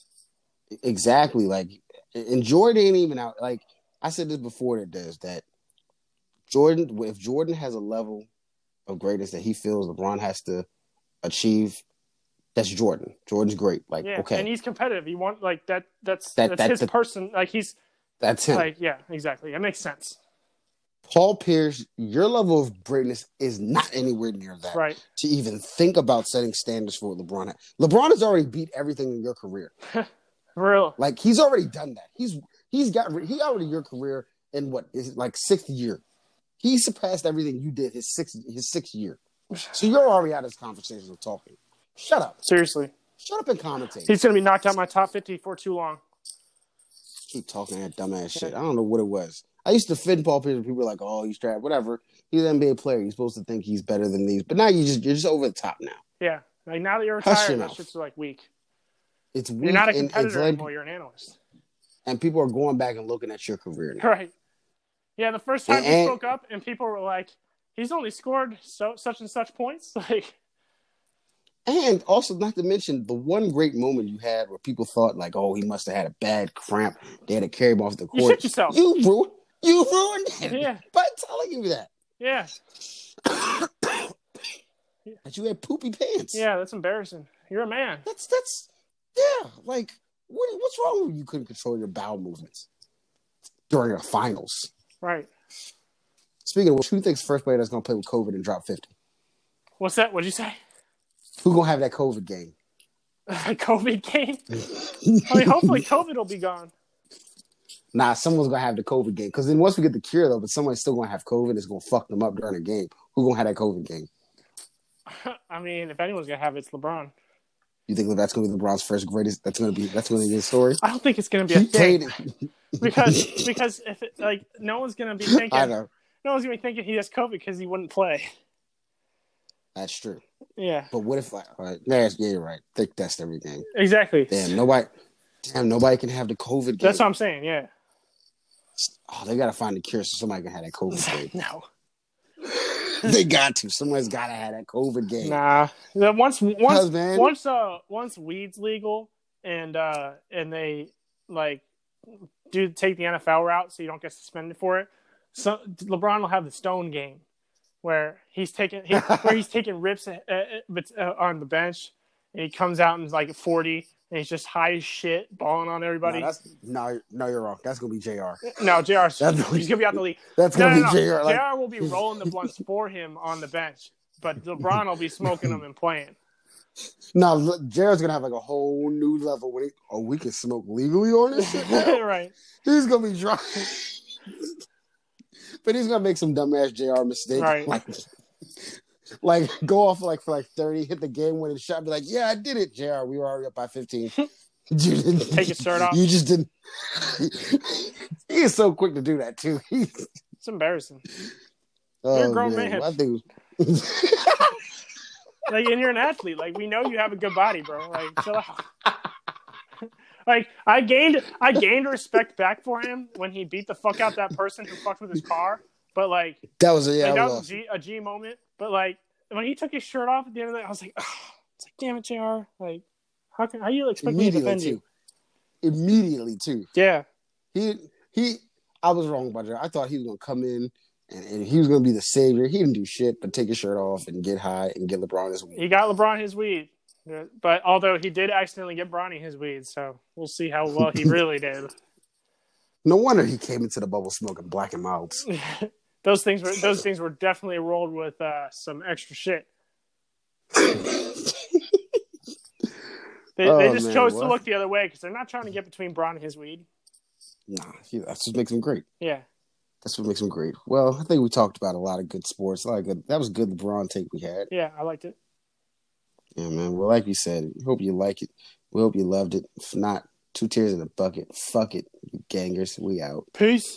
Exactly. Like, and Jordan ain't even out. Like I said this before that does that. Jordan, if Jordan has a level of greatness that he feels LeBron has to achieve, that's Jordan. Jordan's great. Like, Yeah. okay, And he's competitive. He want like that that's That- that's that's his the- person. Like he's that's him. like yeah, exactly. It makes sense. Paul Pierce, your level of greatness is not anywhere near that. Right. To even think about setting standards for LeBron. LeBron has already beat everything in your career. Real. Like he's already done that. He's he's got he already your career in what is it, like sixth year. He surpassed everything you did his sixth his sixth year. So you're already out of this conversation of talking. Shut up. Seriously. Shut up and commentate. He's gonna be knocked out my top fifty for too long. Keep talking that dumbass shit. I don't know what it was. I used to defend Paul Pierce. and People were like, "Oh, he's trash." Whatever. He's an NBA player. You're supposed to think he's better than these. But now you just you're just over the top now. Yeah. Like now that you're Hush retired, your that shit's like weak. It's weak You're not a competitor led- anymore, you're an analyst. and people are going back and looking at your career now. Right. Yeah, the first time And- and- spoke up and people were like, He's only scored so such and such points. Like And also, not to mention the one great moment you had where people thought like, "Oh, he must have had a bad cramp. They had to carry him off the court." You court." shit yourself. You ruined. You ruined it Yeah. by telling you that. Yeah, That you had poopy pants. yeah, that's embarrassing. You're a man. That's that's yeah. Like, what, what's wrong with you? Couldn't control your bowel movements during a finals. Right. Speaking of which, who thinks first player that's gonna play with COVID and drop fifty? What's that? What'd you say? Who gonna have that COVID game? COVID game? I mean, hopefully COVID will be gone. Nah, someone's gonna have the COVID game. Because then once we get the cure though, but someone's still gonna have COVID, it's gonna fuck them up during the game. Who gonna have that COVID game? I mean, if anyone's gonna have it, it's LeBron. You think that's gonna be LeBron's first greatest? That's gonna be that's gonna be his story. I don't think it's gonna be a He thing because because if it, like no one's gonna be I thinking no one's gonna be thinking he has COVID because he wouldn't play. that's true. Yeah, But what if like, all right, yeah, yeah, you're right. They test everything. exactly. Damn, nobody. Damn, nobody can have the COVID game. That's what I'm saying. Yeah. oh, they gotta find the cure so somebody can have that COVID game. No. they got to. Somebody's gotta have that COVID game. Nah. Once once man- once uh once weed's legal and uh and they like do take the NFL route so you don't get suspended for it. So LeBron will have the stone game where he's taking he, where he's taking rips uh, uh, uh, on the bench and he comes out and is like 40 and he's just high as shit balling on No, everybody. that's, no, no, you're wrong. That's gonna be Jr. No, JR, he's gonna be out the league. That's No, gonna no, be no. Jr. Like, JR will be rolling the blunts for him on the bench, but LeBron will be smoking them and playing. no, look, Jared's gonna have like a whole new level when he. Oh, we can smoke legally on this shit. right. he's gonna be drunk. But he's gonna make some dumbass Jr. mistake. Right. Like, like go off like for like thirty, hit the game winning shot, be like, yeah, I did it, Jr. We were already up by fifteen. You didn't Take his shirt off. You just didn't. he is so quick to do that too. It's embarrassing. oh, a grown man. I think. Like, and you're an athlete. Like, we know you have a good body, bro. Like, chill out. Like, I gained, I gained respect back for him when he beat the fuck out that person who fucked with his car. But like, That was a yeah. like, that was was a G, a G moment. But like, when he took his shirt off at the end of the night, I was like, oh, it's like, damn it, Jr. Like, how can how you expect me to defend too. you? Immediately too. Yeah, He he. I was wrong about that. I thought he was gonna come in and, and he was gonna be the savior. He didn't do shit but take his shirt off and get high and get LeBron his weed. he got LeBron his weed. But although he did accidentally get Bronny his weed, so we'll see how well he really did. No wonder he came into the bubble smoking black and milds. those things were those things were definitely rolled with uh, some extra shit. They, Oh, they just man, chose to look the other way because they're not trying to get between Bron and his weed. Nah, he, that's what makes him great. Yeah, That's what makes him great. Well, I think we talked about a lot of good sports. A lot of good. That was good LeBron take we had. yeah, I liked it. Yeah, man. Well, like you said, we hope you like it. We hope you loved it. If not, two tears in a bucket. Fuck it, gangers. We out. Peace.